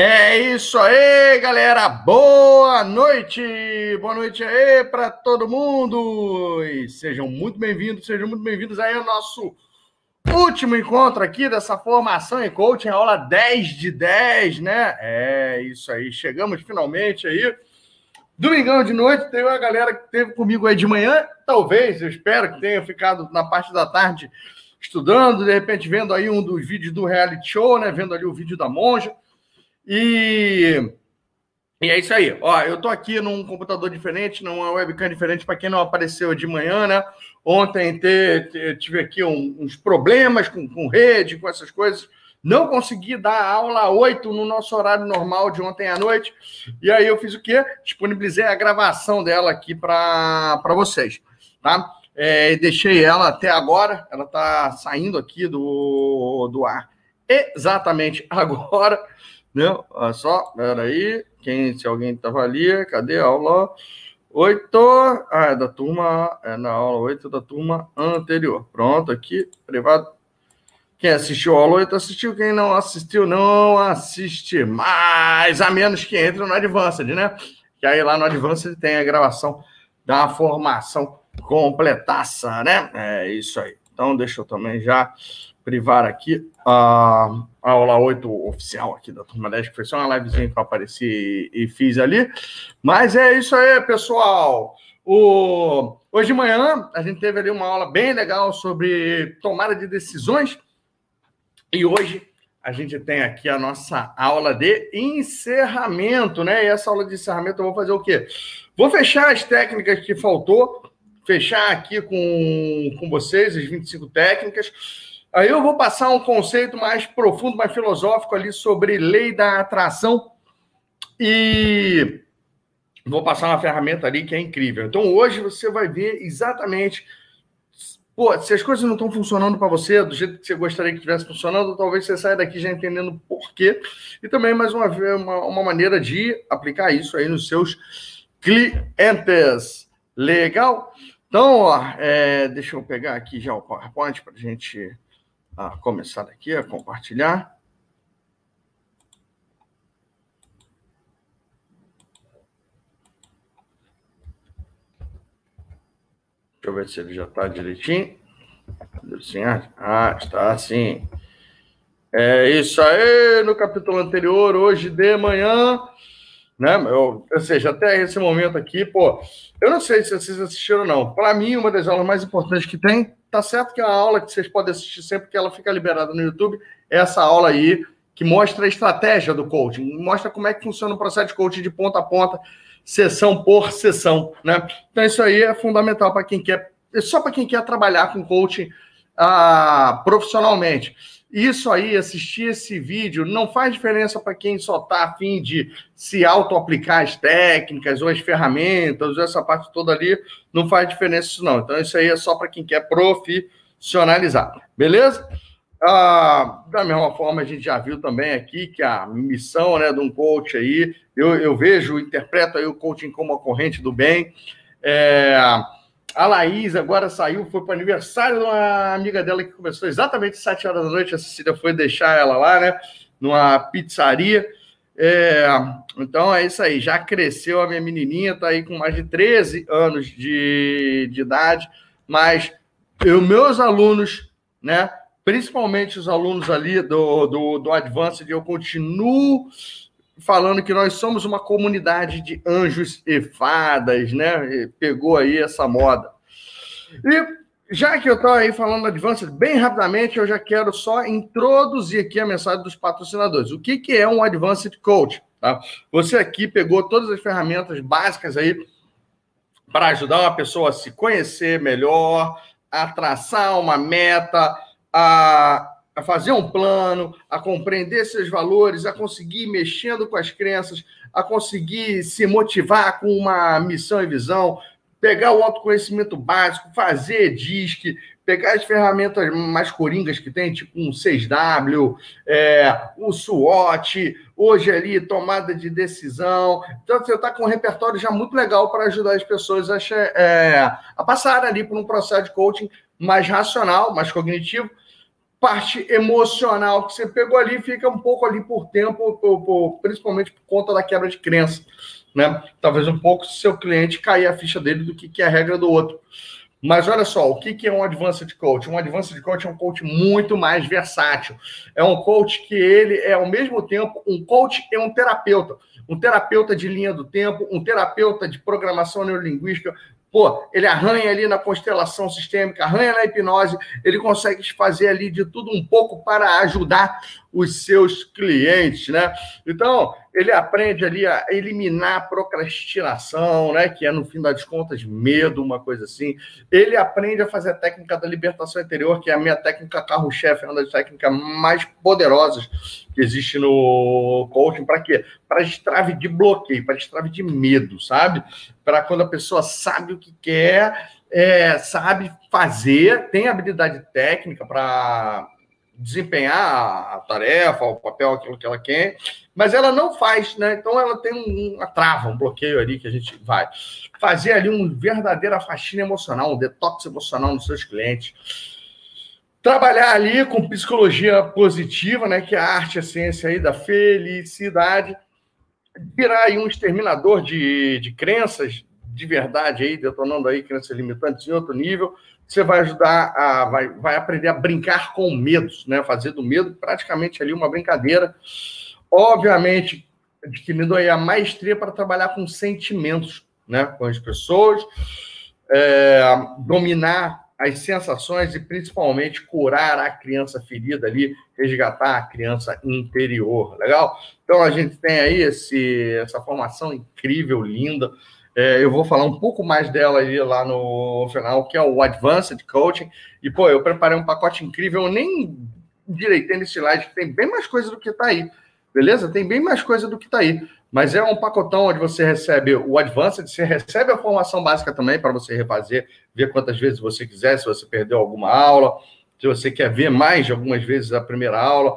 É isso aí, galera. Boa noite. Boa noite aí para todo mundo. E sejam muito bem-vindos, sejam muito bem-vindos aí ao nosso último encontro aqui dessa formação em coaching, aula 10 de 10, né? É isso aí. Chegamos finalmente aí. Domingão de noite, teve uma galera que teve comigo aí de manhã, talvez, eu espero que tenha ficado na parte da tarde estudando, de repente vendo aí um dos vídeos do reality show, né? Vendo ali o vídeo da monja. E, e é isso aí. Ó, eu tô aqui num computador diferente, numa webcam diferente, para quem não apareceu de manhã, né? Ontem te, te, tive aqui um, uns problemas com, com rede, com essas coisas. Não consegui dar aula 8 no nosso horário normal de ontem à noite. E aí eu fiz o quê? Disponibilizei a gravação dela aqui para vocês, tá? É, deixei ela até agora, ela está saindo aqui do, do ar exatamente agora. Né? Olha só, peraí. Quem, se alguém estava ali, cadê a aula 8? Ah, é da turma, é na aula 8 da turma anterior. Pronto, aqui, privado. Quem assistiu a aula 8 assistiu, quem não assistiu, não assiste mais, a menos que entre no Advanced, né? Que aí lá no Advanced tem a gravação da formação completaça, né? É isso aí. Então, deixa eu também já privar aqui a, a aula 8 oficial aqui da turma 10, que foi só uma livezinha que eu apareci e, e fiz ali. Mas é isso aí, pessoal. O... Hoje de manhã a gente teve ali uma aula bem legal sobre tomada de decisões. E hoje a gente tem aqui a nossa aula de encerramento, né? E essa aula de encerramento eu vou fazer o quê? Vou fechar as técnicas que faltou, fechar aqui com, com vocês, as 25 técnicas Aí eu vou passar um conceito mais profundo, mais filosófico ali sobre lei da atração e vou passar uma ferramenta ali que é incrível. Então hoje você vai ver exatamente Pô, se as coisas não estão funcionando para você do jeito que você gostaria que estivesse funcionando, talvez você saia daqui já entendendo por quê. E também, mais uma vez, uma, uma maneira de aplicar isso aí nos seus clientes. Legal? Então, ó, é, deixa eu pegar aqui já o PowerPoint para a gente a começar aqui a compartilhar. Deixa eu ver se ele já está direitinho. Assim, ah, está sim. É isso aí, no capítulo anterior, hoje de manhã, né? Eu, ou seja, até esse momento aqui, pô, eu não sei se vocês assistiram ou não. Para mim, uma das aulas mais importantes que tem Tá certo que a aula que vocês podem assistir sempre que ela fica liberada no YouTube é essa aula aí que mostra a estratégia do coaching, mostra como é que funciona o processo de coaching de ponta a ponta, sessão por sessão, né? Então isso aí é fundamental para quem quer, só para quem quer trabalhar com coaching ah, profissionalmente. Isso aí, assistir esse vídeo, não faz diferença para quem só está afim de se auto-aplicar as técnicas ou as ferramentas, ou essa parte toda ali, não faz diferença isso não. Então, isso aí é só para quem quer profissionalizar, beleza? Ah, da mesma forma, a gente já viu também aqui que a missão né, de um coach aí, eu, eu vejo, interpreto aí o coaching como a corrente do bem. É, a Laís agora saiu, foi para o aniversário de uma amiga dela que começou exatamente às 7 horas da noite. A Cecília foi deixar ela lá, né? Numa pizzaria. É, então é isso aí, já cresceu a minha menininha, está aí com mais de 13 anos de, de idade, mas eu, meus alunos, né, principalmente os alunos ali do, do, do Advanced, eu continuo falando que nós somos uma comunidade de anjos e fadas, né? Pegou aí essa moda. E já que eu estou aí falando do Advanced, bem rapidamente, eu já quero só introduzir aqui a mensagem dos patrocinadores. O que, que é um Advanced Coach? Tá? Você aqui pegou todas as ferramentas básicas aí para ajudar uma pessoa a se conhecer melhor, a traçar uma meta, a a fazer um plano, a compreender seus valores, a conseguir mexendo com as crenças, a conseguir se motivar com uma missão e visão, pegar o autoconhecimento básico, fazer DISC, pegar as ferramentas mais coringas que tem, tipo um 6W, é, o SWOT, hoje ali, tomada de decisão. Então, você está com um repertório já muito legal para ajudar as pessoas a, é, a passar ali por um processo de coaching mais racional, mais cognitivo, parte emocional que você pegou ali fica um pouco ali por tempo, por, por, principalmente por conta da quebra de crença. Né? Talvez um pouco se seu cliente cair a ficha dele do que, que é a regra do outro. Mas olha só, o que, que é um advanced coach? Um advanced coach é um coach muito mais versátil. É um coach que ele é ao mesmo tempo um coach e um terapeuta. Um terapeuta de linha do tempo, um terapeuta de programação neurolinguística, Pô, ele arranha ali na constelação sistêmica, arranha na hipnose, ele consegue fazer ali de tudo um pouco para ajudar os seus clientes, né? Então, ele aprende ali a eliminar a procrastinação, né? Que é, no fim das contas, medo, uma coisa assim. Ele aprende a fazer a técnica da libertação interior, que é a minha técnica carro-chefe, é uma das técnicas mais poderosas que existe no coaching. Para quê? Para destrave de bloqueio, para destrave de medo, sabe? Para quando a pessoa sabe o que quer, é, sabe fazer, tem habilidade técnica para desempenhar a tarefa, o papel, aquilo que ela quer, mas ela não faz, né? Então ela tem uma trava, um bloqueio ali que a gente vai fazer ali um verdadeira faxina emocional, um detox emocional nos seus clientes. Trabalhar ali com psicologia positiva, né? Que é a arte, a ciência aí da felicidade. Virar aí um exterminador de, de crenças de verdade aí, detonando aí crenças limitantes em outro nível você vai ajudar a vai, vai aprender a brincar com medos, né? Fazer do medo praticamente ali uma brincadeira. Obviamente, adquirindo aí a maestria para trabalhar com sentimentos, né? Com as pessoas, é, dominar as sensações e principalmente curar a criança ferida ali, resgatar a criança interior, legal? Então a gente tem aí esse, essa formação incrível, linda. É, eu vou falar um pouco mais dela aí lá no final, que é o Advanced Coaching. E, pô, eu preparei um pacote incrível, eu nem direitei nesse slide, que tem bem mais coisa do que está aí. Beleza? Tem bem mais coisa do que está aí. Mas é um pacotão onde você recebe o Advanced, você recebe a formação básica também para você refazer, ver quantas vezes você quiser, se você perdeu alguma aula, se você quer ver mais de algumas vezes a primeira aula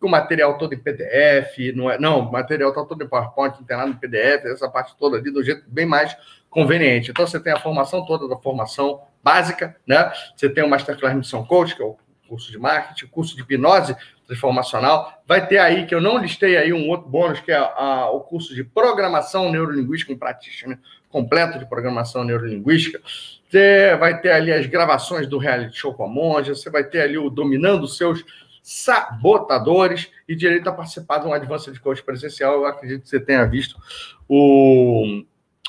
o material todo em PDF, não é? Não, o material está todo em PowerPoint, nada em PDF, essa parte toda ali do jeito bem mais conveniente. Então você tem a formação toda da formação básica, né? Você tem o Masterclass Missão Coach, que é o curso de marketing, curso de hipnose transformacional. Vai ter aí, que eu não listei aí, um outro bônus, que é a, o curso de programação neurolinguística, um practitioner completo de programação neurolinguística. Você vai ter ali as gravações do reality show com a monja, você vai ter ali o Dominando Seus sabotadores e direito a participar de um Advanced Coach presencial. Eu acredito que você tenha visto o,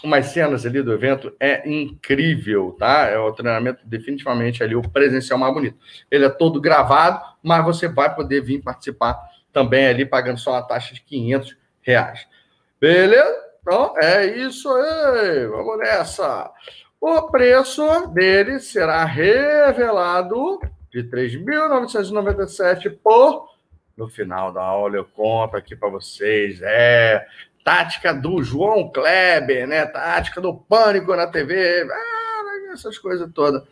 umas cenas ali do evento. É incrível, tá? É o treinamento definitivamente ali, o presencial mais bonito. Ele é todo gravado, mas você vai poder vir participar também ali, pagando só uma taxa de 500 reais. Beleza? Então, é isso aí. Vamos nessa. O preço dele será revelado de 3.997 por. No final da aula eu conto aqui para vocês. É tática do João Kleber, né? Tática do pânico na TV. Ah, essas coisas todas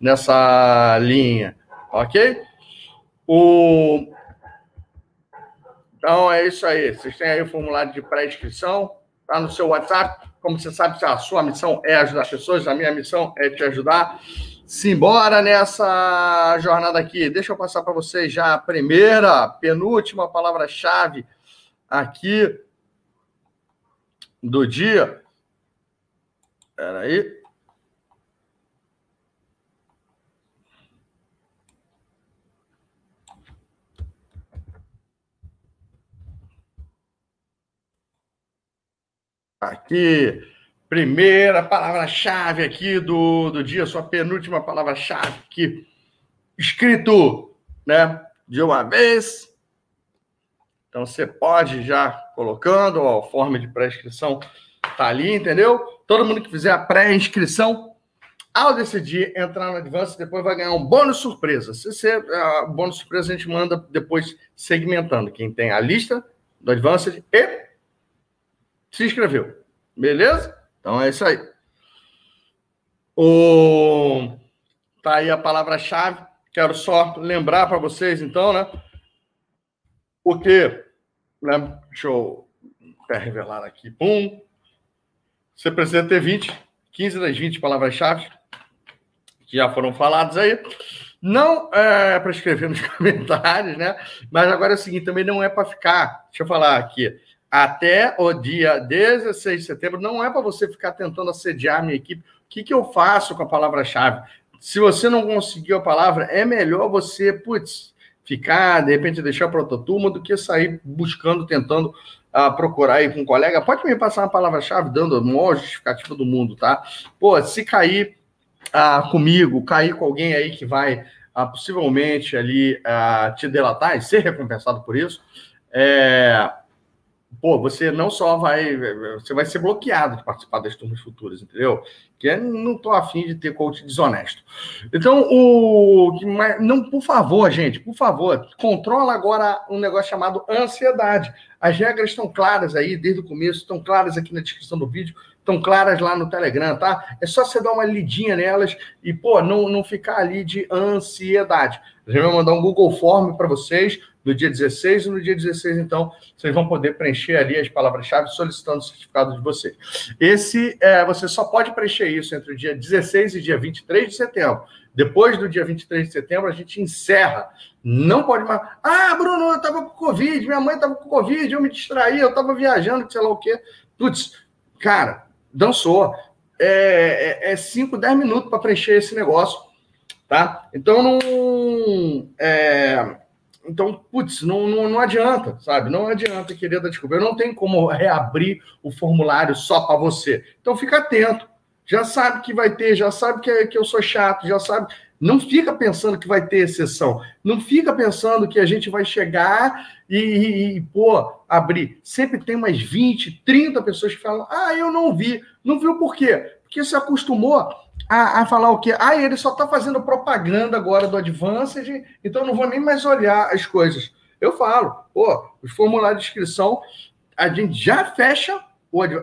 nessa linha, ok? O... Então é isso aí. Vocês têm aí o formulário de pré-inscrição, tá no seu WhatsApp. Como você sabe, a sua missão é ajudar pessoas, a minha missão é te ajudar. Simbora nessa jornada aqui. Deixa eu passar para vocês já a primeira, penúltima palavra-chave aqui do dia. Espera aí. Aqui. Primeira palavra-chave aqui do, do dia, sua penúltima palavra-chave aqui, escrito, né, de uma vez. Então você pode já colocando, a forma de pré-inscrição tá ali, entendeu? Todo mundo que fizer a pré-inscrição, ao decidir entrar no Advance, depois vai ganhar um bônus surpresa. Se você, uh, bônus surpresa a gente manda depois segmentando quem tem a lista do Advanced e se inscreveu. Beleza? Então é isso aí. O... Tá aí a palavra-chave. Quero só lembrar para vocês, então, né? O que? Né? Deixa eu até revelar aqui. Pum. Você precisa ter 20, 15 das 20 palavras-chave que já foram faladas aí. Não é para escrever nos comentários, né? Mas agora é o seguinte, também não é para ficar. Deixa eu falar aqui. Até o dia 16 de setembro, não é para você ficar tentando assediar a minha equipe. O que, que eu faço com a palavra-chave? Se você não conseguiu a palavra, é melhor você, putz, ficar, de repente, deixar para outra turma do que sair buscando, tentando uh, procurar aí com um colega. Pode me passar uma palavra-chave, dando a maior justificativa do mundo, tá? Pô, se cair uh, comigo, cair com alguém aí que vai uh, possivelmente ali te delatar e ser recompensado por isso, é pô, você não só vai, você vai ser bloqueado de participar das turmas futuras, entendeu? Que não tô afim de ter coach desonesto. Então, o não, por favor, gente, por favor, controla agora um negócio chamado ansiedade. As regras estão claras aí desde o começo, estão claras aqui na descrição do vídeo, estão claras lá no Telegram, tá? É só você dar uma lidinha nelas e, pô, não, não ficar ali de ansiedade. Gente vai mandar um Google Form para vocês no dia 16 e no dia 16, então, vocês vão poder preencher ali as palavras-chave solicitando o certificado de vocês. Esse, é, você só pode preencher isso entre o dia 16 e dia 23 de setembro. Depois do dia 23 de setembro, a gente encerra. Não pode mais. Ah, Bruno, eu estava com Covid, minha mãe estava com Covid, eu me distraí, eu estava viajando, sei lá o quê. Putz, cara, dançou. É 5, é, 10 é minutos para preencher esse negócio, tá? Então, não. É, então, putz, não, não, não adianta, sabe? Não adianta querer dar desculpa. Eu não tenho como reabrir o formulário só para você. Então, fica atento. Já sabe que vai ter, já sabe que, que eu sou chato, já sabe. Não fica pensando que vai ter exceção. Não fica pensando que a gente vai chegar e, e, e, pô, abrir. Sempre tem umas 20, 30 pessoas que falam: ah, eu não vi. Não viu por quê? Porque se acostumou a, a falar o quê? Ah, ele só está fazendo propaganda agora do Advanced, então não vou nem mais olhar as coisas. Eu falo, pô, os formulários de inscrição, a gente já fecha,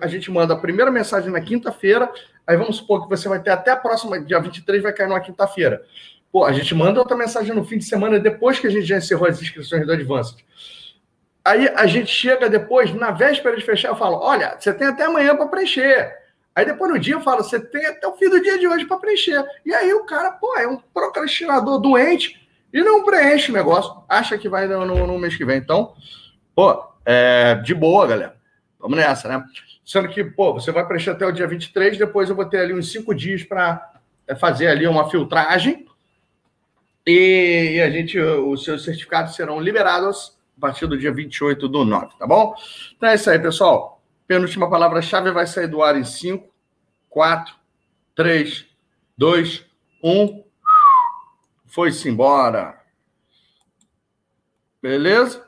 a gente manda a primeira mensagem na quinta-feira, aí vamos supor que você vai ter até a próxima, dia 23 vai cair numa quinta-feira. Pô, a gente manda outra mensagem no fim de semana, depois que a gente já encerrou as inscrições do Advanced. Aí a gente chega depois, na véspera de fechar, eu falo: olha, você tem até amanhã para preencher. Aí depois no dia eu falo, você tem até o fim do dia de hoje para preencher. E aí o cara, pô, é um procrastinador doente e não preenche o negócio. Acha que vai no, no, no mês que vem. Então, pô, é, de boa, galera. Vamos nessa, né? Sendo que, pô, você vai preencher até o dia 23, depois eu vou ter ali uns cinco dias para é, fazer ali uma filtragem. E, e a gente, os seus certificados serão liberados a partir do dia 28 do 9, tá bom? Então é isso aí, pessoal. Penúltima palavra-chave vai sair do ar em 5, 4, 3, 2, 1. Foi-se embora. Beleza?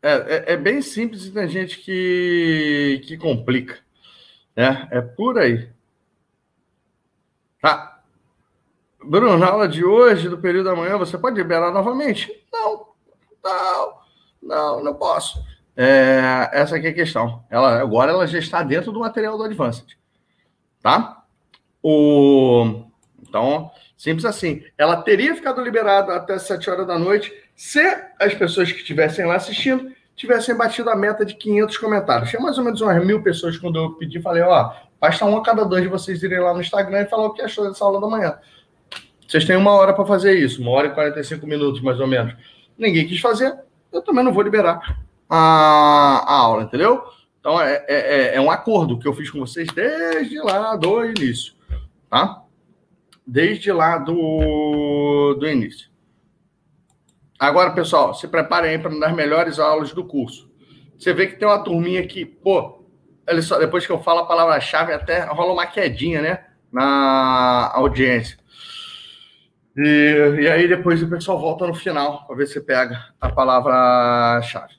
É, é, é, bem simples e tem gente que, que complica. Né? É por aí. Tá. Bruno, na aula de hoje, do período da manhã, você pode liberar novamente? Não. Não, não, não posso. É, essa aqui é a questão. Ela, agora ela já está dentro do material do Advanced. Tá? O, então, simples assim. Ela teria ficado liberada até 7 horas da noite se as pessoas que estivessem lá assistindo tivessem batido a meta de 500 comentários. Tinha mais ou menos umas mil pessoas quando eu pedi, falei, ó, basta um a cada dois de vocês irem lá no Instagram e falar o que achou dessa aula da manhã. Vocês têm uma hora para fazer isso, uma hora e 45 minutos, mais ou menos ninguém quis fazer, eu também não vou liberar a, a aula, entendeu? Então é, é, é, é um acordo que eu fiz com vocês desde lá do início, tá? Desde lá do, do início. Agora, pessoal, se preparem aí para uma das melhores aulas do curso. Você vê que tem uma turminha aqui, pô, olha só, depois que eu falo a palavra-chave, até rola uma quedinha, né? Na audiência. E, e aí depois o pessoal volta no final para ver se pega a palavra-chave.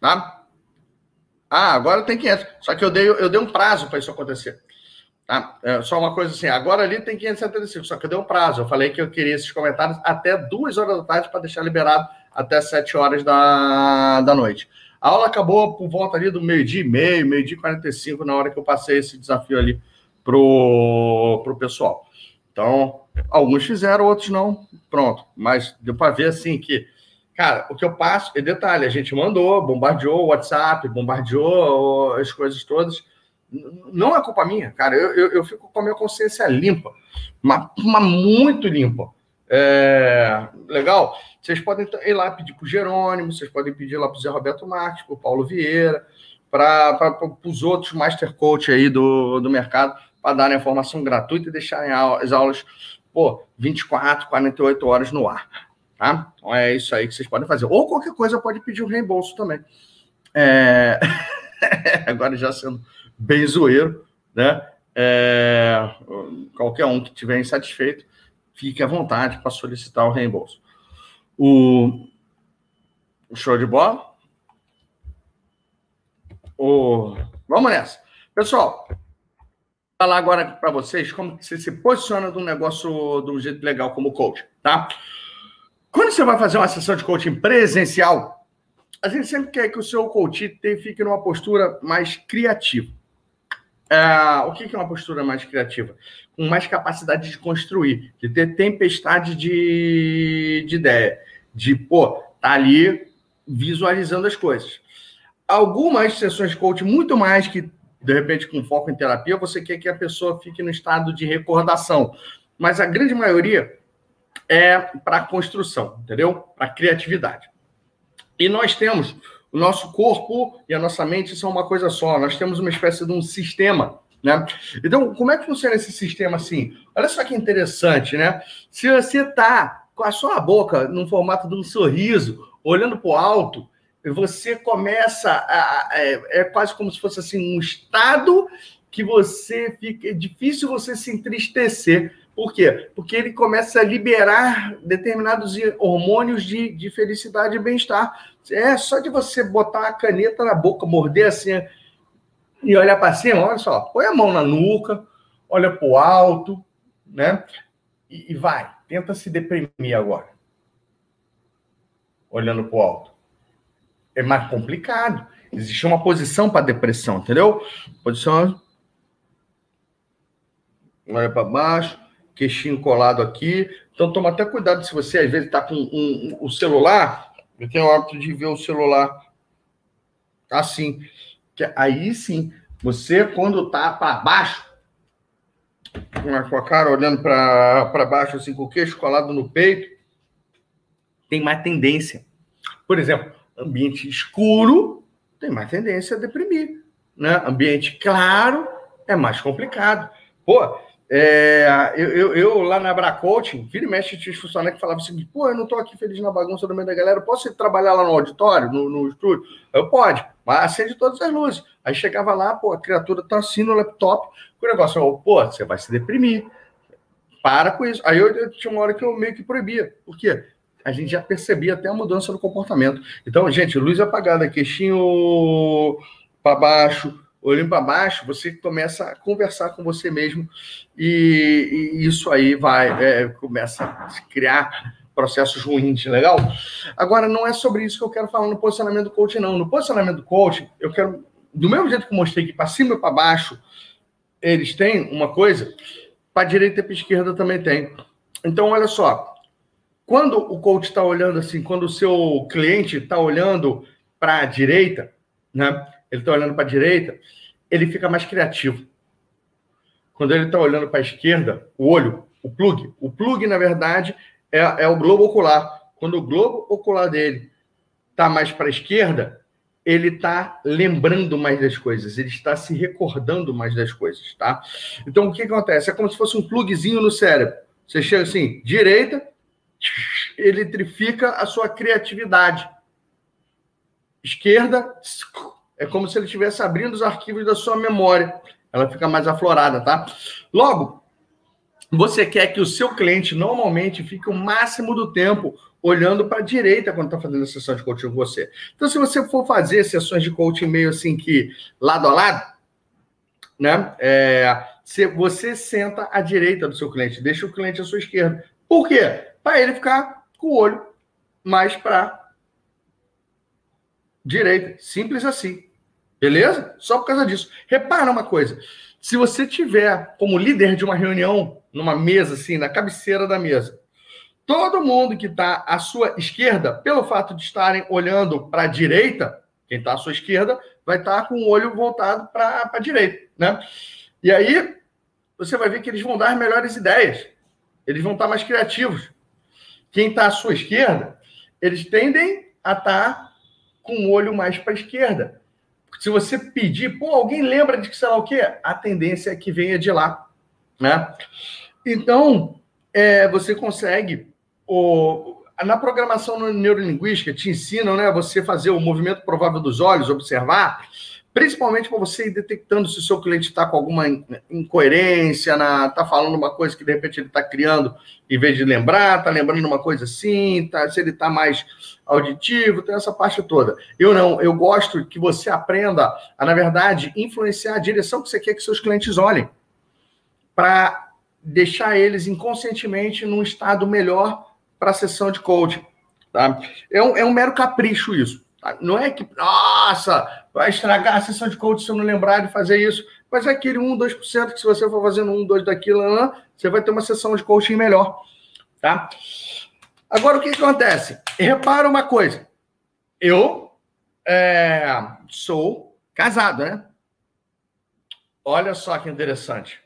Tá? Ah, agora tem 500. Só que eu dei, eu dei um prazo para isso acontecer. Tá? É só uma coisa assim, agora ali tem 575, só que eu dei um prazo. Eu falei que eu queria esses comentários até duas horas da tarde para deixar liberado até 7 horas da, da noite. A aula acabou por volta ali do meio-dia e meio, meio-dia e 45, na hora que eu passei esse desafio ali pro, pro pessoal. Então, alguns fizeram, outros não. Pronto. Mas deu para ver assim que Cara, o que eu passo, e detalhe, a gente mandou, bombardeou o WhatsApp, bombardeou as coisas todas. Não é culpa minha, cara. Eu, eu, eu fico com a minha consciência limpa, mas, mas muito limpa. É, legal? Vocês podem ir lá pedir para o Jerônimo, vocês podem pedir lá para o Zé Roberto Marques, para o Paulo Vieira, para os outros master coach aí do, do mercado, para darem a formação gratuita e deixarem as aulas, pô, 24, 48 horas no ar. Tá? Então é isso aí que vocês podem fazer. Ou qualquer coisa pode pedir o um reembolso também. É... Agora já sendo bem zoeiro, né? É... Qualquer um que estiver insatisfeito, fique à vontade para solicitar o reembolso. O show de bola? O... Vamos nessa. Pessoal, falar agora para vocês como você se posiciona um negócio de um jeito legal como coach, tá? Quando você vai fazer uma sessão de coaching presencial, a gente sempre quer que o seu coach fique numa postura mais criativa. É, o que é uma postura mais criativa? Com mais capacidade de construir, de ter tempestade de, de ideia, de, pô, tá ali visualizando as coisas. Algumas sessões de coaching, muito mais que, de repente, com foco em terapia, você quer que a pessoa fique no estado de recordação. Mas a grande maioria é para construção, entendeu? Para criatividade. E nós temos o nosso corpo e a nossa mente são uma coisa só. Nós temos uma espécie de um sistema, né? Então, como é que funciona esse sistema assim? Olha só que interessante, né? Se você está com a sua boca no formato de um sorriso, olhando para o alto, você começa a, é, é quase como se fosse assim um estado que você fica é difícil você se entristecer por quê? Porque ele começa a liberar determinados hormônios de, de felicidade e bem-estar. É só de você botar a caneta na boca, morder assim e olhar para cima, olha só, põe a mão na nuca, olha para o alto, né? E, e vai, tenta se deprimir agora. Olhando para o alto. É mais complicado. Existe uma posição para depressão, entendeu? Posição. Olha para baixo queixinho colado aqui. Então, toma até cuidado se você, às vezes, está com um, um, o celular. Eu tenho o hábito de ver o celular assim. Que aí sim, você, quando está para baixo, com a cara olhando para baixo, assim, com o queixo colado no peito, tem mais tendência. Por exemplo, ambiente escuro tem mais tendência a deprimir. Né? Ambiente claro é mais complicado. Pô, é, eu, eu, eu, lá na Abracoaching, vira e mexe, tinha funcionário que falava assim: pô, eu não tô aqui feliz na bagunça do meio da galera, posso ir trabalhar lá no auditório, no, no estúdio? Eu pode, mas acende todas as luzes. Aí chegava lá, pô, a criatura tá assim no laptop, o negócio, eu, pô, você vai se deprimir. Para com isso. Aí eu, eu, tinha uma hora que eu meio que proibia. Por quê? A gente já percebia até a mudança no comportamento. Então, gente, luz apagada, queixinho para baixo, olhando para baixo, você começa a conversar com você mesmo e, e isso aí vai, é, começa a criar processos ruins, legal? Agora, não é sobre isso que eu quero falar no posicionamento do coach, não. No posicionamento do coach, eu quero, do mesmo jeito que eu mostrei que para cima e para baixo, eles têm uma coisa, para direita e para esquerda também tem. Então, olha só, quando o coach está olhando assim, quando o seu cliente está olhando para a direita, né? ele está olhando para a direita, ele fica mais criativo. Quando ele está olhando para a esquerda, o olho, o plug, o plug, na verdade, é, é o globo ocular. Quando o globo ocular dele está mais para a esquerda, ele está lembrando mais das coisas, ele está se recordando mais das coisas, tá? Então, o que acontece? É como se fosse um plugzinho no cérebro. Você chega assim, direita, eletrifica a sua criatividade. Esquerda, é como se ele estivesse abrindo os arquivos da sua memória. Ela fica mais aflorada, tá? Logo, você quer que o seu cliente normalmente fique o máximo do tempo olhando para a direita quando está fazendo a sessão de coaching com você. Então, se você for fazer sessões de coaching meio assim que lado a lado, né? É, você senta à direita do seu cliente, deixa o cliente à sua esquerda. Por quê? Para ele ficar com o olho mais para direita. Simples assim. Beleza? Só por causa disso. Repara uma coisa. Se você tiver como líder de uma reunião, numa mesa assim, na cabeceira da mesa, todo mundo que está à sua esquerda, pelo fato de estarem olhando para a direita, quem está à sua esquerda vai estar tá com o olho voltado para a direita, né? E aí você vai ver que eles vão dar melhores ideias, eles vão estar tá mais criativos. Quem está à sua esquerda, eles tendem a estar tá com o olho mais para a esquerda. Se você pedir, pô, alguém lembra de que sei lá o quê? A tendência é que venha de lá, né? Então, é, você consegue o, na programação neurolinguística te ensinam, né, você fazer o movimento provável dos olhos, observar, principalmente para você ir detectando se o seu cliente está com alguma incoerência, está falando uma coisa que de repente ele está criando em vez de lembrar, está lembrando uma coisa assim, tá, se ele está mais auditivo, tem essa parte toda. Eu não, eu gosto que você aprenda a, na verdade, influenciar a direção que você quer que seus clientes olhem, para deixar eles inconscientemente num estado melhor para a sessão de coaching. Tá? É, um, é um mero capricho isso. Não é que, nossa, vai estragar a sessão de coaching se eu não lembrar de fazer isso. Mas é aquele 1, 2% que se você for fazendo 1, 2 daquilo, você vai ter uma sessão de coaching melhor. Tá? Agora, o que, que acontece? Repara uma coisa. Eu é, sou casado, né? Olha só que interessante.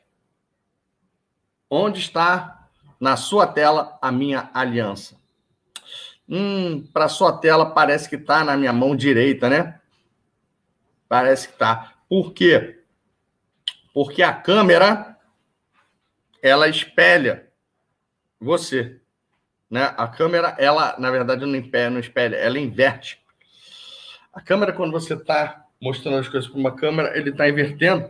Onde está na sua tela a minha aliança. Hum, para sua tela parece que está na minha mão direita, né? Parece que está. Por quê? Porque a câmera ela espelha você, né? A câmera ela, na verdade, não espelha, não espelha, ela inverte. A câmera quando você está mostrando as coisas para uma câmera, ele está invertendo.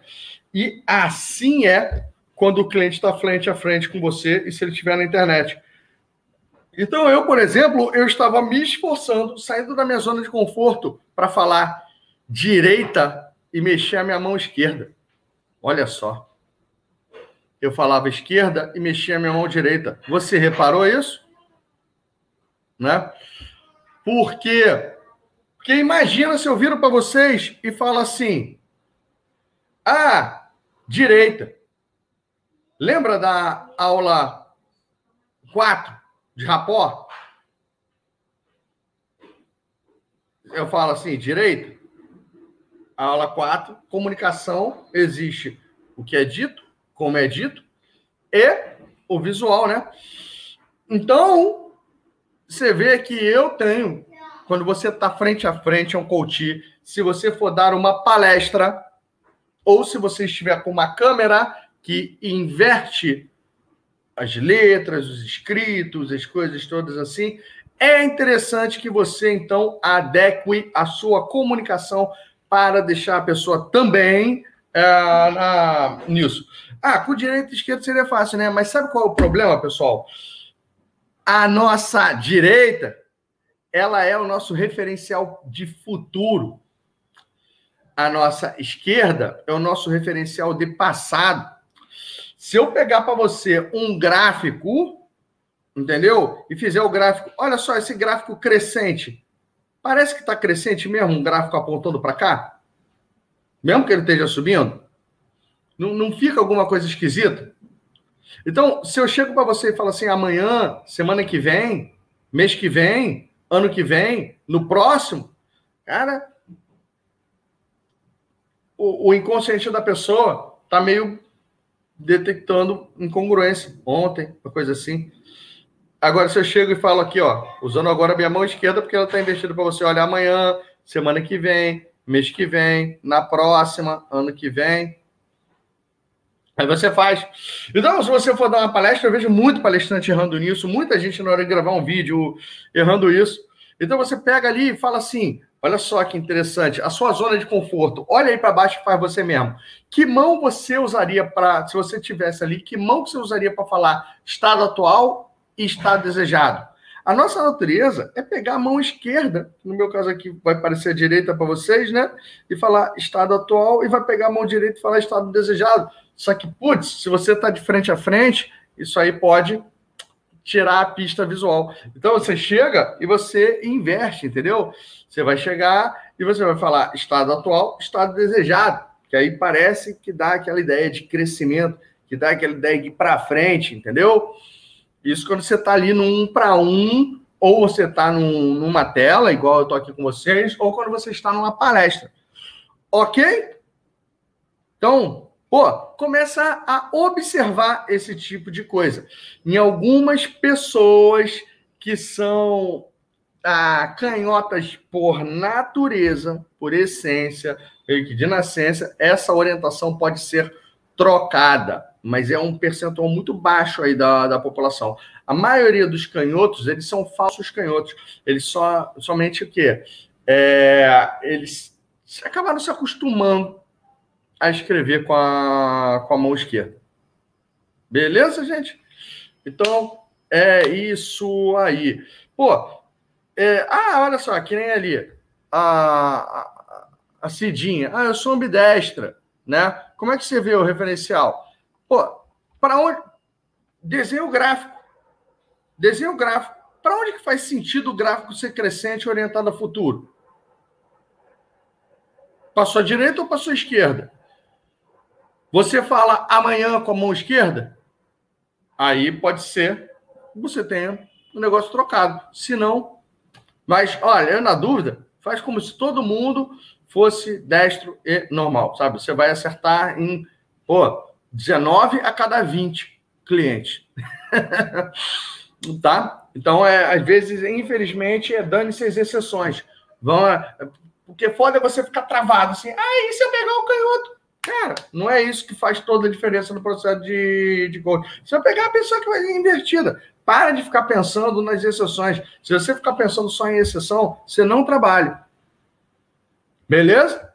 E assim é quando o cliente está frente a frente com você e se ele estiver na internet. Então, eu, por exemplo, eu estava me esforçando, saindo da minha zona de conforto para falar direita e mexer a minha mão esquerda. Olha só. Eu falava esquerda e mexia a minha mão direita. Você reparou isso? Né? Por quê? Porque imagina se eu viro para vocês e falo assim: ah, direita. Lembra da aula 4 de rapó? Eu falo assim, direito. aula 4, comunicação, existe o que é dito, como é dito, e o visual, né? Então, você vê que eu tenho, quando você está frente a frente a um coach, se você for dar uma palestra, ou se você estiver com uma câmera que inverte as letras, os escritos, as coisas todas assim. É interessante que você, então, adeque a sua comunicação para deixar a pessoa também é, na, nisso. Ah, com direita e esquerda seria fácil, né? Mas sabe qual é o problema, pessoal? A nossa direita, ela é o nosso referencial de futuro. A nossa esquerda é o nosso referencial de passado. Se eu pegar para você um gráfico, entendeu? E fizer o gráfico, olha só esse gráfico crescente. Parece que está crescente mesmo, um gráfico apontando para cá? Mesmo que ele esteja subindo? Não, não fica alguma coisa esquisita? Então, se eu chego para você e falo assim, amanhã, semana que vem, mês que vem, ano que vem, no próximo, cara, o, o inconsciente da pessoa tá meio detectando incongruência ontem, uma coisa assim. Agora, se eu chego e falo aqui, ó, usando agora a minha mão esquerda, porque ela está investida para você olhar amanhã, semana que vem, mês que vem, na próxima, ano que vem. Aí você faz. Então, se você for dar uma palestra, eu vejo muito palestrante errando nisso, muita gente na hora de gravar um vídeo errando isso. Então, você pega ali e fala assim: Olha só que interessante. A sua zona de conforto. Olha aí para baixo e faz você mesmo. Que mão você usaria para, se você tivesse ali, que mão você usaria para falar estado atual e estado desejado? A nossa natureza é pegar a mão esquerda, no meu caso aqui vai parecer a direita para vocês, né? E falar estado atual e vai pegar a mão direita e falar estado desejado. Só que, putz, se você está de frente a frente, isso aí pode tirar a pista visual. Então você chega e você inverte, entendeu? Você vai chegar e você vai falar estado atual, estado desejado, que aí parece que dá aquela ideia de crescimento, que dá aquela ideia de ir para frente, entendeu? Isso quando você está ali num para um, ou você está num, numa tela, igual eu estou aqui com vocês, ou quando você está numa palestra. Ok? Então, pô, começa a observar esse tipo de coisa. Em algumas pessoas que são ah, canhotas por natureza, por essência, de nascença, essa orientação pode ser trocada, mas é um percentual muito baixo aí da, da população. A maioria dos canhotos, eles são falsos canhotos. Eles só somente o quê? É, eles acabaram se acostumando a escrever com a, com a mão esquerda. Beleza, gente? Então, é isso aí. Pô, é, ah, olha só, que nem ali. A, a, a Cidinha. Ah, eu sou ambidestra, né? Como é que você vê o referencial? Pô, para onde. Desenho gráfico. Desenho gráfico. Para onde que faz sentido o gráfico ser crescente orientado a futuro? Para sua direita ou para sua esquerda? Você fala amanhã com a mão esquerda? Aí pode ser que você tenha o um negócio trocado. Se não, mas, olha, eu na dúvida, faz como se todo mundo fosse destro e normal, sabe? Você vai acertar em, pô, 19 a cada 20 clientes. tá? Então, é, às vezes, infelizmente, é dane-se as exceções. Vão, porque foda é você ficar travado assim, ah, e se eu pegar o canhoto? Cara, não é isso que faz toda a diferença no processo de, de coaching. Você vai pegar a pessoa que vai invertida. Para de ficar pensando nas exceções. Se você ficar pensando só em exceção, você não trabalha. Beleza?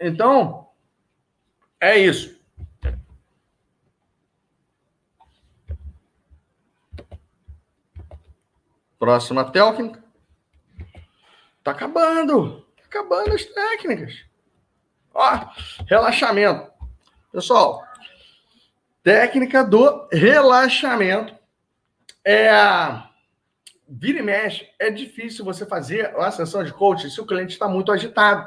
Então, é isso. Próxima técnica. Tá acabando. Tá acabando as técnicas. Ó, relaxamento. Pessoal, Técnica do relaxamento. É vira e mexe, é difícil você fazer uma sessão de coaching se o cliente está muito agitado,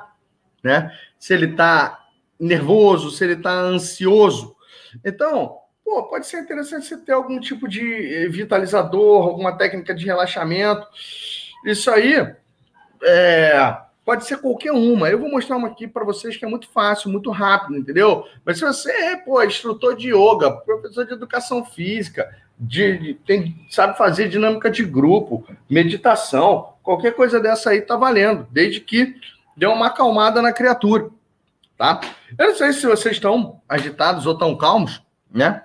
né? Se ele está nervoso, se ele está ansioso. Então, pô, pode ser interessante você ter algum tipo de vitalizador, alguma técnica de relaxamento. Isso aí é, Pode ser qualquer uma. Eu vou mostrar uma aqui para vocês que é muito fácil, muito rápido, entendeu? Mas se você é, pô, instrutor de yoga, professor de educação física, de, de, tem, sabe fazer dinâmica de grupo, meditação, qualquer coisa dessa aí tá valendo, desde que dê uma acalmada na criatura, tá? Eu não sei se vocês estão agitados ou tão calmos, né?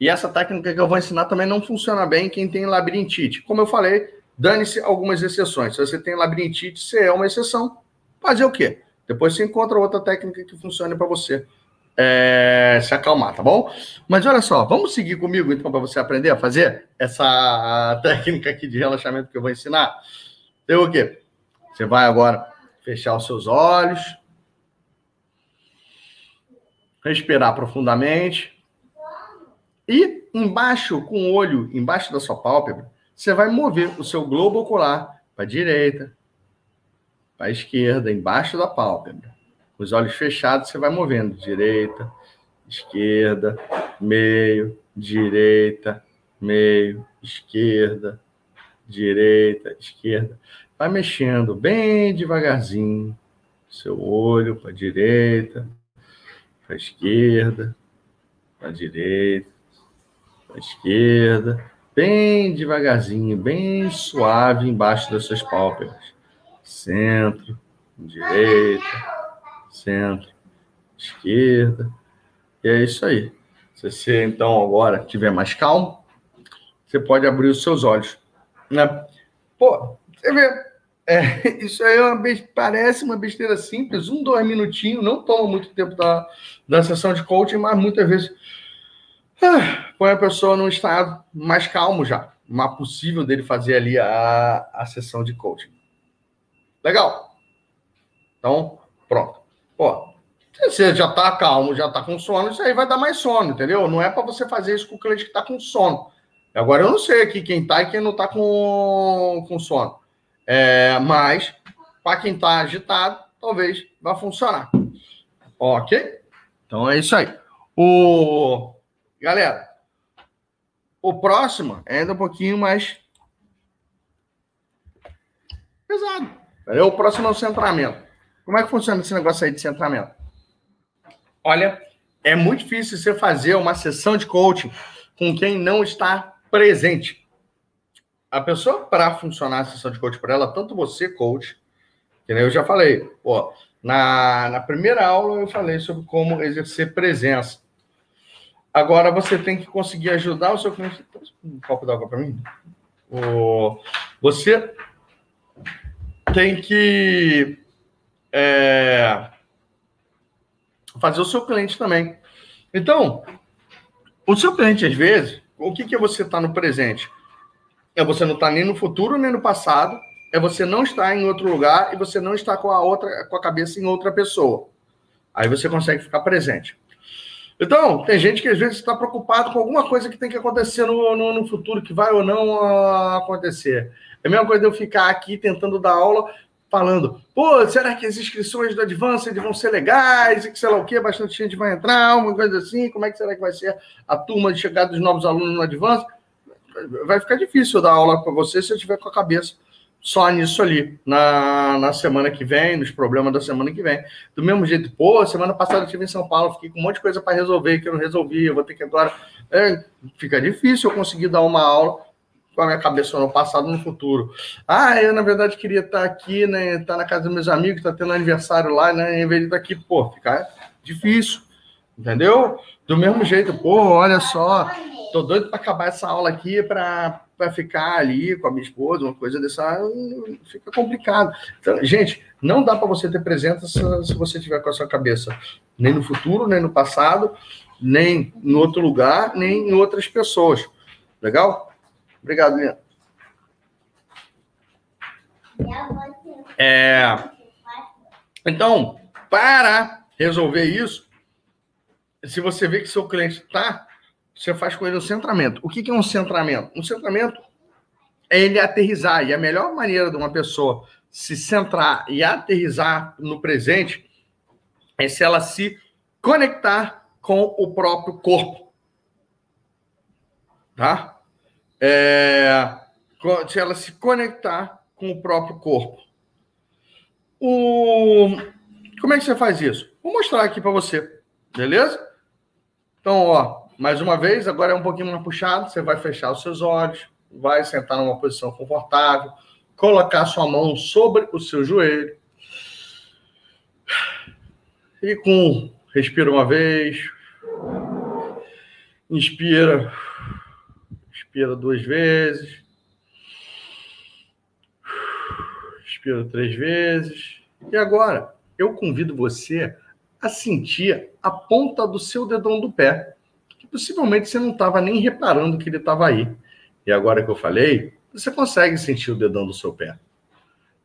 E essa técnica que eu vou ensinar também não funciona bem quem tem labirintite. Como eu falei, Dane-se algumas exceções. Se você tem labirintite, você é uma exceção. Fazer o quê? Depois você encontra outra técnica que funcione para você é, se acalmar, tá bom? Mas olha só, vamos seguir comigo então para você aprender a fazer essa técnica aqui de relaxamento que eu vou ensinar. Então o quê? Você vai agora fechar os seus olhos, respirar profundamente e embaixo, com o olho embaixo da sua pálpebra, você vai mover o seu globo ocular para a direita, para a esquerda, embaixo da pálpebra. Com os olhos fechados, você vai movendo direita, esquerda, meio, direita, meio, esquerda, direita, esquerda. Vai mexendo bem devagarzinho. Seu olho para a direita, para a esquerda, para a direita, para a esquerda, bem devagarzinho, bem suave embaixo das suas pálpebras. Centro, direita, centro, esquerda. E é isso aí. Se você então agora estiver mais calmo, você pode abrir os seus olhos, né? Pô, você vê, é, isso aí é uma parece uma besteira simples, um, dois minutinhos, não toma muito tempo da, da sessão de coaching, mas muitas vezes põe a pessoa num estado mais calmo já. Uma possível dele fazer ali a, a sessão de coaching. Legal. Então, pronto. Pô, você já tá calmo, já tá com sono, isso aí vai dar mais sono, entendeu? Não é para você fazer isso com o cliente que tá com sono. Agora, eu não sei aqui quem tá e quem não tá com, com sono. É, mas, para quem tá agitado, talvez vá funcionar. Ok? Então é isso aí. O Galera, O próximo é ainda um pouquinho mais pesado. O próximo é o centramento. Como é que funciona esse negócio aí de centramento? Olha, é muito difícil você fazer uma sessão de coaching com quem não está presente. A pessoa, para funcionar a sessão de coaching para ela, tanto você, coach, que eu já falei, pô, na, na primeira aula eu falei sobre como exercer presença. Agora você tem que conseguir ajudar o seu cliente. Um copo d'água para mim. O, você tem que é, fazer o seu cliente também. Então, o seu cliente, às vezes, o que, que é você estar tá no presente? É você não estar tá nem no futuro nem no passado, é você não estar em outro lugar e você não estar com a outra, com a cabeça em outra pessoa. Aí você consegue ficar presente. Então, tem gente que às vezes está preocupado com alguma coisa que tem que acontecer no, no, no futuro, que vai ou não uh, acontecer. É a mesma coisa de eu ficar aqui tentando dar aula, falando, pô, será que as inscrições do Advanced vão ser legais? E que sei lá o quê, bastante gente vai entrar, uma coisa assim, como é que será que vai ser a turma de chegada dos novos alunos no Advanced? Vai ficar difícil dar aula para você se eu tiver com a cabeça só nisso ali, na, na semana que vem, nos problemas da semana que vem. Do mesmo jeito, pô, semana passada eu estive em São Paulo, fiquei com um monte de coisa para resolver que eu não resolvi, eu vou ter que agora. É, fica difícil eu conseguir dar uma aula com a minha cabeça no passado no futuro. Ah, eu na verdade queria estar aqui, né? Estar na casa dos meus amigos, estar tendo aniversário lá, né? Em vez de estar aqui, pô, fica difícil, entendeu? Do mesmo jeito, pô, olha só, tô doido para acabar essa aula aqui para para ficar ali com a minha esposa, uma coisa dessa, fica complicado. Então, gente, não dá para você ter presença se, você tiver com a sua cabeça nem no futuro, nem no passado, nem em outro lugar, nem em outras pessoas. Legal? Obrigado, Lina. É, então, para resolver isso, se você vê que seu cliente está você faz com ele um centramento. O que, é um centramento? Um centramento é ele aterrizar. E a melhor maneira de uma pessoa se centrar e aterrizar no presente é se ela se conectar com o próprio corpo. Tá? É, se ela se conectar com o próprio corpo. O... Como é que você faz isso? Vou mostrar aqui para você, beleza? Então, ó, mais uma vez, agora é um pouquinho mais puxado, você vai fechar os seus olhos, vai sentar numa posição confortável, colocar sua mão sobre o seu joelho. E com respira uma vez. Inspira. Inspira duas vezes. Inspira três vezes. E agora, eu convido você a sentir a ponta do seu dedão do pé possivelmente você não estava nem reparando que ele estava aí. E agora que eu falei, você consegue sentir o dedão do seu pé.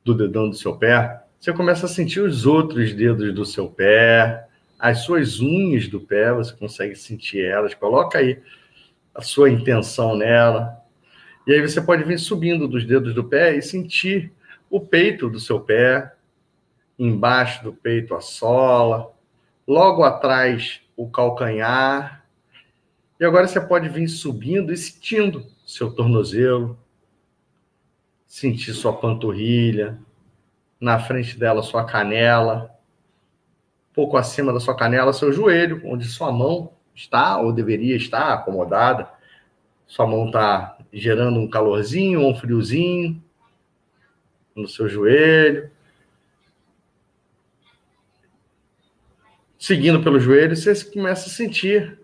Do dedão do seu pé, você começa a sentir os outros dedos do seu pé, as suas unhas do pé, você consegue sentir elas. Coloca aí a sua intenção nela. E aí você pode vir subindo dos dedos do pé e sentir o peito do seu pé, embaixo do peito a sola, logo atrás o calcanhar e agora você pode vir subindo e sentindo seu tornozelo, sentir sua panturrilha, na frente dela sua canela, pouco acima da sua canela seu joelho, onde sua mão está ou deveria estar acomodada. Sua mão está gerando um calorzinho um friozinho no seu joelho. Seguindo pelo joelho, você começa a sentir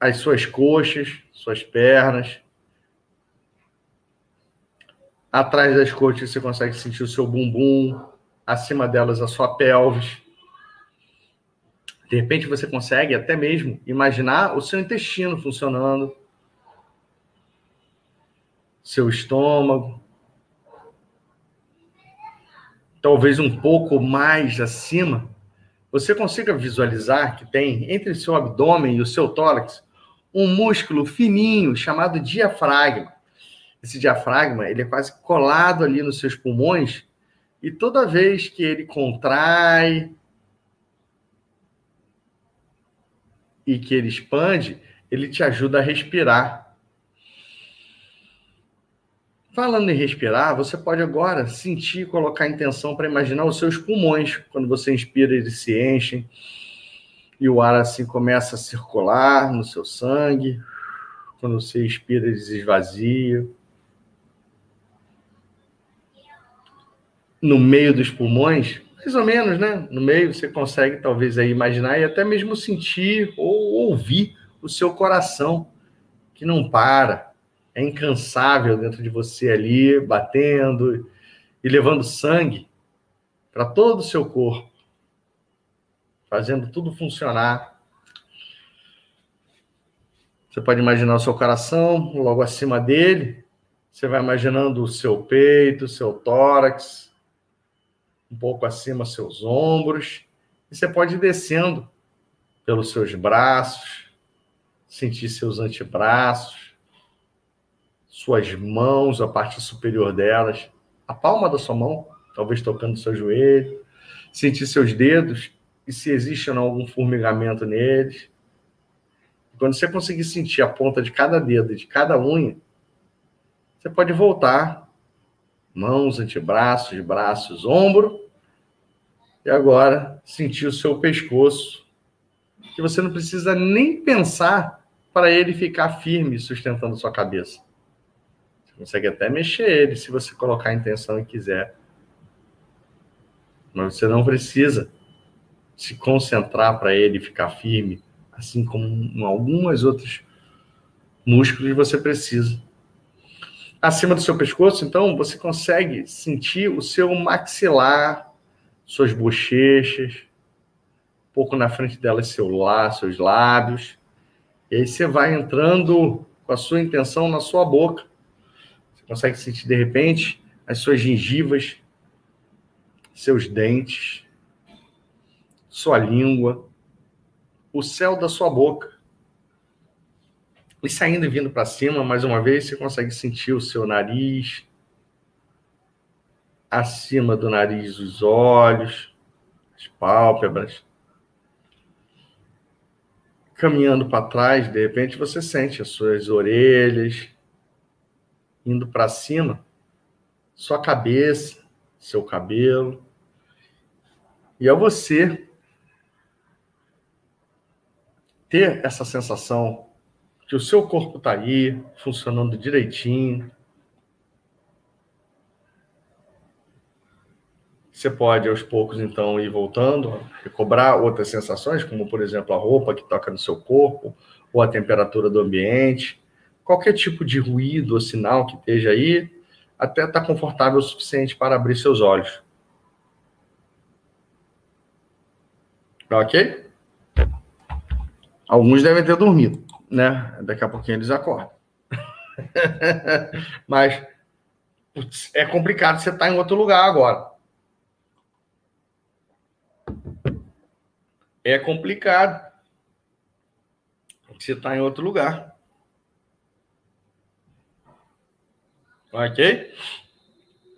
as suas coxas, suas pernas. Atrás das coxas você consegue sentir o seu bumbum, acima delas a sua pelvis. De repente você consegue até mesmo imaginar o seu intestino funcionando, seu estômago. Talvez um pouco mais acima, você consiga visualizar que tem entre seu abdômen e o seu tórax um músculo fininho chamado diafragma. Esse diafragma ele é quase colado ali nos seus pulmões e toda vez que ele contrai e que ele expande, ele te ajuda a respirar. Falando em respirar, você pode agora sentir colocar intenção para imaginar os seus pulmões. Quando você inspira, eles se enchem e o ar assim começa a circular no seu sangue. Quando você expira, eles esvaziam. No meio dos pulmões, mais ou menos, né? No meio você consegue talvez aí imaginar e até mesmo sentir ou ouvir o seu coração que não para é incansável dentro de você ali, batendo e levando sangue para todo o seu corpo, fazendo tudo funcionar. Você pode imaginar o seu coração logo acima dele. Você vai imaginando o seu peito, o seu tórax, um pouco acima seus ombros. E você pode ir descendo pelos seus braços, sentir seus antebraços, suas mãos, a parte superior delas, a palma da sua mão, talvez tocando seu joelho, sentir seus dedos e se existe ou não algum formigamento neles. Quando você conseguir sentir a ponta de cada dedo, de cada unha, você pode voltar, mãos, antebraços, braços, ombro, e agora sentir o seu pescoço, que você não precisa nem pensar para ele ficar firme sustentando sua cabeça consegue até mexer ele se você colocar a intenção e quiser. Mas você não precisa se concentrar para ele ficar firme, assim como em algumas outros músculos você precisa. Acima do seu pescoço, então, você consegue sentir o seu maxilar, suas bochechas, um pouco na frente delas seu lá, seus lábios. E aí você vai entrando com a sua intenção na sua boca consegue sentir de repente as suas gengivas, seus dentes, sua língua, o céu da sua boca. E saindo e vindo para cima, mais uma vez, você consegue sentir o seu nariz, acima do nariz, os olhos, as pálpebras. Caminhando para trás, de repente você sente as suas orelhas, indo para cima, sua cabeça, seu cabelo. E é você ter essa sensação que o seu corpo está aí, funcionando direitinho. Você pode, aos poucos, então, ir voltando, recobrar outras sensações, como, por exemplo, a roupa que toca no seu corpo, ou a temperatura do ambiente qualquer tipo de ruído ou sinal que esteja aí, até estar tá confortável o suficiente para abrir seus olhos. Ok? Alguns devem ter dormido, né? Daqui a pouquinho eles acordam. Mas putz, é complicado você estar tá em outro lugar agora. É complicado você estar tá em outro lugar. Ok?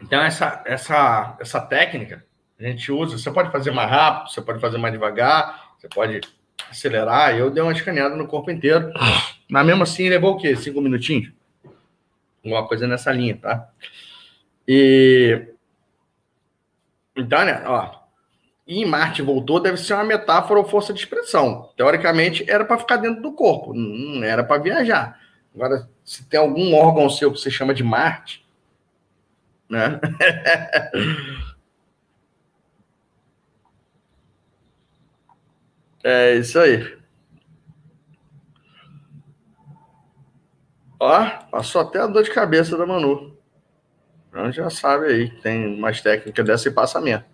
Então, essa, essa, essa técnica a gente usa. Você pode fazer mais rápido, você pode fazer mais devagar, você pode acelerar. Eu dei uma escaneada no corpo inteiro, mas mesmo assim levou o quê? Cinco minutinhos? Alguma coisa nessa linha, tá? E. Então, né, ó. E Marte voltou deve ser uma metáfora ou força de expressão. Teoricamente, era para ficar dentro do corpo, não era para viajar. Agora, se tem algum órgão seu que você chama de Marte, né? é isso aí. Ó, passou até a dor de cabeça da Manu. Então já sabe aí que tem mais técnica dessa e passa mesmo.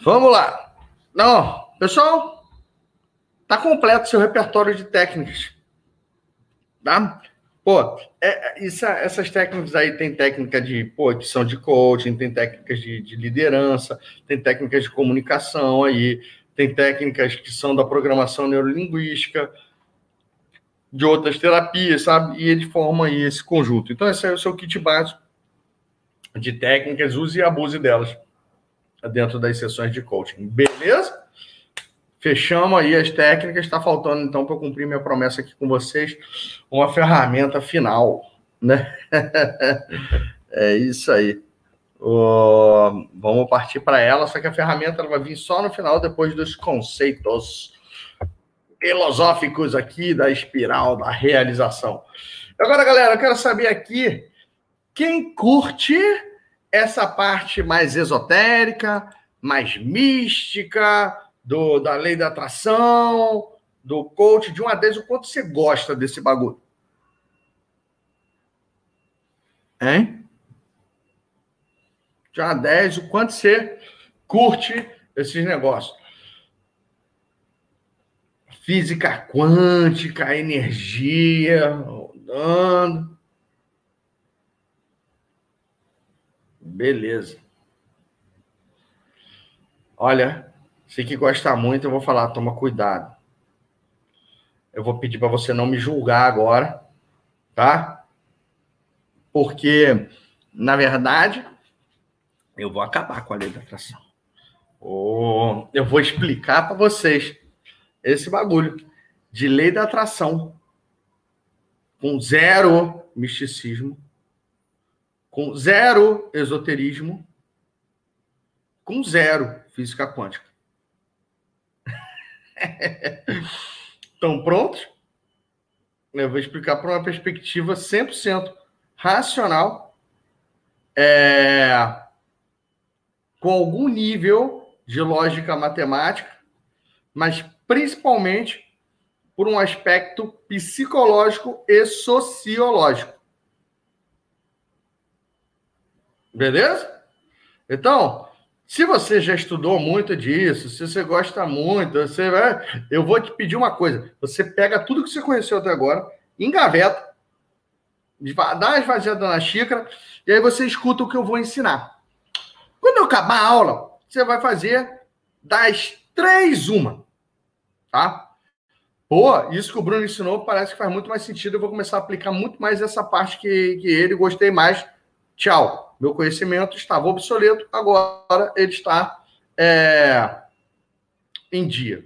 Vamos lá. Não, pessoal, Tá completo seu repertório de técnicas. Tá? Pô, é, isso, essas técnicas aí tem técnica de pô, são de coaching, tem técnicas de, de liderança, tem técnicas de comunicação aí, tem técnicas que são da programação neurolinguística, de outras terapias, sabe? E ele forma aí esse conjunto. Então, esse é o seu kit básico de técnicas, use e abuse delas dentro das sessões de coaching. Beleza? Fechamos aí as técnicas. Está faltando, então, para cumprir minha promessa aqui com vocês, uma ferramenta final. Né? é isso aí. Uh, vamos partir para ela, só que a ferramenta ela vai vir só no final, depois dos conceitos filosóficos aqui da espiral da realização. Agora, galera, eu quero saber aqui quem curte essa parte mais esotérica, mais mística, do, da lei da atração, do coach, de uma vez, o quanto você gosta desse bagulho? Hein? De uma 10, o quanto você curte esses negócios? Física quântica, energia, andando. Beleza. Olha, se que gosta muito, eu vou falar, toma cuidado. Eu vou pedir para você não me julgar agora, tá? Porque, na verdade, eu vou acabar com a lei da atração. Oh, eu vou explicar para vocês esse bagulho de lei da atração com zero misticismo, com zero esoterismo, com zero física quântica. Estão prontos? Eu vou explicar para uma perspectiva 100% racional, é, com algum nível de lógica matemática, mas principalmente por um aspecto psicológico e sociológico. Beleza? Então, se você já estudou muito disso, se você gosta muito, você vai, eu vou te pedir uma coisa. Você pega tudo que você conheceu até agora, engaveta, dá uma esvaziada na xícara, e aí você escuta o que eu vou ensinar. Quando eu acabar a aula, você vai fazer das três uma, tá? Pô, isso que o Bruno ensinou parece que faz muito mais sentido. Eu vou começar a aplicar muito mais essa parte que, que ele gostei mais. Tchau. Meu conhecimento estava obsoleto, agora ele está é, em dia.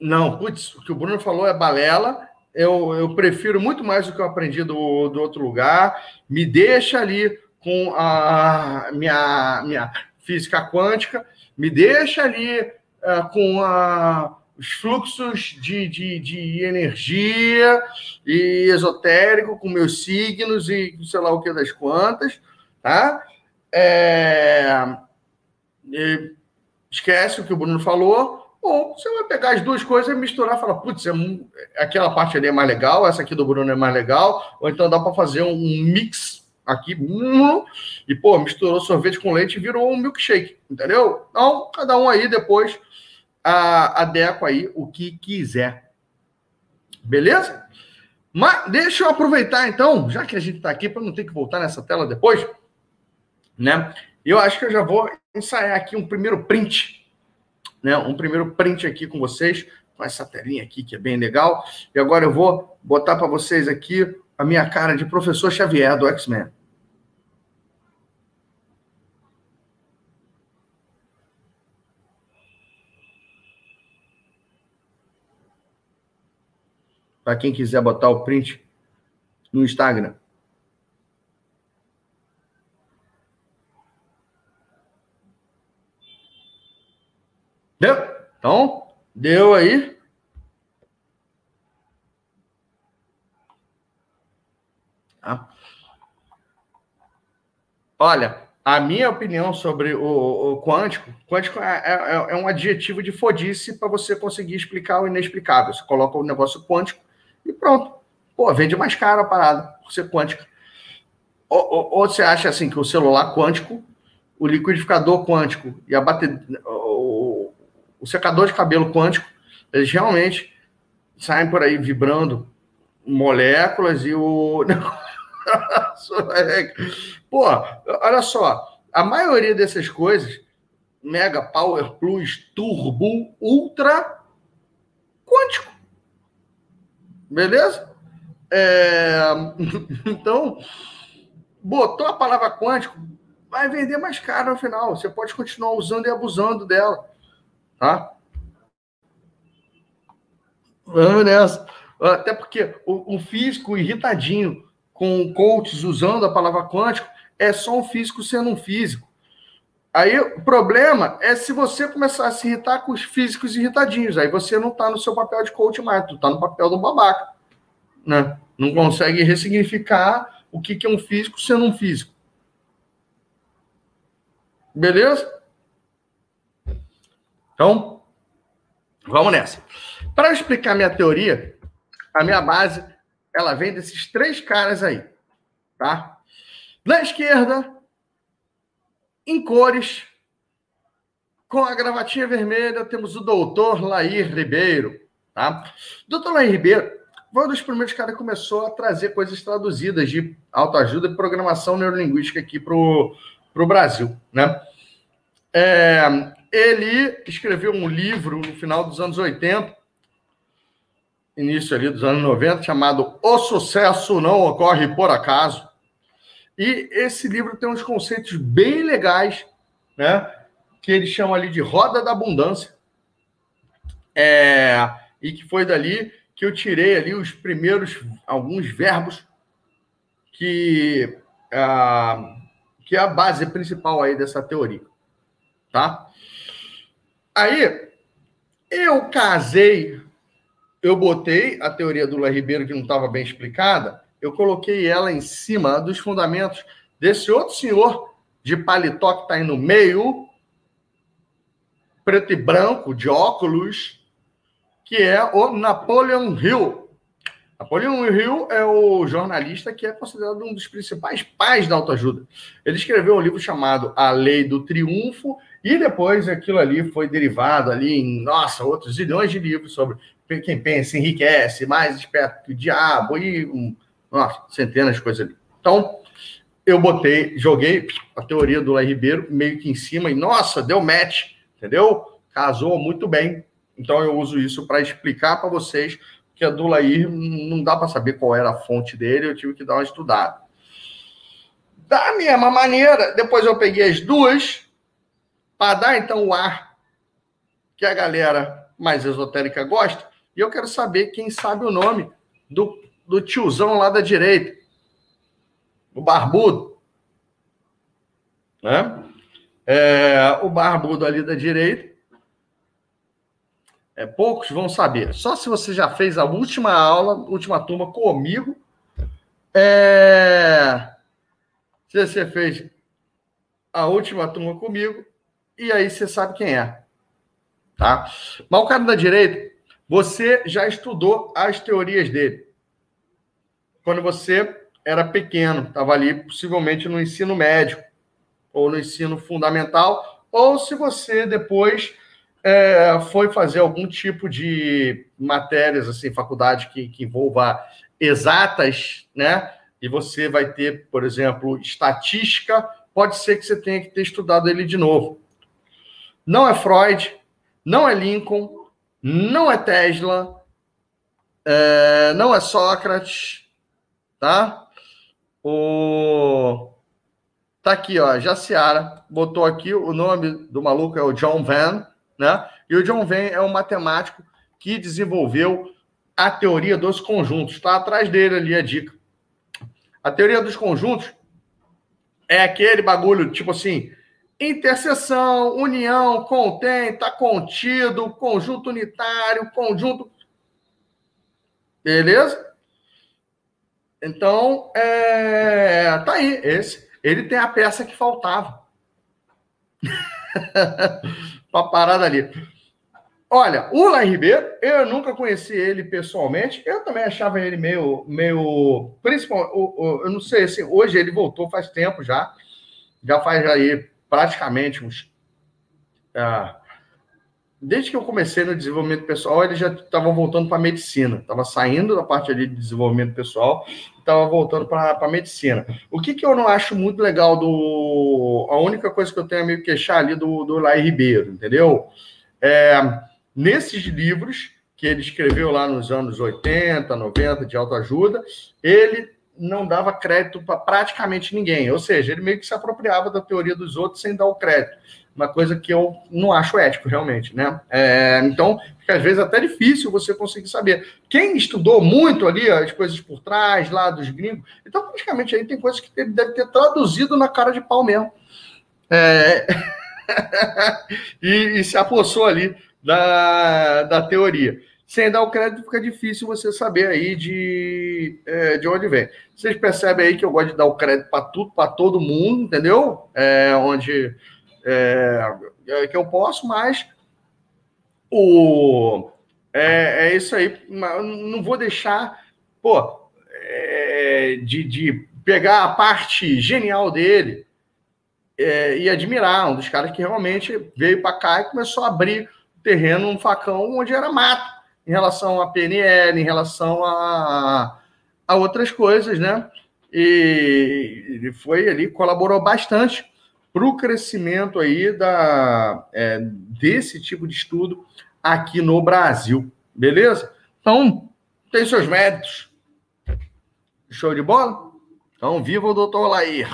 Não, putz, o que o Bruno falou é balela. Eu, eu prefiro muito mais o que eu aprendi do, do outro lugar. Me deixa ali com a minha, minha física quântica, me deixa ali uh, com a os fluxos de, de, de energia e esotérico com meus signos e sei lá o que das quantas, tá? É... esquece o que o Bruno falou, ou você vai pegar as duas coisas e misturar falar, putz, é, aquela parte ali é mais legal, essa aqui do Bruno é mais legal, ou então dá para fazer um mix aqui, e pô, misturou sorvete com leite e virou um milkshake, entendeu? Então, cada um aí depois adequa aí o que quiser. Beleza? Mas deixa eu aproveitar então, já que a gente está aqui, para não ter que voltar nessa tela depois, né? Eu acho que eu já vou ensaiar aqui um primeiro print, né? Um primeiro print aqui com vocês, com essa telinha aqui que é bem legal. E agora eu vou botar para vocês aqui a minha cara de professor Xavier do X-Men. Para quem quiser botar o print no Instagram. Deu? Então, deu aí. Tá? Olha, a minha opinião sobre o, o quântico, quântico é, é, é, um adjetivo de fodice para você conseguir explicar o inexplicável. Você coloca o negócio quântico e pronto. Pô, vende mais caro a parada, por ser quântica. Ou, ou, ou, você acha assim que o celular quântico, o liquidificador quântico e a bateria, o, o secador de cabelo quântico, eles realmente saem por aí vibrando moléculas e o. Pô, olha só, a maioria dessas coisas, Mega Power Plus, Turbo, Ultra, quântico. Beleza? É... então, botou a palavra quântico, vai vender mais caro no final. Você pode continuar usando e abusando dela. Tá? Vamos nessa. Até porque o, o físico irritadinho com coaches usando a palavra quântico é só um físico sendo um físico. Aí o problema é se você começar a se irritar com os físicos irritadinhos. Aí você não está no seu papel de coach mais, tu está no papel do babaca. Né? Não consegue ressignificar o que, que é um físico sendo um físico. Beleza? Então, vamos nessa. Para explicar minha teoria, a minha base, ela vem desses três caras aí, tá? Na esquerda, em cores, com a gravatinha vermelha, temos o doutor Lair Ribeiro, tá? Doutor Lair Ribeiro foi um dos primeiros caras que começou a trazer coisas traduzidas de autoajuda e programação neurolinguística aqui para o Brasil, né? É, ele escreveu um livro no final dos anos 80, início ali dos anos 90, chamado O Sucesso Não Ocorre Por Acaso. E esse livro tem uns conceitos bem legais, né? Que ele chama ali de roda da abundância. É, e que foi dali que eu tirei ali os primeiros, alguns verbos que, ah, que é a base principal aí dessa teoria, tá? Aí, eu casei, eu botei a teoria do Lula Ribeiro, que não estava bem explicada, eu coloquei ela em cima dos fundamentos desse outro senhor de paletó que está aí no meio, preto e branco, de óculos, que é o Napoleon Hill. Napoleon Hill é o jornalista que é considerado um dos principais pais da autoajuda. Ele escreveu um livro chamado A Lei do Triunfo e depois aquilo ali foi derivado ali em, nossa, outros zilhões de livros sobre quem pensa enriquece, mais esperto que o diabo e um, nossa, centenas de coisas ali. Então, eu botei, joguei a teoria do Lai Ribeiro meio que em cima e, nossa, deu match, entendeu? Casou muito bem. Então, eu uso isso para explicar para vocês que a do Lair não dá para saber qual era a fonte dele, eu tive que dar uma estudada. Da mesma maneira, depois eu peguei as duas para dar então o ar que a galera mais esotérica gosta, e eu quero saber quem sabe o nome do do tiozão lá da direita, o barbudo. Né? É, o barbudo ali da direita. É, poucos vão saber. Só se você já fez a última aula, última turma comigo. É, se você fez a última turma comigo, e aí você sabe quem é. Tá? Mas o cara da direita, você já estudou as teorias dele quando você era pequeno, estava ali possivelmente no ensino médio ou no ensino fundamental, ou se você depois é, foi fazer algum tipo de matérias, assim, faculdade que, que envolva exatas, né? E você vai ter, por exemplo, estatística, pode ser que você tenha que ter estudado ele de novo. Não é Freud, não é Lincoln, não é Tesla, é, não é Sócrates, tá? O tá aqui, ó, Jaciara botou aqui o nome do maluco é o John Van, né? E o John Van é um matemático que desenvolveu a teoria dos conjuntos. Está atrás dele ali a dica. A teoria dos conjuntos é aquele bagulho, tipo assim, interseção, união, contém, tá contido, conjunto unitário, conjunto. Beleza? Então, é, tá aí, esse. Ele tem a peça que faltava. Para parada ali. Olha, o Lai Ribeiro, eu nunca conheci ele pessoalmente. Eu também achava ele meio. meio principal, eu não sei, assim, hoje ele voltou faz tempo já. Já faz aí praticamente uns. Ah, desde que eu comecei no desenvolvimento pessoal, ele já estava voltando para a medicina. Estava saindo da parte ali de desenvolvimento pessoal, estava voltando para a medicina. O que, que eu não acho muito legal do. A única coisa que eu tenho a me queixar ali do, do Lai Ribeiro, entendeu? É, nesses livros que ele escreveu lá nos anos 80, 90 de autoajuda, ele não dava crédito para praticamente ninguém. Ou seja, ele meio que se apropriava da teoria dos outros sem dar o crédito. Uma coisa que eu não acho ético, realmente, né? É, então, fica às vezes até difícil você conseguir saber. Quem estudou muito ali as coisas por trás, lá dos gringos, então praticamente aí tem coisas que ele deve ter traduzido na cara de pau mesmo. É... e, e se apossou ali da, da teoria sem dar o crédito fica difícil você saber aí de, é, de onde vem. Vocês percebem aí que eu gosto de dar o crédito para tudo, para todo mundo, entendeu? É, onde é, é, que eu posso, mas o, é, é isso aí. Não vou deixar, pô, é, de, de pegar a parte genial dele é, e admirar um dos caras que realmente veio para cá e começou a abrir terreno, um facão onde era mato em relação à PNL, em relação a, a outras coisas, né? E ele foi ali, colaborou bastante para o crescimento aí da, é, desse tipo de estudo aqui no Brasil, beleza? Então, tem seus méritos. Show de bola? Então, viva o doutor Lair.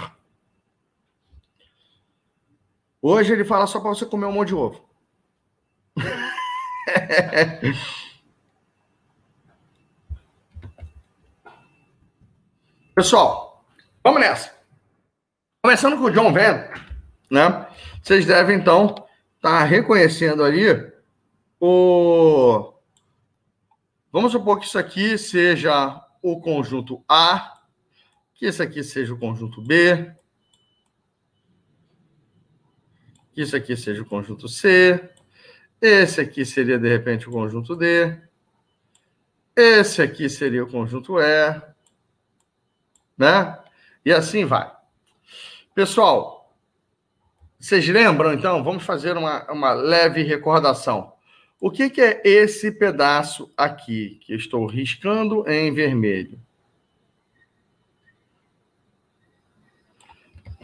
Hoje ele fala só para você comer um monte de ovo. Pessoal, vamos nessa. Começando com o John Venn, né? Vocês devem, então, estar tá reconhecendo ali o. Vamos supor que isso aqui seja o conjunto A, que isso aqui seja o conjunto B, que isso aqui seja o conjunto C, esse aqui seria, de repente, o conjunto D, esse aqui seria o conjunto E, né? E assim vai. Pessoal, vocês lembram, então? Vamos fazer uma, uma leve recordação. O que, que é esse pedaço aqui, que estou riscando em vermelho?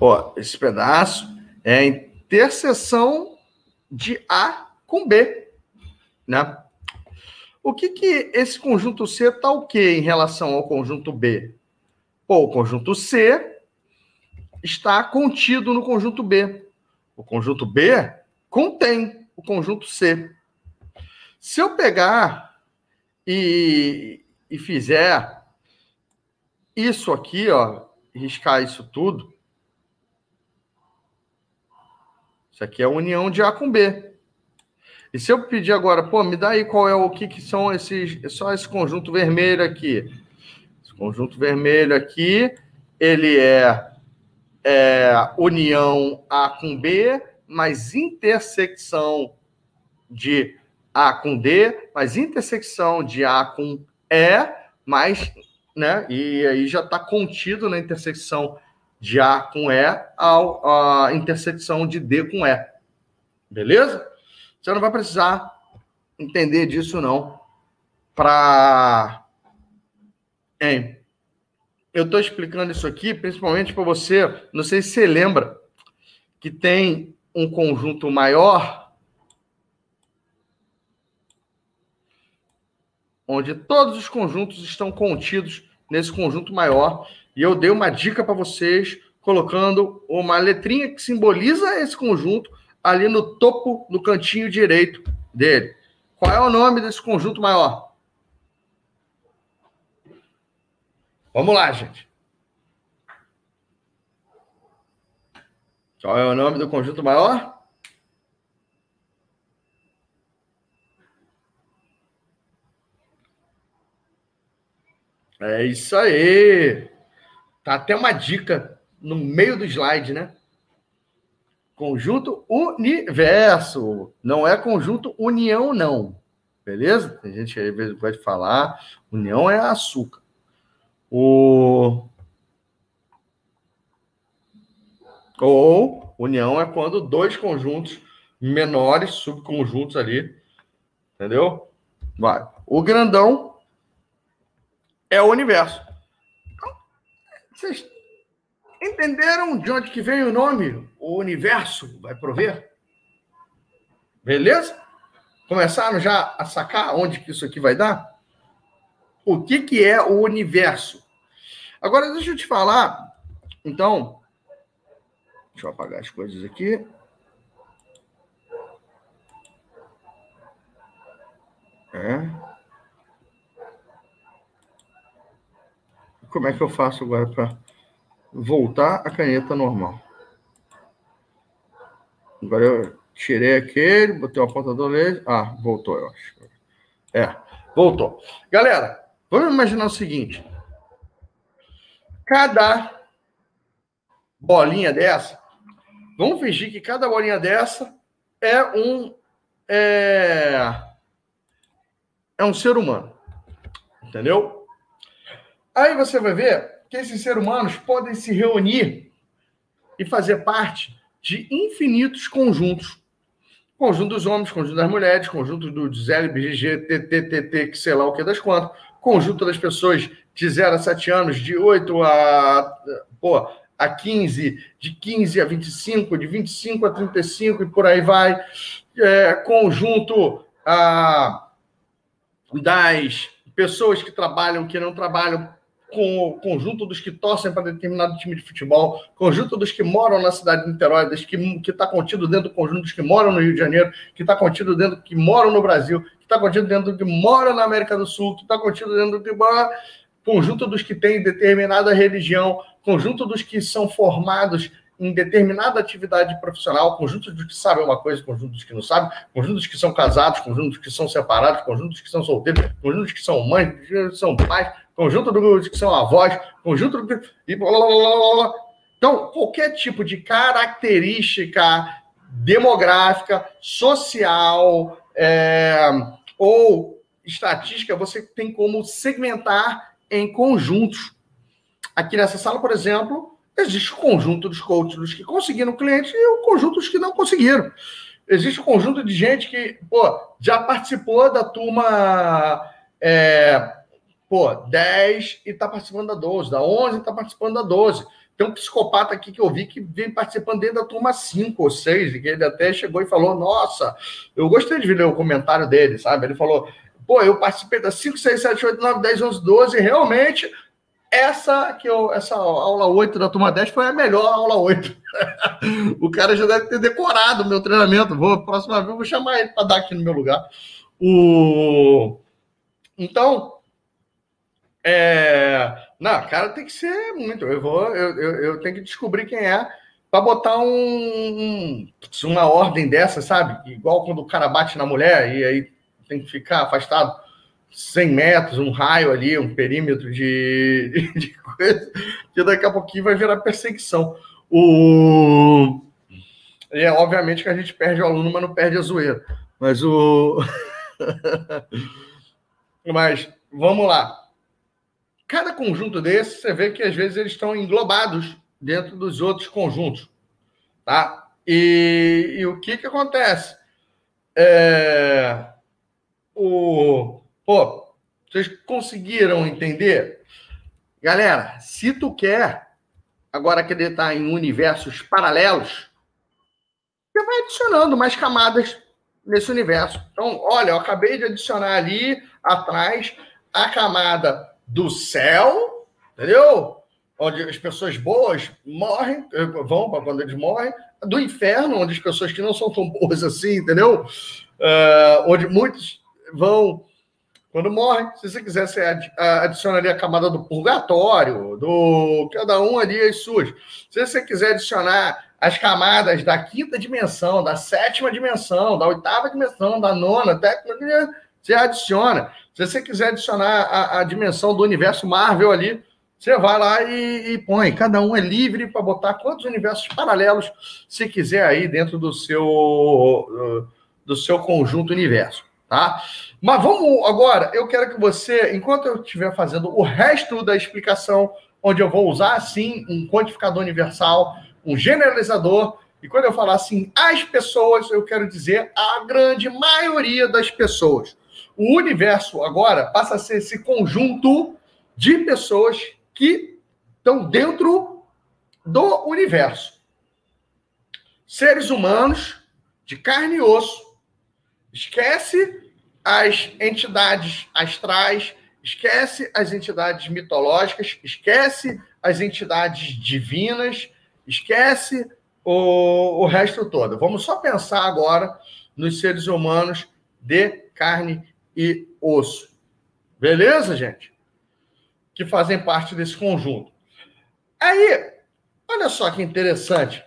Ó, esse pedaço é a interseção de A com B, né? O que que esse conjunto C está o quê em relação ao conjunto B? Pô, o conjunto C está contido no conjunto B. O conjunto B contém o conjunto C. Se eu pegar e, e fizer isso aqui, ó, riscar isso tudo, isso aqui é a união de A com B. E se eu pedir agora, pô, me dá aí qual é o que, que são esses, só esse conjunto vermelho aqui conjunto vermelho aqui, ele é, é união A com B, mais intersecção de A com D, mais intersecção de A com E, mais, né? E aí já está contido na intersecção de A com E ao, a intersecção de D com E. Beleza? Você não vai precisar entender disso, não, para Hein? Eu estou explicando isso aqui principalmente para você, não sei se você lembra, que tem um conjunto maior, onde todos os conjuntos estão contidos nesse conjunto maior, e eu dei uma dica para vocês, colocando uma letrinha que simboliza esse conjunto ali no topo, no cantinho direito dele. Qual é o nome desse conjunto maior? Vamos lá, gente. Qual é o nome do conjunto maior? É isso aí. Tá até uma dica no meio do slide, né? Conjunto universo. Não é conjunto união, não. Beleza? Tem gente que pode falar. União é açúcar. O... Ou união é quando dois conjuntos menores, subconjuntos ali, entendeu? Vai. O grandão é o universo. Então, vocês entenderam de onde que vem o nome? O universo vai prover? Beleza? Começaram já a sacar onde que isso aqui vai dar? O que, que é o universo? Agora, deixa eu te falar. Então, deixa eu apagar as coisas aqui. É. Como é que eu faço agora para voltar a caneta normal? Agora eu tirei aquele, botei o apontador laser. Ah, voltou, eu acho. É, voltou. Galera, vamos imaginar o seguinte: cada bolinha dessa, vamos fingir que cada bolinha dessa é um é, é um ser humano, entendeu? Aí você vai ver que esses seres humanos podem se reunir e fazer parte de infinitos conjuntos. Conjunto dos homens, conjunto das mulheres, conjunto dos LBGG, TTTT, que sei lá o que das quantas, conjunto das pessoas de 0 a 7 anos, de 8 a, pô, a 15, de 15 a 25, de 25 a 35 e por aí vai. É, conjunto a, das pessoas que trabalham, que não trabalham, com o conjunto dos que torcem para determinado time de futebol, conjunto dos que moram na cidade de Niterói, dos que está contido dentro do conjunto dos que moram no Rio de Janeiro, que está contido dentro que moram no Brasil, está contido dentro do que mora na América do Sul, que está contido dentro do que mora, conjunto dos que têm determinada religião, conjunto dos que são formados em determinada atividade profissional, conjunto dos que sabem uma coisa, conjunto dos que não sabem, conjunto dos que são casados, conjunto dos que são separados, conjunto dos que são solteiros, conjunto dos que são mães, que são pais, conjunto dos que são avós, conjunto do e blá, blá, blá, blá. Então, qualquer tipo de característica demográfica, social é, ou estatística, você tem como segmentar em conjuntos. Aqui nessa sala, por exemplo, existe o conjunto dos coaches dos que conseguiram cliente e o conjunto dos que não conseguiram. Existe um conjunto de gente que pô, já participou da turma é, pô, 10 e está participando da 12, da 11 e está participando da 12. Tem um psicopata aqui que eu vi que vem participando dentro da turma 5 ou 6, e que ele até chegou e falou: Nossa, eu gostei de ver o comentário dele, sabe? Ele falou: Pô, eu participei da 5, 6, 7, 8, 9, 10, 11, 12, e realmente essa que eu, essa aula 8 da turma 10 foi a melhor aula 8. o cara já deve ter decorado o meu treinamento. Vou, próxima vez, vou chamar ele para dar aqui no meu lugar. O... Então, é... Não, cara tem que ser muito. Eu vou, eu, eu, eu tenho que descobrir quem é para botar um, um, uma ordem dessa, sabe? Igual quando o cara bate na mulher e aí tem que ficar afastado 100 metros, um raio ali, um perímetro de, de, de coisa, que daqui a pouquinho vai virar perseguição. O... E é obviamente que a gente perde o aluno, mas não perde a zoeira. Mas o. mas vamos lá cada conjunto desse, você vê que às vezes eles estão englobados dentro dos outros conjuntos, tá? E, e o que que acontece? É, o, pô, vocês conseguiram entender? Galera, se tu quer agora acreditar em universos paralelos, você vai adicionando mais camadas nesse universo. Então, olha, eu acabei de adicionar ali atrás a camada do céu, entendeu? Onde as pessoas boas morrem, eh, vão para quando eles morrem, do inferno, onde as pessoas que não são tão boas assim, entendeu? Uh, onde muitos vão quando morrem. Se você quiser, você adiciona ali a camada do purgatório, do cada um ali as suas. Se você quiser adicionar as camadas da quinta dimensão, da sétima dimensão, da oitava dimensão, da nona, até você adiciona. Se você quiser adicionar a, a dimensão do universo Marvel ali, você vai lá e, e põe. Cada um é livre para botar quantos universos paralelos você quiser aí dentro do seu, do seu conjunto universo, tá? Mas vamos agora, eu quero que você, enquanto eu estiver fazendo o resto da explicação, onde eu vou usar, sim, um quantificador universal, um generalizador, e quando eu falar assim, as pessoas, eu quero dizer a grande maioria das pessoas. O universo agora passa a ser esse conjunto de pessoas que estão dentro do universo. Seres humanos de carne e osso. Esquece as entidades astrais, Esquece as entidades mitológicas, esquece as entidades divinas, esquece o, o resto todo. Vamos só pensar agora nos seres humanos de carne e osso. Beleza, gente? Que fazem parte desse conjunto. Aí, olha só que interessante.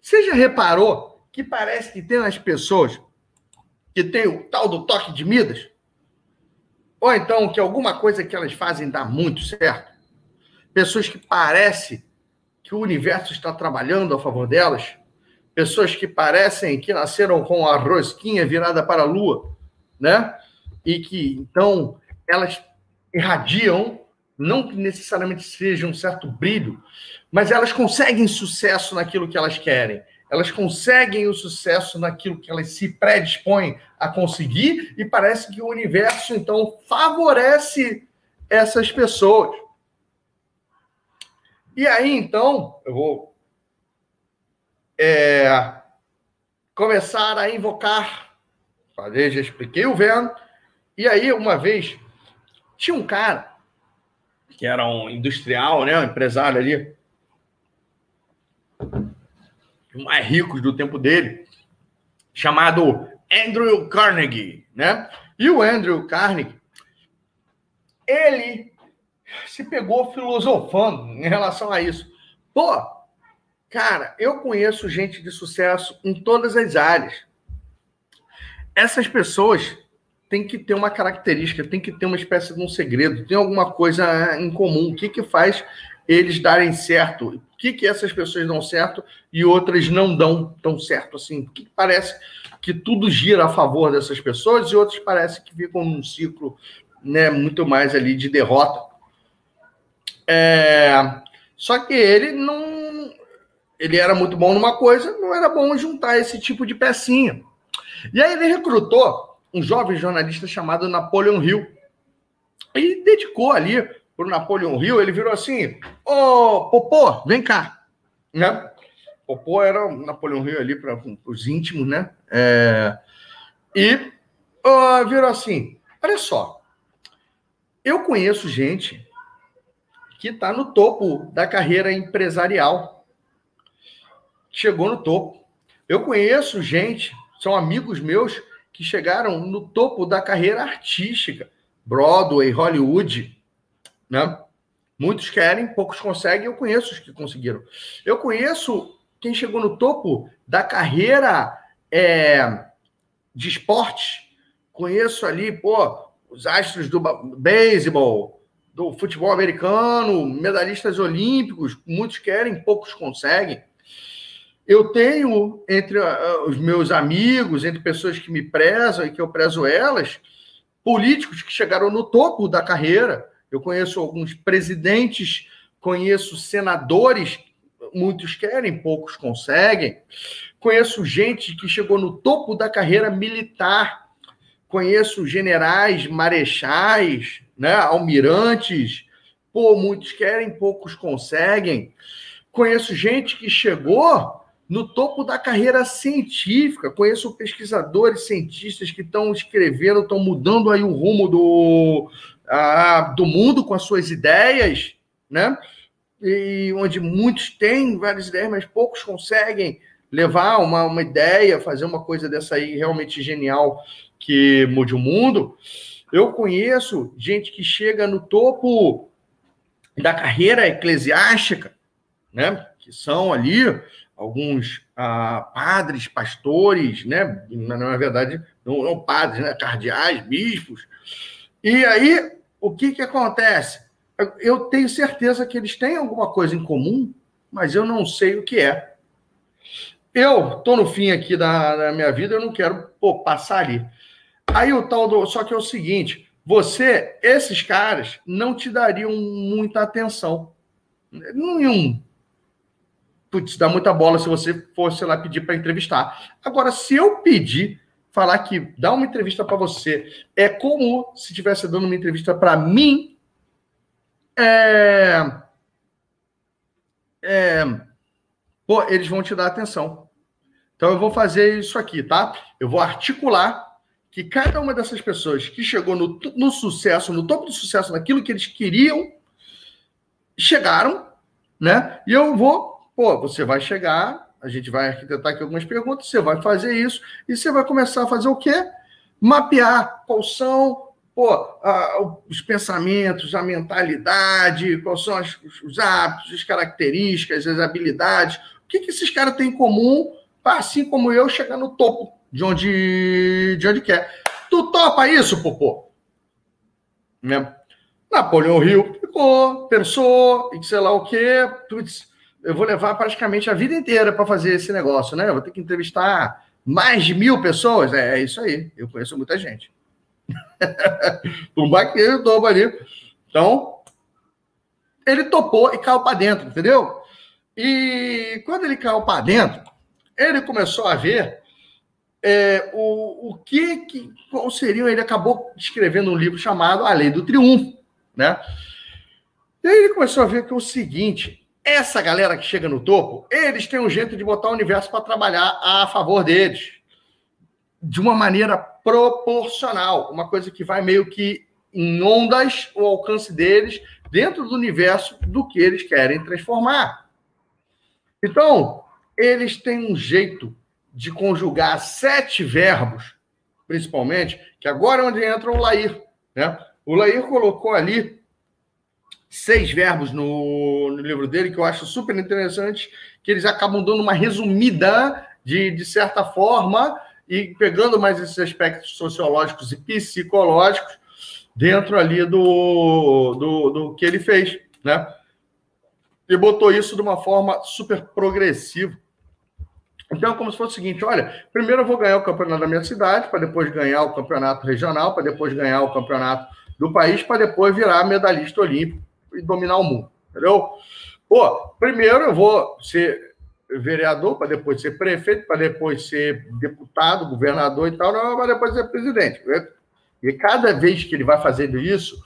Você já reparou que parece que tem as pessoas que tem o tal do toque de Midas? Ou então que alguma coisa que elas fazem dá muito certo. Pessoas que parecem que o universo está trabalhando a favor delas. Pessoas que parecem que nasceram com a rosquinha virada para a lua, né? E que então elas irradiam, não que necessariamente seja um certo brilho, mas elas conseguem sucesso naquilo que elas querem elas conseguem o sucesso naquilo que elas se predispõem a conseguir e parece que o universo então favorece essas pessoas. E aí então eu vou é, começar a invocar. Já expliquei o vento. E aí uma vez tinha um cara que era um industrial, né, um empresário ali mais ricos do tempo dele, chamado Andrew Carnegie, né? E o Andrew Carnegie, ele se pegou filosofando em relação a isso. Pô, cara, eu conheço gente de sucesso em todas as áreas. Essas pessoas têm que ter uma característica, têm que ter uma espécie de um segredo, tem alguma coisa em comum. O que, que faz eles darem certo? O que, que essas pessoas dão certo e outras não dão tão certo assim? Parece que tudo gira a favor dessas pessoas e outras parece que ficam num ciclo né, muito mais ali de derrota. É... Só que ele não. Ele era muito bom numa coisa, não era bom juntar esse tipo de pecinha. E aí ele recrutou um jovem jornalista chamado Napoleon Hill e dedicou ali para o Napoleão Hill, ele virou assim: Ô, Popô, vem cá. Né? Popô era o Napoleão Hill ali para os íntimos, né? É... E uh, virou assim: olha só, eu conheço gente que está no topo da carreira empresarial. Chegou no topo. Eu conheço gente, são amigos meus, que chegaram no topo da carreira artística. Broadway, Hollywood, né? Muitos querem, poucos conseguem. Eu conheço os que conseguiram. Eu conheço quem chegou no topo da carreira é, de esporte. Conheço ali, pô, os astros do beisebol, do futebol americano, medalhistas olímpicos. Muitos querem, poucos conseguem. Eu tenho entre uh, os meus amigos, entre pessoas que me prezam e que eu prezo elas, políticos que chegaram no topo da carreira eu conheço alguns presidentes, conheço senadores, muitos querem, poucos conseguem. Conheço gente que chegou no topo da carreira militar. Conheço generais, marechais, né, almirantes. Pô, muitos querem, poucos conseguem. Conheço gente que chegou no topo da carreira científica. Conheço pesquisadores, cientistas que estão escrevendo, estão mudando aí o rumo do, do mundo com as suas ideias, né? E onde muitos têm várias ideias, mas poucos conseguem levar uma, uma ideia, fazer uma coisa dessa aí realmente genial que mude o mundo. Eu conheço gente que chega no topo da carreira eclesiástica, né? Que são ali alguns ah, padres, pastores, né? Na, verdade, não, não padres, né? Cardeais, bispos, e aí, o que, que acontece? Eu tenho certeza que eles têm alguma coisa em comum, mas eu não sei o que é. Eu estou no fim aqui da, da, minha vida, eu não quero pô, passar ali. Aí o tal do. Só que é o seguinte: você, esses caras, não te dariam muita atenção. Nenhum. Putz, dá muita bola se você fosse lá pedir para entrevistar. Agora, se eu pedir falar que dar uma entrevista para você é como se estivesse dando uma entrevista para mim. É... É... Pô, eles vão te dar atenção. Então eu vou fazer isso aqui, tá? Eu vou articular que cada uma dessas pessoas que chegou no, no sucesso, no topo do sucesso, naquilo que eles queriam, chegaram, né? E eu vou, pô, você vai chegar, a gente vai arquitetar aqui algumas perguntas, você vai fazer isso, e você vai começar a fazer o quê? Mapear quais são pô, os pensamentos, a mentalidade, quais são as, os hábitos, as características, as habilidades, o que, que esses caras têm em comum para, assim como eu, chegar no topo de onde, de onde quer. Tu topa isso, Popô? Né? Napoleão Rio ficou, pensou, e sei lá o quê. Putz, eu vou levar praticamente a vida inteira para fazer esse negócio, né? Eu vou ter que entrevistar mais de mil pessoas. É, é isso aí, eu conheço muita gente. um baqueiro topa ali. Então, ele topou e caiu para dentro, entendeu? E quando ele caiu para dentro, ele começou a ver é, o, o que, que qual seria, ele acabou escrevendo um livro chamado A Lei do Triunfo, né? E aí ele começou a ver que é o seguinte, essa galera que chega no topo, eles têm um jeito de botar o universo para trabalhar a favor deles, de uma maneira proporcional, uma coisa que vai meio que em ondas o alcance deles dentro do universo do que eles querem transformar. Então, eles têm um jeito de conjugar sete verbos, principalmente, que agora é onde entra o Lair. Né? O Lair colocou ali seis verbos no, no, livro dele, que eu acho super interessante, que eles acabam dando uma resumida de, de certa forma e pegando mais esses aspectos sociológicos e psicológicos dentro ali do, do, do que ele fez, né? E botou isso de uma forma super progressiva. Então, é como se fosse o seguinte: olha, primeiro eu vou ganhar o campeonato da minha cidade, para depois ganhar o campeonato regional, para depois ganhar o campeonato do país, para depois virar medalhista olímpico e dominar o mundo. Entendeu? Pô, primeiro eu vou ser vereador, para depois ser prefeito, para depois ser deputado, governador e tal, para depois ser presidente. E cada vez que ele vai fazendo isso,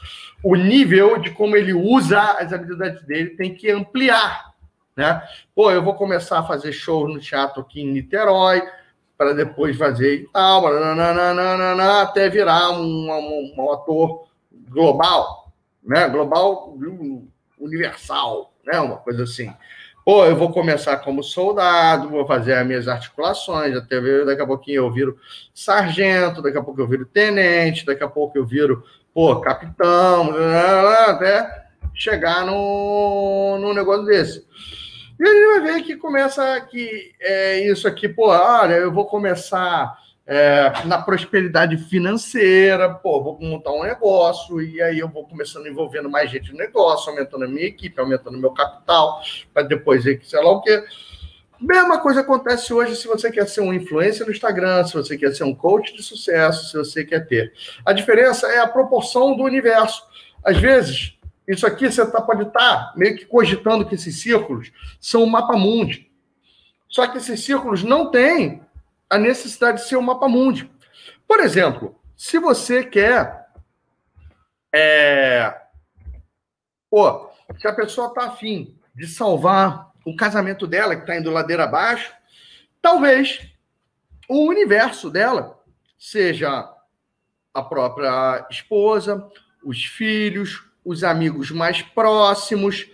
o nível de como ele usa as habilidades dele tem que ampliar né? Pô, eu vou começar a fazer show no teatro aqui em Niterói, para depois fazer e tal, até virar um, um, um, ator global, né? Global universal, né? Uma coisa assim. Pô, eu vou começar como soldado, vou fazer as minhas articulações, até daqui a pouquinho eu viro sargento, daqui a pouco eu viro tenente, daqui a pouco eu viro, pô, capitão, até chegar no, no negócio desse. E ele vai ver que começa que é isso aqui, pô, olha, eu vou começar é, na prosperidade financeira, pô, vou montar um negócio, e aí eu vou começando envolvendo mais gente no negócio, aumentando a minha equipe, aumentando meu capital, para depois sei lá o quê. Mesma coisa acontece hoje se você quer ser um influencer no Instagram, se você quer ser um coach de sucesso, se você quer ter. A diferença é a proporção do universo. Às vezes, isso aqui você tá, pode estar tá meio que cogitando que esses círculos são um mapa mundi. Só que esses círculos não têm a necessidade de ser um mapa mundi. Por exemplo, se você quer. É, pô, se a pessoa está afim de salvar o casamento dela, que está indo ladeira abaixo, talvez o universo dela seja a própria esposa, os filhos, os amigos mais próximos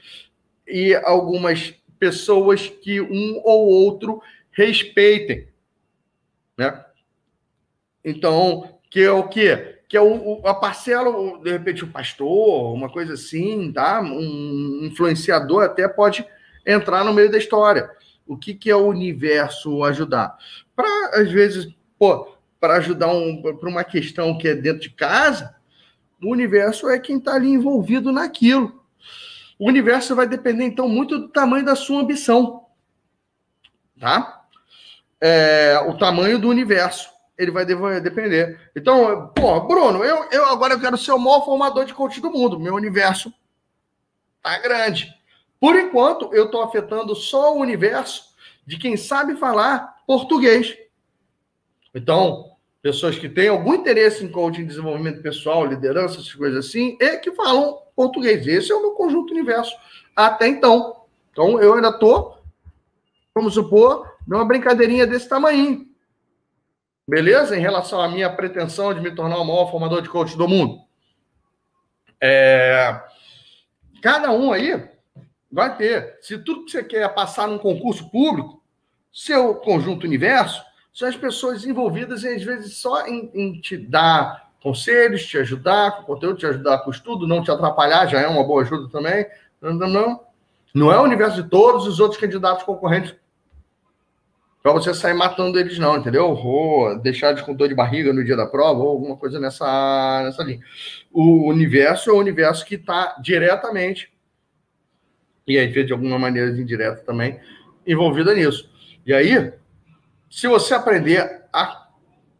e algumas pessoas que um ou outro respeitem, né? Então, que é o quê? Que é o, a parcela, de repente, o pastor, uma coisa assim, tá? Um influenciador até pode entrar no meio da história. O que, que é o universo ajudar? Para, às vezes, pô, para ajudar um, para uma questão que é dentro de casa, o universo é quem está ali envolvido naquilo. O universo vai depender, então, muito do tamanho da sua ambição. Tá? É, o tamanho do universo. Ele vai depender. Então, pô, Bruno, eu, eu agora quero ser o maior formador de coach do mundo. Meu universo tá grande. Por enquanto, eu estou afetando só o universo de quem sabe falar português. Então, pessoas que têm algum interesse em coaching, desenvolvimento pessoal, liderança, essas coisas assim, e que falam português. Esse é o meu conjunto universo até então. Então, eu ainda estou, vamos supor, numa brincadeirinha desse tamanho. Beleza? Em relação à minha pretensão de me tornar o maior formador de coach do mundo. É... Cada um aí vai ter. Se tudo que você quer é passar num concurso público, seu conjunto universo, são as pessoas envolvidas e às vezes só em, em te dar conselhos, te ajudar com conteúdo, te ajudar com estudo, não te atrapalhar, já é uma boa ajuda também. Não, não, não. Não é o universo de todos os outros candidatos concorrentes para você sair matando eles, não, entendeu? Ou deixar eles com dor de barriga no dia da prova, ou alguma coisa nessa, nessa linha. O universo é o universo que está diretamente, e vezes de alguma maneira indireta também, envolvida nisso. E aí, se você aprender a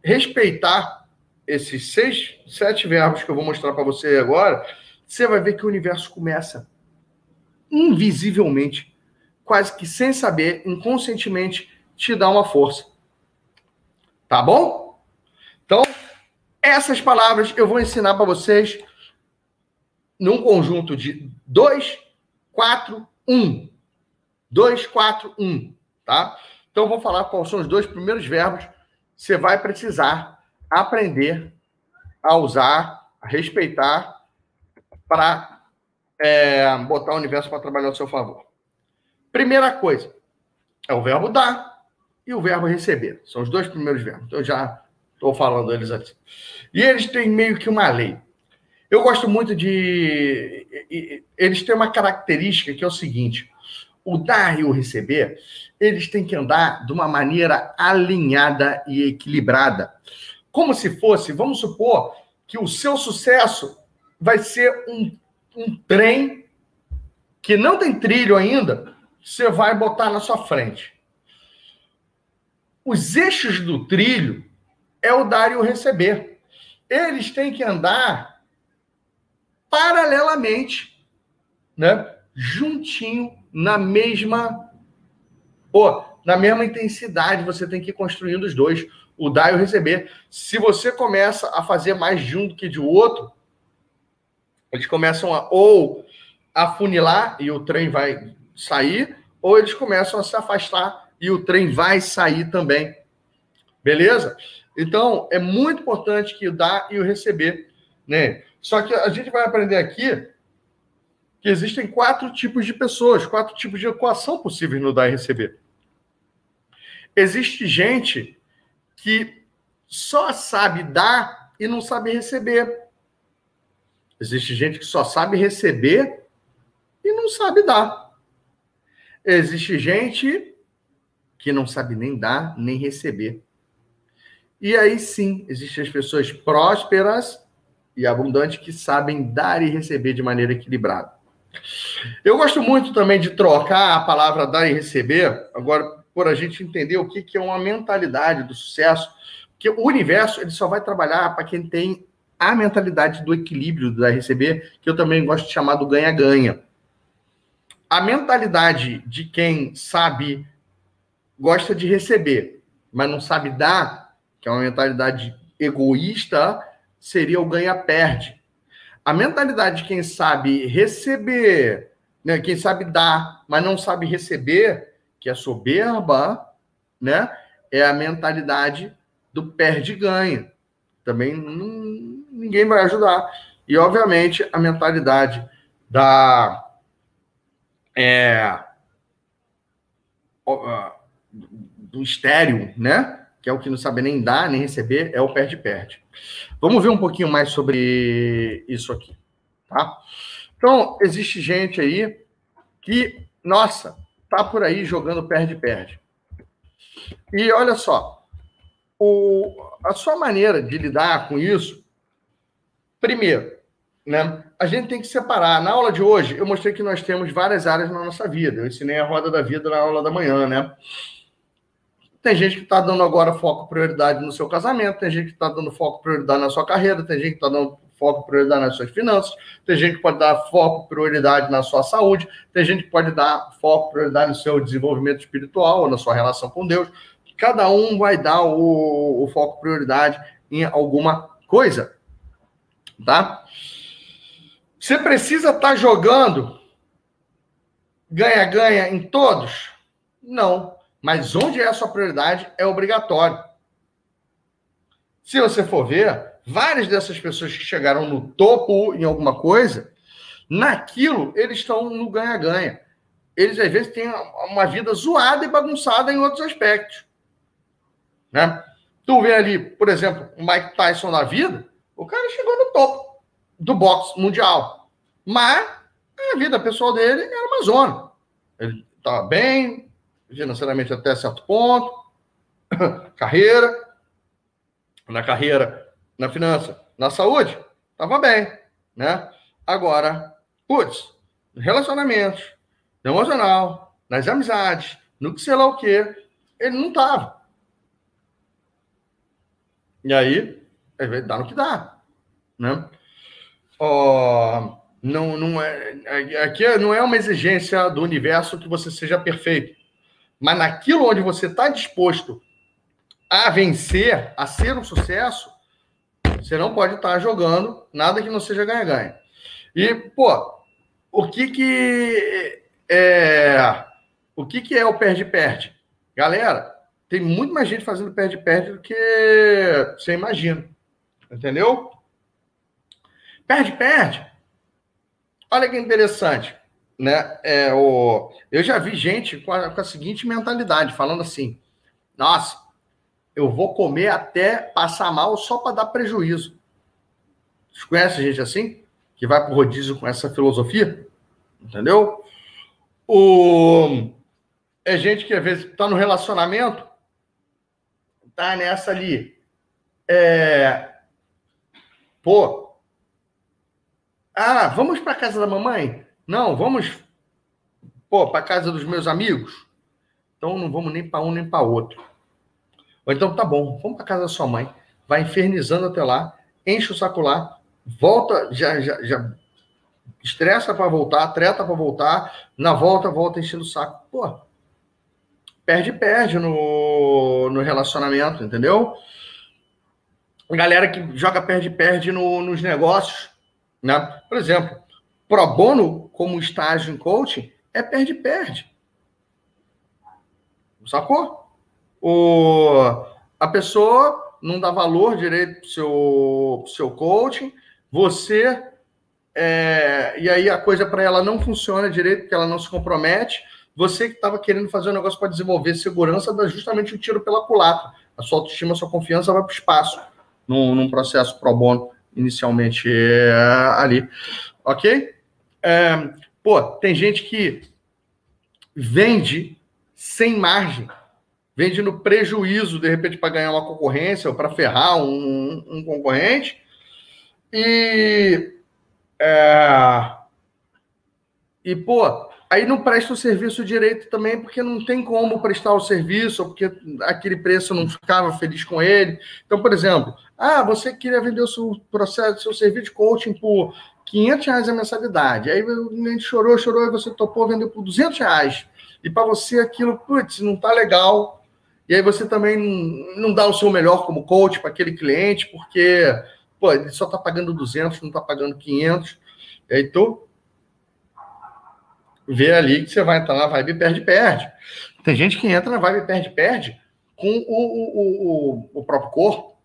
respeitar esses seis, sete verbos que eu vou mostrar para você agora, você vai ver que o universo começa invisivelmente, quase que sem saber, inconscientemente, te dar uma força. Tá bom? Então, essas palavras eu vou ensinar para vocês num conjunto de 2, 4, 1. 2, 4, 1. Tá? Então, eu vou falar quais são os dois primeiros verbos. Você vai precisar aprender a usar, a respeitar, para é, botar o universo para trabalhar ao seu favor. Primeira coisa é o verbo dar e o verbo receber. São os dois primeiros verbos. Então, eu já estou falando eles assim. E eles têm meio que uma lei. Eu gosto muito de. Eles têm uma característica que é o seguinte: o dar e o receber, eles têm que andar de uma maneira alinhada e equilibrada. Como se fosse, vamos supor, que o seu sucesso vai ser um, um trem que não tem trilho ainda, você vai botar na sua frente os eixos do trilho é o dar e o receber. Eles têm que andar paralelamente, né? Juntinho, na mesma, oh, na mesma intensidade. Você tem que ir construindo os dois, o dar e o receber. Se você começa a fazer mais de um do que de outro, eles começam a ou afunilar e o trem vai sair, ou eles começam a se afastar e o trem vai sair também. Beleza? Então, é muito importante que o dar e o receber, né? Só que a gente vai aprender aqui que existem quatro tipos de pessoas, quatro tipos de equação possíveis no dar e receber. Existe gente que só sabe dar e não sabe receber. Existe gente que só sabe receber e não sabe dar. Existe gente que não sabe nem dar nem receber. E aí sim, existem as pessoas prósperas e abundantes que sabem dar e receber de maneira equilibrada. Eu gosto muito também de trocar a palavra dar e receber, agora, por a gente entender o que, é uma mentalidade do sucesso, que o universo ele só vai trabalhar para quem tem a mentalidade do equilíbrio e receber, que eu também gosto de chamar do ganha-ganha. A mentalidade de quem sabe gosta de receber, mas não sabe dar, que é uma mentalidade egoísta, seria o ganha-perde. A mentalidade de quem sabe receber, né, quem sabe dar, mas não sabe receber, que é soberba, né, é a mentalidade do perde-ganha. Também não, ninguém vai ajudar. E, obviamente, a mentalidade da. É, do estéreo, né? Que é o que não sabe nem dar, nem receber, é o perde-perde. Vamos ver um pouquinho mais sobre isso aqui, tá? Então, existe gente aí que, nossa, tá por aí jogando perde-perde. E olha só, o, a sua maneira de lidar com isso, primeiro, né? A gente tem que separar. Na aula de hoje, eu mostrei que nós temos várias áreas na nossa vida. Eu ensinei a roda da vida na aula da manhã, né? Tem gente que está dando agora foco, prioridade no seu casamento, tem gente que está dando foco, prioridade na sua carreira, tem gente que está dando foco, prioridade nas suas finanças, tem gente que pode dar foco, prioridade na sua saúde, tem gente que pode dar foco, prioridade no seu desenvolvimento espiritual ou na sua relação com Deus. Cada um vai dar o, o foco, prioridade em alguma coisa, tá? Você precisa estar tá jogando ganha-ganha em todos? Não. Mas onde é a sua prioridade é obrigatório. se você for ver, várias dessas pessoas que chegaram no topo em alguma coisa, naquilo eles estão no ganha-ganha. Eles às vezes têm uma vida zoada e bagunçada em outros aspectos. Né? Tu vê ali, por exemplo, o Mike Tyson na vida, o cara chegou no topo do boxe mundial. Mas a vida pessoal dele era uma zona. Ele estava bem, financeiramente até certo ponto, carreira, na carreira, na finança, na saúde, estava bem, né? Agora, putz, relacionamentos, no emocional, nas amizades, no que sei lá o quê, ele não estava. E aí, dá no que dá, né? Oh, não, não é, aqui não é uma exigência do universo que você seja perfeito, mas naquilo onde você está disposto a vencer, a ser um sucesso, você não pode estar jogando nada que não seja ganha-ganha. E, pô, o que que é, o que que é o perde-perde? Galera, tem muito mais gente fazendo perde-perde do que você imagina. Entendeu? Perde-perde. Olha que interessante. Né? É, o... Eu já vi gente com a, com a seguinte mentalidade, falando assim: nossa, eu vou comer até passar mal só para dar prejuízo. Vocês conhecem gente assim? Que vai para rodízio com essa filosofia? Entendeu? O... É gente que às vezes está no relacionamento, tá nessa ali. É... Pô. Ah, vamos para casa da mamãe? Não, vamos pô, para casa dos meus amigos. Então não vamos nem para um nem para outro. Ou então, tá bom, vamos para casa da sua mãe, vai infernizando até lá, enche o saco lá, volta, já, já, já estressa para voltar, treta para voltar, na volta, volta enchendo o saco. Pô, perde, perde no, no relacionamento, entendeu? Galera que joga perde, perde no, nos negócios, né? Por exemplo, pro bono como estágio em coaching é perde, perde. Sacou? o, a pessoa não dá valor direito para o seu, pro seu coaching, você. É, e aí a coisa para ela não funciona direito, porque ela não se compromete. Você que estava querendo fazer um negócio para desenvolver segurança, dá justamente o um tiro pela culatra. A sua autoestima, a sua confiança vai para o espaço num, num, processo pro bono, inicialmente é, ali. Ok? É, pô, tem gente que vende sem margem vende no prejuízo, de repente, para ganhar uma concorrência ou para ferrar um, um, concorrente. E. É, e, pô, aí não presta o serviço direito também, porque não tem como prestar o serviço, ou porque aquele preço não ficava feliz com ele. Então, por exemplo, ah, você queria vender o seu processo, seu serviço de coaching por 500 reais a mensalidade. Aí o cliente chorou, chorou, e você topou, vendeu por 200 reais. E para você aquilo, putz, não tá legal e aí você também não dá o seu melhor como coach para aquele cliente, porque pô, ele só está pagando 200, não está pagando 500. E aí tu vê ali que você vai entrar na vibe perde-perde. Tem gente que entra na vibe perde-perde com o, o, o, o próprio corpo.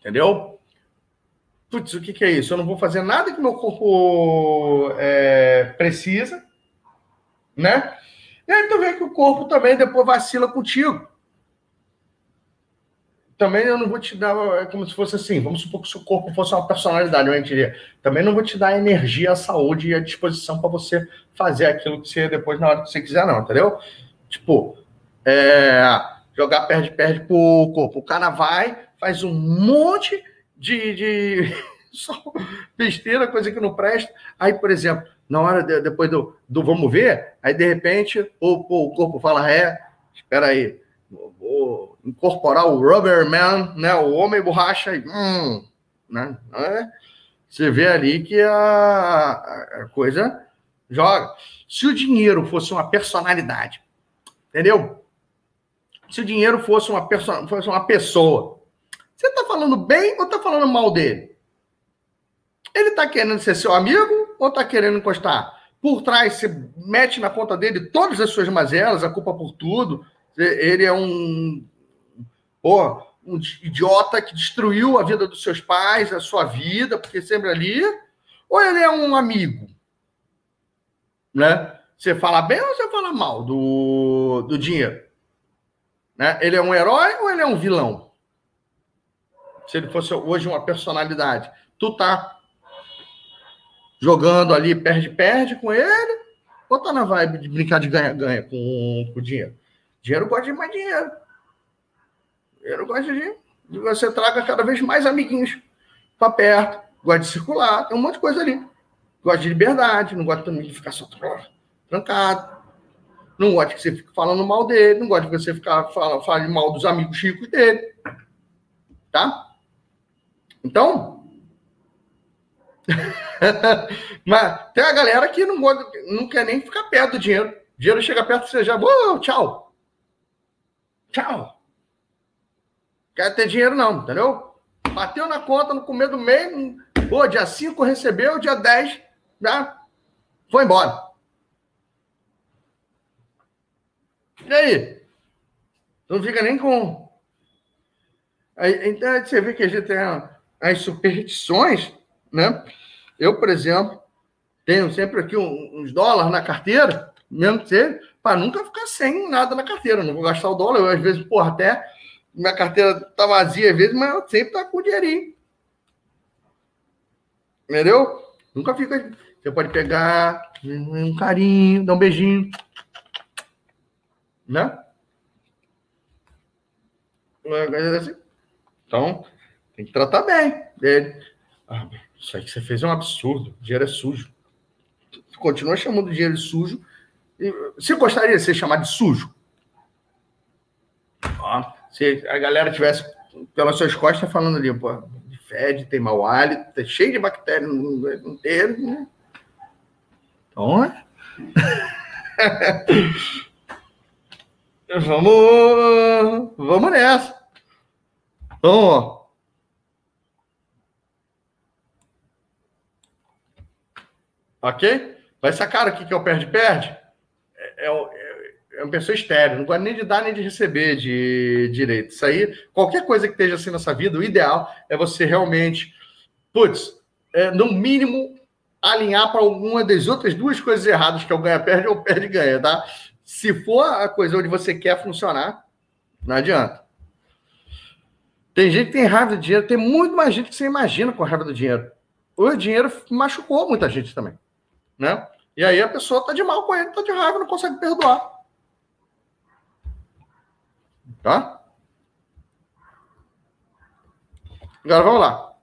Entendeu? Putz, o que, que, é isso? Eu não vou fazer nada que meu corpo é, precisa, né? E aí tu vê que o corpo também depois vacila contigo. Também eu não vou te dar, é como se fosse assim, vamos supor que o seu corpo fosse uma personalidade, eu diria. Também não vou te dar a energia, a saúde e a disposição para você fazer aquilo que você depois, na hora que você quiser, não, entendeu? Tipo, é, jogar perde-perde pro corpo. O cara vai, faz um monte de, de só besteira, coisa que não presta. Aí, por exemplo, na hora de, depois do, do vamos ver, aí de repente o, o corpo fala, é, espera aí, vou incorporar o Rubber Man, né, o homem borracha, e, hum, né, é, você vê ali que a, a coisa joga. Se o dinheiro fosse uma personalidade, entendeu? Se o dinheiro fosse uma, fosse uma pessoa, você está falando bem ou está falando mal dele? Ele está querendo ser seu amigo ou tá querendo encostar? Por trás, você mete na conta dele todas as suas mazelas, a culpa por tudo. Ele é um. Pô, um idiota que destruiu a vida dos seus pais, a sua vida, porque sempre ali, ou ele é um amigo? Né? Você fala bem ou você fala mal do, do dinheiro? Né? Ele é um herói ou ele é um vilão? Se ele fosse hoje uma personalidade, tu tá jogando ali, perde-perde com ele, ou tá na vibe de brincar de ganha-ganha com, com dinheiro? Dinheiro gosta de mais dinheiro. Dinheiro gosta de, de você traga cada vez mais amiguinhos para perto, gosta de circular, tem um monte de coisa ali. Gosta de liberdade, não gosta também de ficar só trancado. Não gosta que você fique falando mal dele, não gosta que você ficar fala, fale mal dos amigos ricos dele. Tá? Então. Mas tem a galera que não, não quer nem ficar perto do dinheiro. O dinheiro chega perto, você já. Oh, tchau. Tchau. Quer ter dinheiro, não, entendeu? Bateu na conta no começo do mês. Pô, dia 5 recebeu, dia 10 já foi embora. E aí? Não fica nem com. Então você vê que a gente tem as superstições, né? Eu, por exemplo, tenho sempre aqui uns dólares na carteira, mesmo que seja, para nunca ficar sem nada na carteira. Não vou gastar o dólar. Eu, às vezes, porra, até minha carteira tá vazia às vezes, mas eu sempre tá com dinheirinho. Entendeu? Nunca fica. Você pode pegar um carinho, dar um beijinho né? Assim. Então, tem que tratar bem dele. Ah, isso aí que você fez é um absurdo. O dinheiro é sujo. Você continua chamando o dinheiro de sujo. Você gostaria de ser chamado de sujo? se a galera tivesse pelas suas costas falando ali, pô, de fede, tem mau hálito, tá cheio de bactérias no inteiro, né? Então, é. Vamos, vamos nessa. Vamos. Ok? Vai sacar o que é o perde-perde? É, é, é, uma pessoa estéreo, não gosta nem de dar nem de receber de direito. Isso aí, qualquer coisa que esteja assim nessa vida, o ideal é você realmente, putz, é, no mínimo, alinhar para alguma das outras duas coisas erradas, que é o ganha-perde ou perde-ganha, tá? Se for a coisa onde você quer funcionar, não adianta. Tem gente que tem raiva do dinheiro, tem muito mais gente que você imagina com raiva do dinheiro. O dinheiro machucou muita gente também, né? E aí a pessoa tá de mal com ele, tá de raiva, não consegue perdoar. Tá? Agora vamos lá.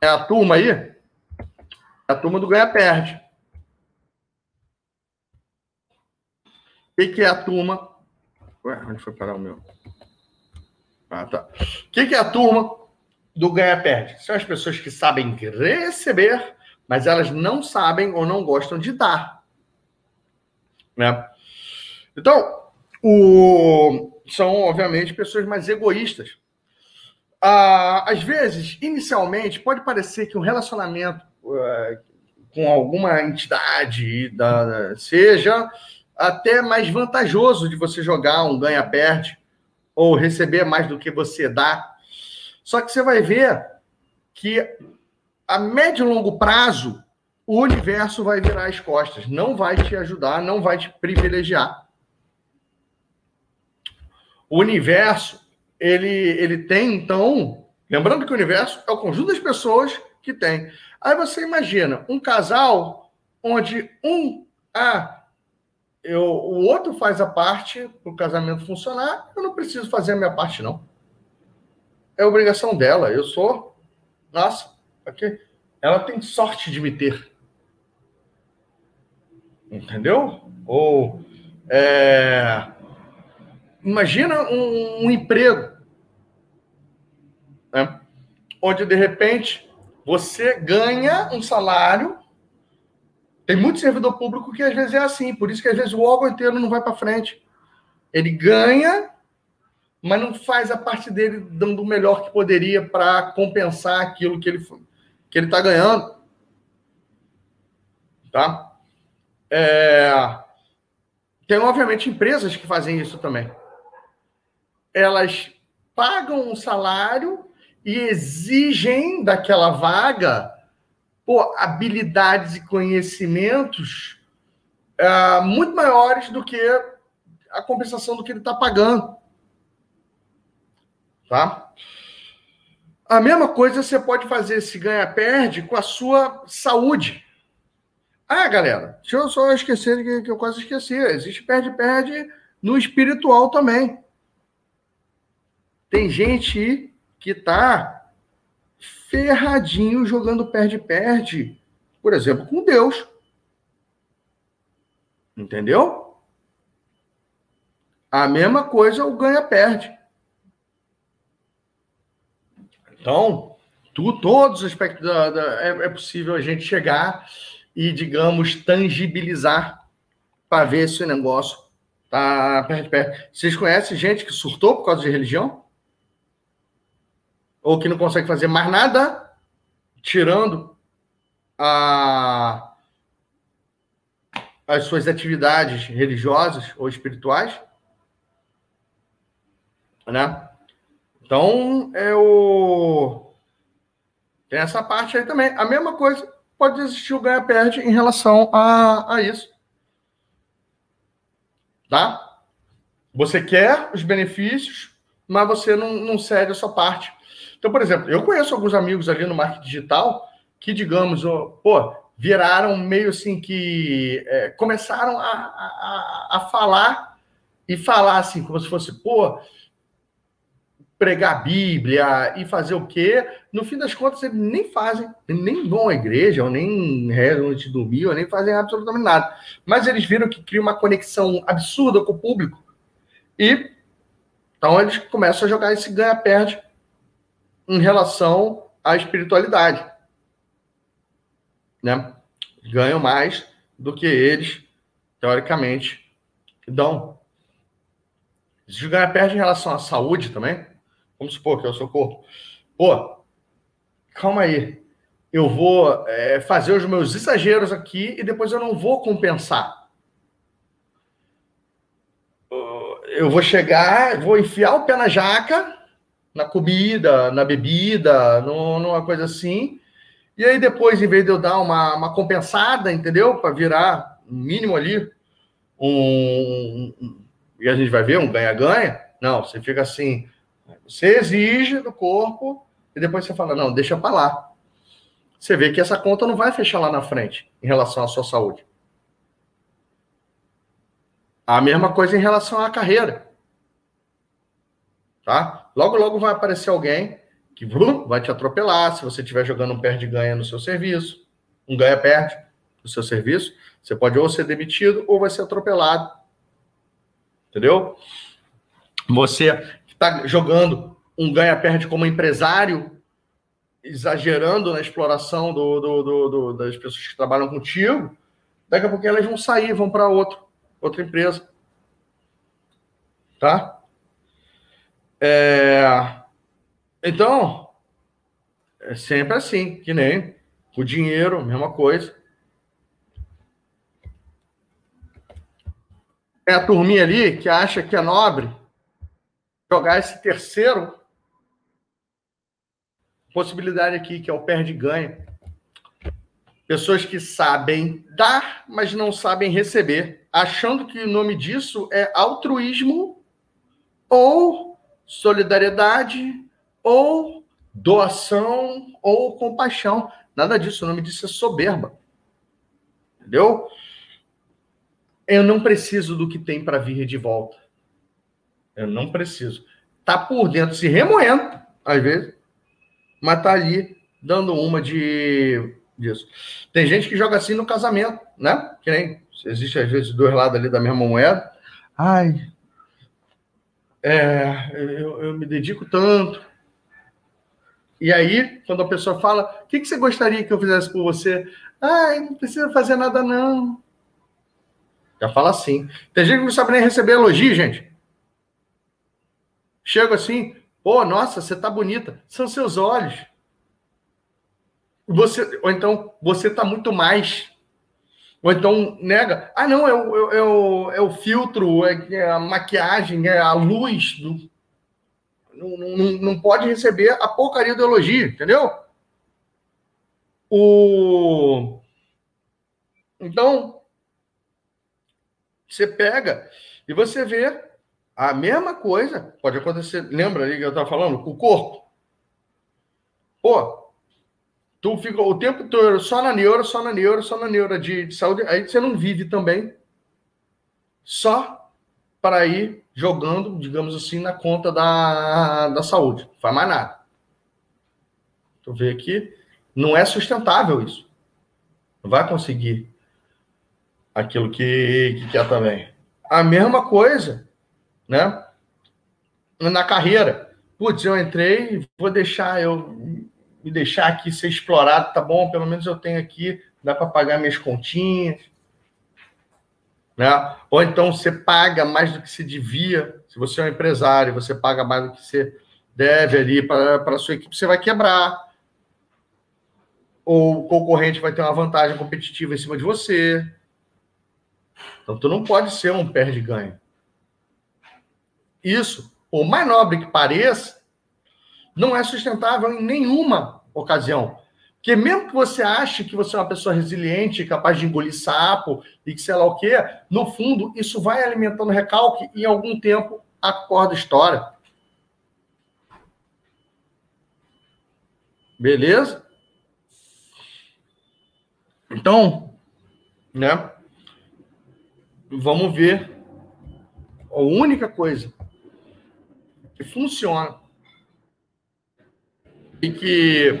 É a turma aí? É a turma do ganha-perde. que, que é a turma? Ué, onde foi parar o meu? Ah, tá. O que é a turma do ganha-perde? São as pessoas que sabem receber, mas elas não sabem ou não gostam de dar. Né? Então, o... são, obviamente, pessoas mais egoístas. Ah, às vezes, inicialmente, pode parecer que um relacionamento uh, com alguma entidade da, seja até mais vantajoso de você jogar um ganha-perde ou receber mais do que você dá. Só que você vai ver que a médio e longo prazo o universo vai virar as costas, não vai te ajudar, não vai te privilegiar. O universo, ele, ele tem, então, lembrando que o universo é o conjunto das pessoas que tem. Aí você imagina um casal onde um ah, eu, o outro faz a parte para o casamento funcionar, eu não preciso fazer a minha parte, não. É obrigação dela. Eu sou. Nossa, aqui. Ela tem sorte de me ter. Entendeu? Ou. É... Imagina um, um emprego. Né? Onde, de repente, você ganha um salário tem muito servidor público que às vezes é assim, por isso que às vezes o órgão inteiro não vai para frente. Ele ganha, mas não faz a parte dele dando o melhor que poderia para compensar aquilo que ele que ele está ganhando, tá? É... Tem obviamente empresas que fazem isso também. elas pagam um salário e exigem daquela vaga pô, habilidades e conhecimentos uh, muito maiores do que a compensação do que ele está pagando. Tá? A mesma coisa você pode fazer esse ganha-perde com a sua saúde. Ah, galera, deixa eu só esquecer que, que eu quase esqueci. Existe perde-perde no espiritual também. Tem gente que tá ferradinho jogando perde-perde, por exemplo, com Deus. Entendeu? A mesma coisa o ganha-perde. Então, tu, todos os aspectos da, da é, é, possível a gente chegar e, digamos, tangibilizar para ver se o negócio tá perto perto. Vocês conhecem gente que surtou por causa de religião? Ou que não consegue fazer mais nada, tirando a, as suas atividades religiosas ou espirituais? Né? Então, é o... tem essa parte aí também. A mesma coisa pode existir o ganha-perde em relação a, a isso. Tá? Você quer os benefícios, mas você não, não cede a sua parte. Então, por exemplo, eu conheço alguns amigos ali no marketing digital que, digamos, pô, viraram meio assim que é, começaram a, a, a falar e falar assim, como se fosse, pô, pregar a Bíblia e fazer o quê? No fim das contas, eles nem fazem, nem vão à igreja, ou nem rezam antes de dormir, ou nem fazem absolutamente nada. Mas eles viram que cria uma conexão absurda com o público. E então eles começam a jogar esse ganha-perde em relação à espiritualidade. Né? Ganham mais do que eles, teoricamente, dão. Existe ganha-perde em relação à saúde também. Vamos supor que é o seu corpo. Pô, calma aí. Eu vou é, fazer os meus exageros aqui e depois eu não vou compensar. Eu vou chegar, vou enfiar o pé na jaca, na comida, na bebida, numa coisa assim. E aí depois, em vez de eu dar uma, uma compensada, entendeu? Para virar um mínimo ali, um, um, e a gente vai ver um ganha-ganha. Não, você fica assim, você exige do corpo e depois você fala, não, deixa para lá. Você vê que essa conta não vai fechar lá na frente em relação à sua saúde. A mesma coisa em relação à carreira. Tá? Logo, logo vai aparecer alguém que vai te atropelar se você estiver jogando um perde-ganha no seu serviço, um ganha-perde no seu serviço. Você pode ou ser demitido ou vai ser atropelado. Entendeu? Você está jogando um ganha-perde como empresário, exagerando na exploração do, do, do, das pessoas que trabalham contigo, daqui a pouco elas vão sair, vão para outra empresa. Tá? É... Então, é sempre assim, que nem o dinheiro, mesma coisa. É a turminha ali que acha que é nobre jogar esse terceiro possibilidade aqui, que é o perde-ganha. Pessoas que sabem dar, mas não sabem receber, achando que o nome disso é altruísmo ou solidariedade ou doação ou compaixão. Nada disso, o nome disso é soberba. Entendeu? Eu não preciso do que tem para vir de volta. Eu não preciso. Tá por dentro se remoendo, às vezes, mas tá ali dando uma de disso. Tem gente que joga assim no casamento, né? Que nem existe às vezes dois lados ali da mesma moeda. Ai, é, eu, eu me dedico tanto. E aí, quando a pessoa fala, o que, que você gostaria que eu fizesse por você? Ai, não precisa fazer nada, não. Já fala assim. Tem gente que não sabe nem receber elogio, gente. Chego assim, pô, nossa, você tá bonita. São seus olhos. Você, ou então, você tá muito mais. Ou então nega. Ah, não, é o, é o, é o filtro, é, é a maquiagem, é a luz. Do... não, não, não pode receber a porcaria do elogio, entendeu? O... Então, você pega e você vê a mesma coisa, pode acontecer, lembra ali que eu estava falando, com o corpo. Pô, tu fica o tempo todo só na neura, só na neura, só na neura de, de saúde, aí você não vive também só para ir jogando, digamos assim, na conta da, da saúde. Não faz mais nada. Tu vê aqui, não é sustentável isso. Não vai conseguir aquilo que, que quer também. A mesma coisa, né? Na carreira. Putz, eu entrei, vou deixar eu me deixar aqui ser explorado, tá bom? Pelo menos eu tenho aqui, dá para pagar minhas continhas. Né? Ou então você paga mais do que se devia. Se você é um empresário, você paga mais do que você deve ali para a sua equipe, você vai quebrar ou o concorrente vai ter uma vantagem competitiva em cima de você. Então, tu não pode ser um perde-ganho. Isso, por mais nobre que pareça, não é sustentável em nenhuma ocasião. Porque mesmo que você ache que você é uma pessoa resiliente, capaz de engolir sapo e que sei lá o quê, no fundo, isso vai alimentando recalque e em algum tempo a corda estoura. Beleza? Então, né? Vamos ver. A única coisa funciona e que,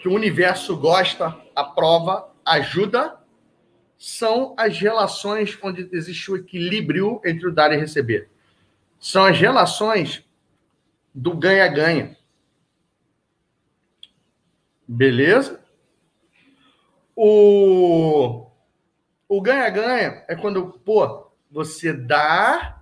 que o universo gosta, aprova, ajuda, são as relações onde existe o equilíbrio entre o dar e receber. São as relações do ganha-ganha. Beleza? O o ganha-ganha é quando, pô, você dá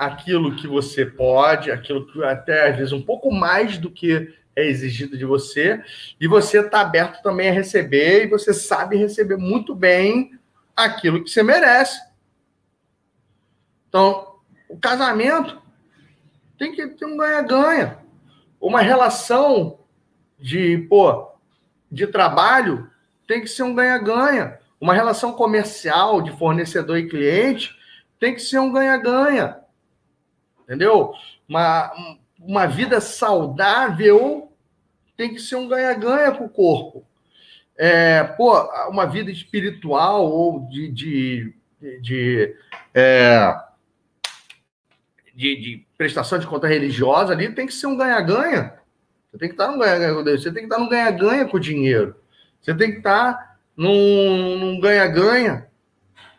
aquilo que você pode, aquilo que até às vezes um pouco mais do que é exigido de você, e você está aberto também a receber, e você sabe receber muito bem aquilo que você merece. Então, o casamento tem que ter um ganha-ganha. Uma relação de, pô, de trabalho tem que ser um ganha-ganha. Uma relação comercial de fornecedor e cliente tem que ser um ganha-ganha. Entendeu? Uma, uma vida saudável tem que ser um ganha-ganha com o corpo. É, pô, uma vida espiritual ou de, de, de, é, de, de prestação de conta religiosa ali tem que ser um ganha-ganha. Você tem que estar no ganha-ganha com Deus, você tem que estar no ganha-ganha com o dinheiro. Você tem que estar num ganha-ganha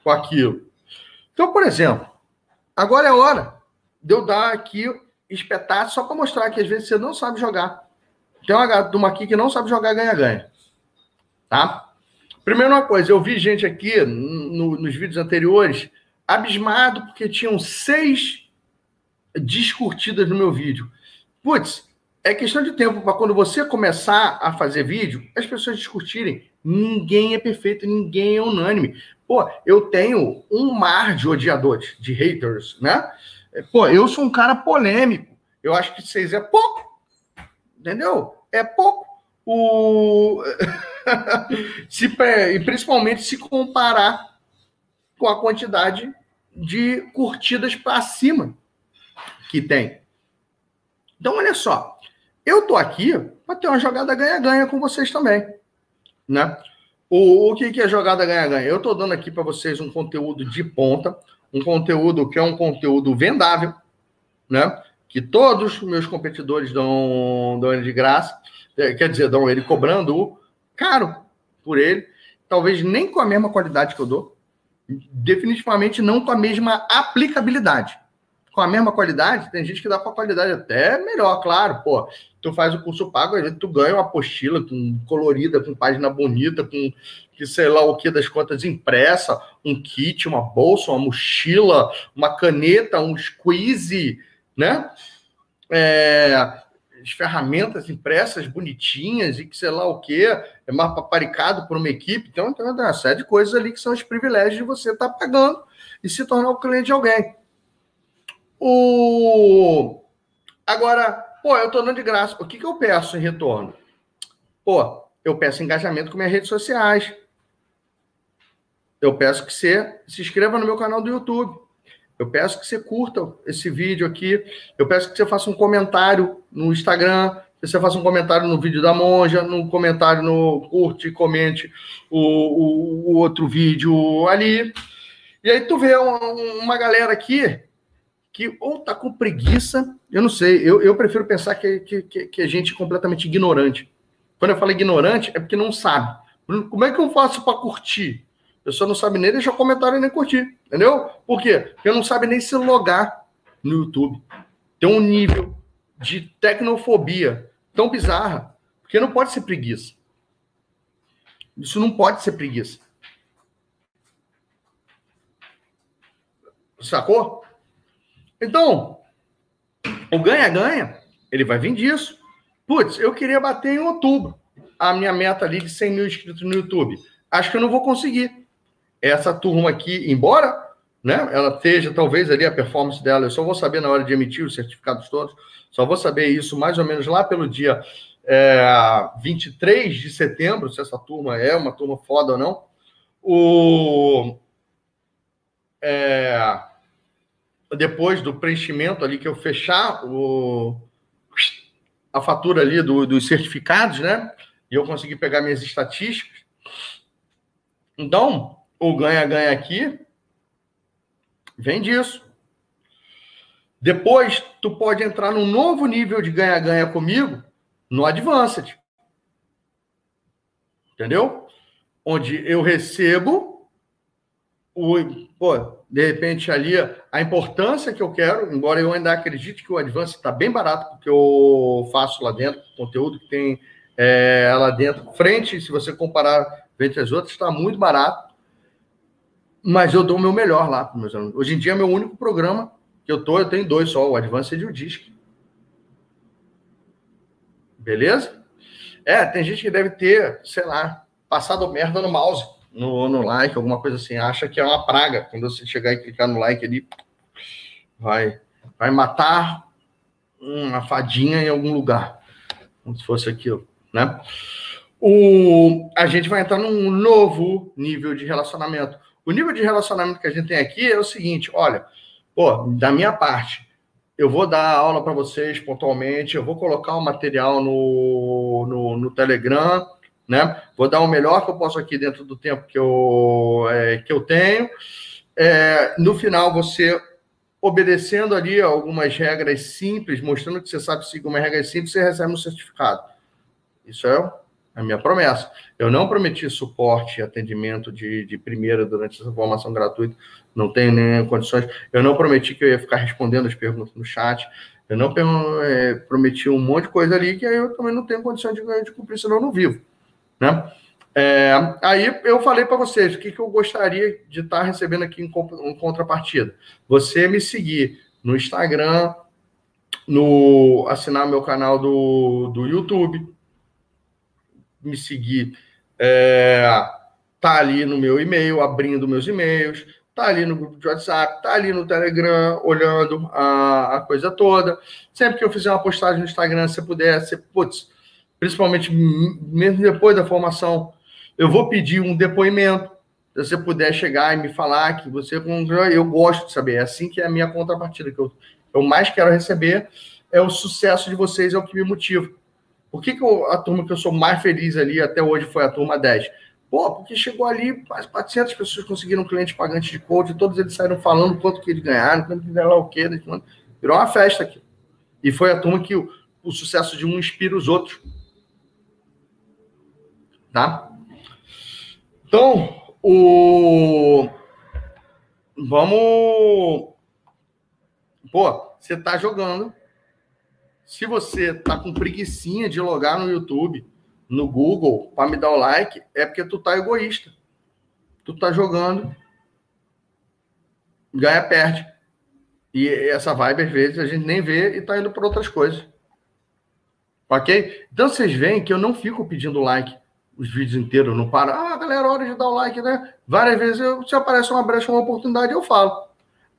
com aquilo. Então, por exemplo, agora é hora de eu dar aqui espetáculo só para mostrar que às vezes você não sabe jogar. Tem uma turma aqui que não sabe jogar ganha-ganha. Tá? Primeiro, uma coisa, eu vi gente aqui no, nos vídeos anteriores abismado porque tinham seis descurtidas no meu vídeo. Putz, é questão de tempo para quando você começar a fazer vídeo, as pessoas discutirem. Ninguém é perfeito, ninguém é unânime. Pô, eu tenho um mar de odiadores, de haters, né? Pô, eu sou um cara polêmico. Eu acho que seis é pouco. Entendeu? É pouco. O... se, e principalmente se comparar com a quantidade de curtidas para cima que tem. Então, olha só. Eu tô aqui para ter uma jogada ganha-ganha com vocês também, né? O, o que, que é jogada ganha-ganha? Eu tô dando aqui para vocês um conteúdo de ponta, um conteúdo que é um conteúdo vendável, né? Que todos os meus competidores dão, dão ele de graça, é, quer dizer, dão ele cobrando caro por ele, talvez nem com a mesma qualidade que eu dou, definitivamente não com a mesma aplicabilidade com a mesma qualidade, tem gente que dá com a qualidade até melhor, claro, pô. Tu faz o curso pago, vezes tu ganha uma apostila com, colorida, com página bonita, com que sei lá o que das contas impressa, um kit, uma bolsa, uma mochila, uma caneta, um squeeze, né? É, as ferramentas impressas bonitinhas e que sei lá o que, é mais paparicado por uma equipe. Então, tem uma série de coisas ali que são os privilégios de você estar tá pagando e se tornar o cliente de alguém. O... Agora, pô, eu tô dando de graça. O que, que eu peço em retorno? Pô, eu peço engajamento com minhas redes sociais. Eu peço que você se inscreva no meu canal do YouTube. Eu peço que você curta esse vídeo aqui. Eu peço que você faça um comentário no Instagram. Que você faça um comentário no vídeo da Monja, no comentário no curte e comente o, o, o, outro vídeo ali. E aí tu vê uma, uma galera aqui que ou tá com preguiça, eu não sei, eu, eu prefiro pensar que, que, que é gente completamente ignorante. Quando eu falo ignorante, é porque não sabe. Como é que eu faço para curtir? A pessoa não sabe nem deixar comentário nem curtir, entendeu? Por quê? Porque não sabe nem se logar no YouTube. Tem um nível de tecnofobia tão bizarra, porque não pode ser preguiça. Isso não pode ser preguiça. Sacou? Então, o ganha-ganha, ele vai vir disso. Putz, eu queria bater em outubro a minha meta ali de 100 mil inscritos no YouTube. Acho que eu não vou conseguir. Essa turma aqui, embora né, ela esteja, talvez ali a performance dela, eu só vou saber na hora de emitir os certificados todos, só vou saber isso mais ou menos lá pelo dia é, 23 de setembro, se essa turma é uma turma foda ou não. O, é, depois do preenchimento ali, que eu fechar o, a fatura ali do, dos certificados, né? E eu consegui pegar minhas estatísticas. Então, o ganha-ganha aqui vem disso. Depois, tu pode entrar num novo nível de ganha-ganha comigo no Advanced. Entendeu? Onde eu recebo o, pô, de repente ali a importância que eu quero, embora eu ainda acredite que o Advance está bem barato, porque eu faço lá dentro, conteúdo que tem é, lá dentro, frente, se você comparar entre as outras, está muito barato. Mas eu dou o meu melhor lá para meus alunos. Hoje em dia, meu único programa que eu tô, eu tenho dois só, o Advance e o Disc. Beleza? É, tem gente que deve ter, sei lá, passado merda no mouse no, no like, alguma coisa assim, acha que é uma praga. Quando você chegar e clicar no like ali, vai, vai matar uma fadinha em algum lugar. Como se fosse aquilo, né? O, a gente vai entrar num novo nível de relacionamento. O nível de relacionamento que a gente tem aqui é o seguinte: olha, pô, da minha parte, eu vou dar aula para vocês pontualmente, eu vou colocar o material no, no, no Telegram né? Vou dar o melhor que eu posso aqui dentro do tempo que eu, é, que eu tenho. É, no final, você obedecendo ali algumas regras simples, mostrando que você sabe seguir uma regra simples, você recebe um certificado. Isso é a minha promessa. Eu não prometi suporte e atendimento de, de primeira durante essa formação gratuita, não tenho nem condições. Eu não prometi que eu ia ficar respondendo as perguntas no chat. Eu não é, prometi um monte de coisa ali que eu também não tenho condição de, de cumprir, senão eu não vivo. Né? É, aí eu falei para vocês o que, que eu gostaria de estar tá recebendo aqui em, em contrapartida. Você me seguir no Instagram, no assinar meu canal do, do YouTube, me seguir, é, tá ali no meu e-mail, abrindo meus e-mails, tá ali no grupo de WhatsApp, tá ali no Telegram, olhando a, a coisa toda. Sempre que eu fizer uma postagem no Instagram, se puder, você, putz, principalmente mesmo depois da formação, eu vou pedir um depoimento. Se você puder chegar e me falar que você. Eu gosto de saber. É assim que é a minha contrapartida, que eu, eu mais quero receber é o sucesso de vocês, é o que me motiva. Por que, que eu, a turma que eu sou mais feliz ali até hoje foi a turma 10? Pô, porque chegou ali, quase 400 pessoas conseguiram cliente pagante de coach, todos eles saíram falando quanto que eles ganharam, quanto que ganharam o quê. Virou uma festa aqui. E foi a turma que o, o sucesso de um inspira os outros tá? Então, o vamos Pô, você tá jogando. Se você tá com preguiçinha de logar no YouTube, no Google, para me dar o like, é porque tu tá egoísta. Tu tá jogando, ganha, perde. E essa vibe, às vezes, a gente nem vê e tá indo para outras coisas. Ok? Então, vocês veem que eu não fico pedindo like os vídeos inteiros, não para. Ah, galera, hora de dar o like, né? Várias vezes, eu, se aparece uma brecha, uma oportunidade, eu falo.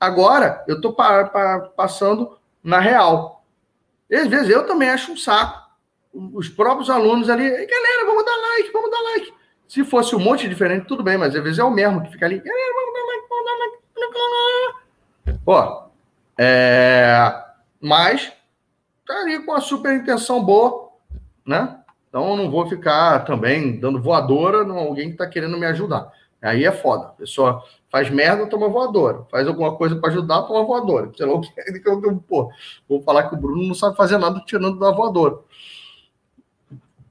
Agora, eu estou pa, pa, passando na real. Às vezes eu também acho um saco. Os próprios alunos ali, galera, vamos dar like, vamos dar like. Se fosse um monte diferente, tudo bem, mas às vezes é o mesmo que fica ali, galera, vamos dar like, vamos dar like. Pô, é... mas tá ali com uma super intenção boa, né? Então eu não vou ficar também dando voadora em alguém que está querendo me ajudar. Aí é foda. A pessoa faz merda, toma voadora. Faz alguma coisa para ajudar, toma voadora. Sei lá o que. Pô, vou falar que o Bruno não sabe fazer nada tirando da voadora.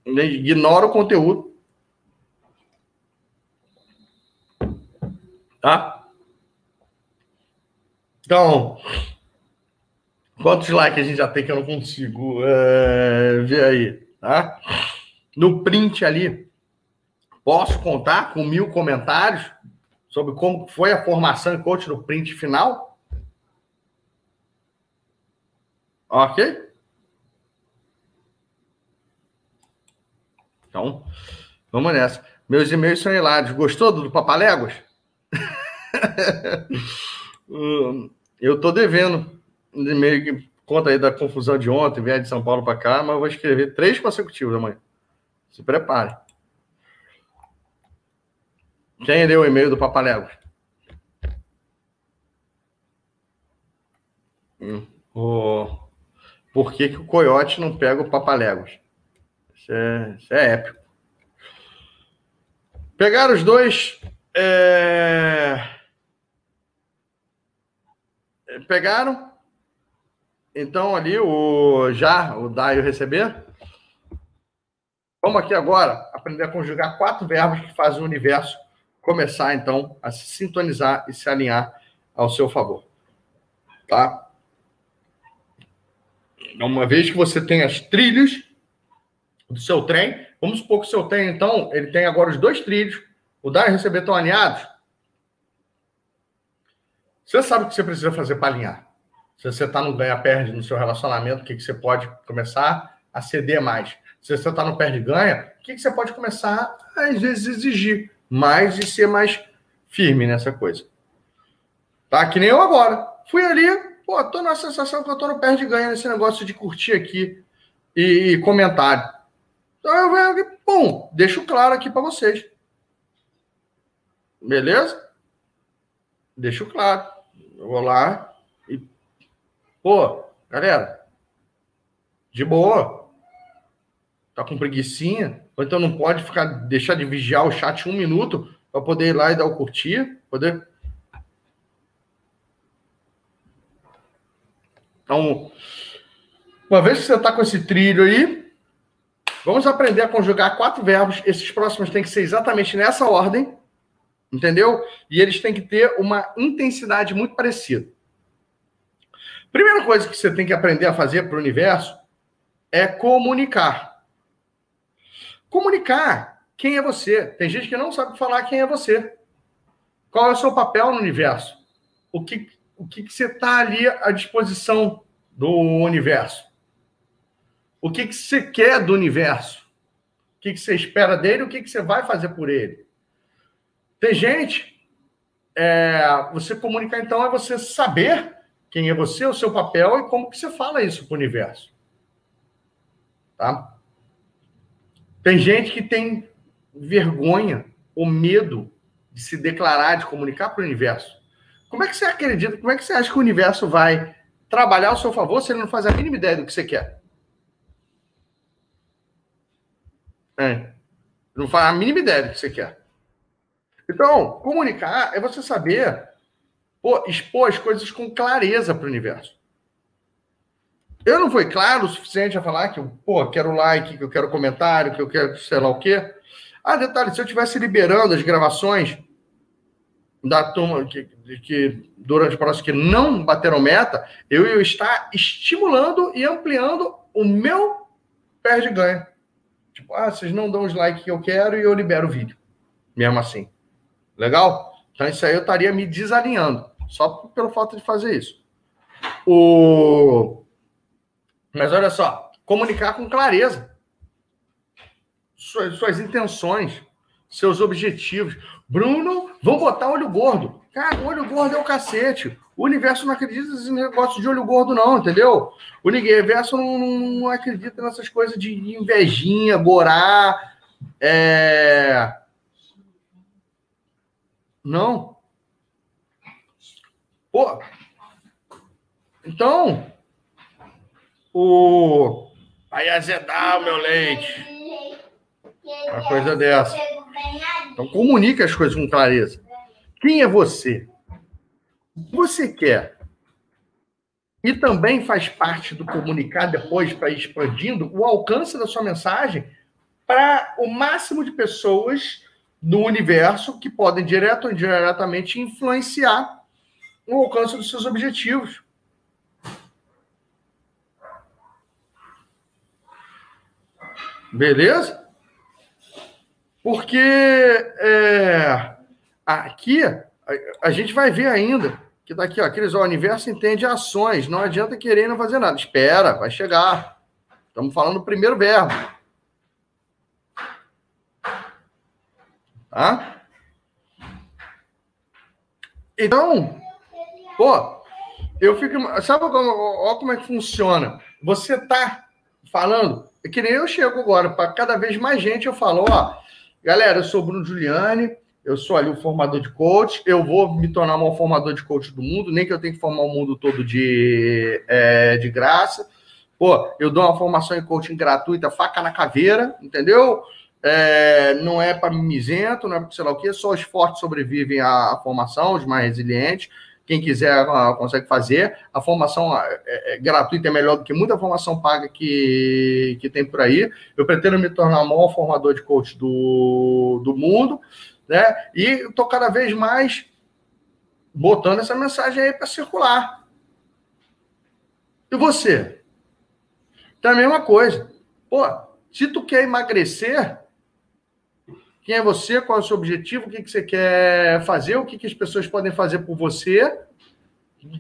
Ignora o conteúdo. Tá? Então, quantos likes a gente já tem que eu não consigo é, ver aí, tá? No print ali, posso contar com mil comentários sobre como foi a formação em coach no print final? Ok? Então, vamos nessa. Meus e-mails são hilários. Gostou do Papaléguas? Hum, eu tô devendo e-mail que conta aí da confusão de ontem, vier de São Paulo para cá, mas vou escrever três consecutivos amanhã. Se prepare. Quem leu o e-mail do Papaléguas? Hum. Por que, que o coiote não pega o Papaléguas? Isso é, isso é épico. Pegaram os dois. É... Pegaram. Então, ali, o já o Daio receber. Vamos aqui agora aprender a conjugar quatro verbos que fazem o universo começar, então, a se sintonizar e se alinhar ao seu favor. Tá? Uma vez que você tem as trilhos do seu trem. Vamos supor que o seu trem, então, ele tem agora os dois trilhos, o dar e receber estão alinhados. Você sabe o que você precisa fazer para alinhar. Se você está no ganha-perde no seu relacionamento, o que, que você pode começar a ceder mais? Se você está no perde-ganha, o que, que você pode começar, às vezes, exigir mais e ser mais firme nessa coisa? Tá? Que nem eu agora. Fui ali, pô, tô na sensação que eu tô no perde-ganha nesse negócio de curtir aqui e, e comentário. Então eu venho aqui, pum, deixo claro aqui para vocês. Beleza? Deixo claro. Eu vou lá e. Pô, galera, de boa. Tá com preguiçinha? Ou então não pode ficar, deixar de vigiar o chat um minuto para poder ir lá e dar o curtir? Poder. Então, uma vez que você está com esse trilho aí, Vamos aprender a conjugar quatro verbos. Esses próximos têm que ser exatamente nessa ordem, entendeu? E eles têm que ter uma intensidade muito parecida. Primeira coisa que você tem que aprender a fazer para o universo é comunicar. Comunicar quem é você. Tem gente que não sabe falar quem é você. Qual é o seu papel no universo? O que, o que, que você está ali à disposição do universo? O que, que você quer do universo? O que, que você espera dele? O que, que você vai fazer por ele? Tem gente. É, você comunicar, então, é você saber quem é você, o seu papel e como que você fala isso para o universo. Tá? Tem gente que tem vergonha ou medo de se declarar, de comunicar para o universo. Como é que você acredita, como é que você acha que o universo vai trabalhar ao seu favor se ele não faz a mínima ideia do que você quer? É. Não faz a mínima ideia do que você quer. Então, comunicar é você saber pô, expor as coisas com clareza para o universo. Eu não fui claro o suficiente a falar que eu pô, quero like, que eu quero comentário, que eu quero sei lá o quê. Ah, detalhe, se eu estivesse liberando as gravações da turma que, que durante o processo que não bateram meta, eu ia estar estimulando e ampliando o meu perde-ganho. Tipo, ah, vocês não dão os likes que eu quero e eu libero o vídeo. Mesmo assim. Legal? Então isso aí eu estaria me desalinhando. Só pelo fato de fazer isso. O... Mas olha só, comunicar com clareza. Suas, suas intenções, seus objetivos. Bruno, vamos botar olho gordo. Cara, olho gordo é o cacete. O universo não acredita nesse negócio de olho gordo, não, entendeu? O universo não, não, não acredita nessas coisas de invejinha, gorá. É... Não. Pô. Então, o. Vai azedar o meu leite. Uma coisa dessa. Então, comunique as coisas com clareza. Quem é você? O que você quer? E também faz parte do comunicar depois para expandindo o alcance da sua mensagem para o máximo de pessoas no universo que podem direto ou indiretamente influenciar o alcance dos seus objetivos. Beleza? Porque é, aqui a, a, gente vai ver ainda que daqui, ó, aqueles, ó, o universo entende ações, não adianta querer não fazer nada. Espera, vai chegar. Estamos falando do primeiro verbo. Tá? Então, pô, eu fico. Sabe como, ó, como é que funciona? Você tá falando, é que nem eu chego agora, para cada vez mais gente eu falo, ó, galera, eu sou Bruno Giuliani, eu sou ali o formador de coach, eu vou me tornar maior formador de coach do mundo, nem que eu tenha que formar o mundo todo de, é, de graça. Pô, eu dou uma formação em coaching gratuita, faca na caveira, entendeu? É, não é para mimizento, não é para sei lá o quê, só os fortes sobrevivem à, à formação, os mais resilientes. Quem quiser uh, consegue fazer. A formação é, é, gratuita é melhor do que muita formação paga que, que tem por aí. Eu pretendo me tornar o maior formador de coach do, do mundo, né? E estou cada vez mais botando essa mensagem aí para circular. E você? Então é a mesma coisa. Pô, se tu quer emagrecer, quem é você? Qual é o seu objetivo? O que, que você quer fazer? O que, que as pessoas podem fazer por você?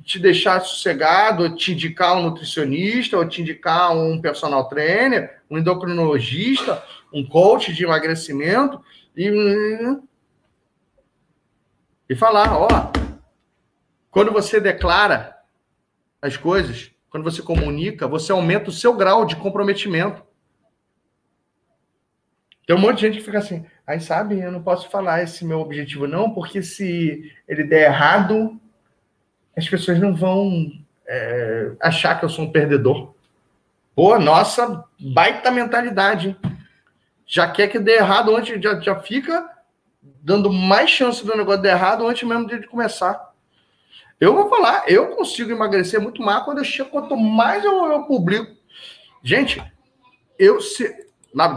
Te deixar sossegado, ou te indicar um nutricionista, ou te indicar um personal trainer, um endocrinologista, um coach de emagrecimento e, e falar, ó, quando você declara as coisas, quando você comunica, você aumenta o seu grau de comprometimento. Tem um monte de gente que fica assim, aí sabe, eu não posso falar esse meu objetivo não, porque se ele der errado, as pessoas não vão é, achar que eu sou um perdedor. Pô, nossa, baita mentalidade. Já quer que dê errado antes, já, já fica dando mais chance do negócio dar errado antes mesmo de começar. Eu vou falar, eu consigo emagrecer muito mais quando eu chego, quanto mais eu, eu publico. Gente, eu se,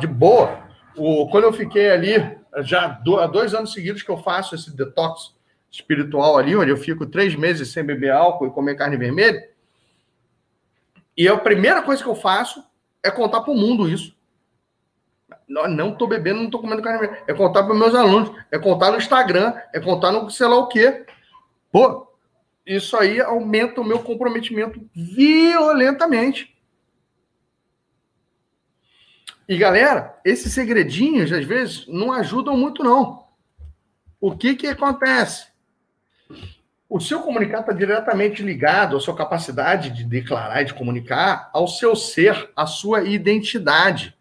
de boa, o, quando eu fiquei ali, já do, há dois anos seguidos que eu faço esse detox espiritual ali, onde eu fico três meses sem beber álcool e comer carne vermelha, e a primeira coisa que eu faço é contar para o mundo isso. Não, não bebendo, não tô comendo carne vermelha. É contar para meus alunos, é contar no Instagram, é contar no sei lá o quê. Pô, isso aí aumenta o meu comprometimento violentamente. E galera, esses segredinhos às vezes não ajudam muito não. O que que acontece? O seu comunicado está diretamente ligado à sua capacidade de declarar e de comunicar, ao seu ser, à sua identidade.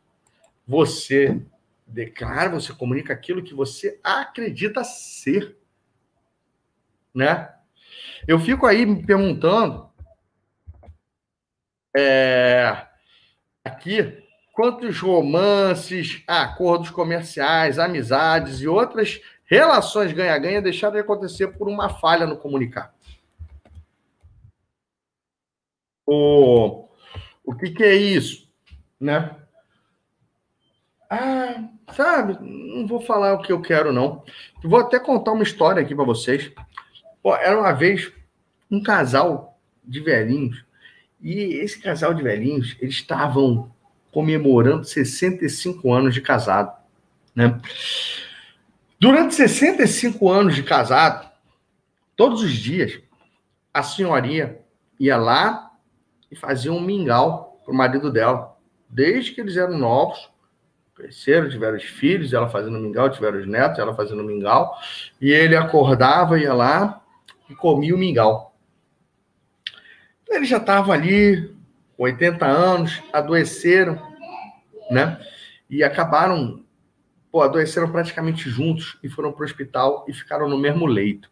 Você declara, você comunica aquilo que você acredita ser, né? Eu fico aí me perguntando é, aqui quantos romances, acordos comerciais, amizades e outras relações ganha-ganha deixaram de acontecer por uma falha no comunicar. O, o que, que é isso? Né? Ah, sabe, não vou falar o que eu quero, não. Vou até contar uma história aqui para vocês. Pô, era uma vez um casal de velhinhos, e esse casal de velhinhos, eles estavam comemorando 65 anos de casado. Né? Durante 65 anos de casado, todos os dias, a senhoria ia lá e fazia um mingau para o marido dela. Desde que eles eram novos, cresceram, tiveram os filhos, ela fazendo mingau, tiveram os netos, ela fazendo mingau, e ele acordava, ia lá e comia o mingau. Eles já estavam ali, 80 anos, adoeceram, né? E acabaram, pô, adoeceram praticamente juntos e foram para o hospital e ficaram no mesmo leito.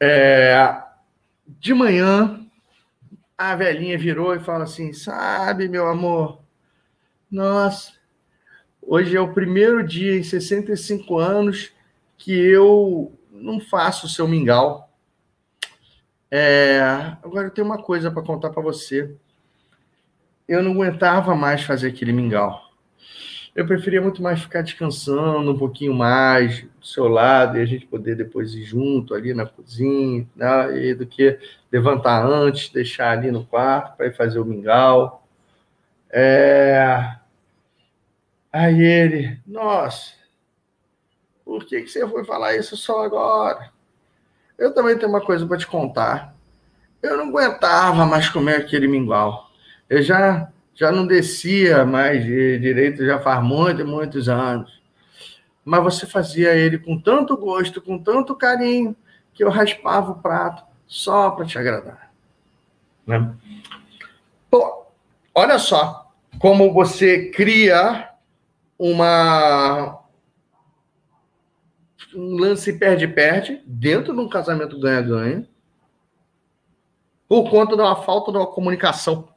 É, de manhã, a velhinha virou e fala assim: Sabe, meu amor, nossa, hoje é o primeiro dia em 65 anos que eu não faço o seu mingau. É, agora eu tenho uma coisa para contar para você. Eu não aguentava mais fazer aquele mingau. Eu preferia muito mais ficar descansando um pouquinho mais do seu lado e a gente poder depois ir junto ali na cozinha, né? do que levantar antes, deixar ali no quarto para ir fazer o mingau. É... Aí ele, nossa, por que, que você foi falar isso só agora? Eu também tenho uma coisa para te contar. Eu não aguentava mais comer aquele mingau. Eu já já não descia mais de direito já faz muitos, muitos anos. Mas você fazia ele com tanto gosto, com tanto carinho, que eu raspava o prato só para te agradar. Né? Pô, olha só como você cria uma um lance perde-perde dentro de um casamento ganha-ganha por conta da falta de uma comunicação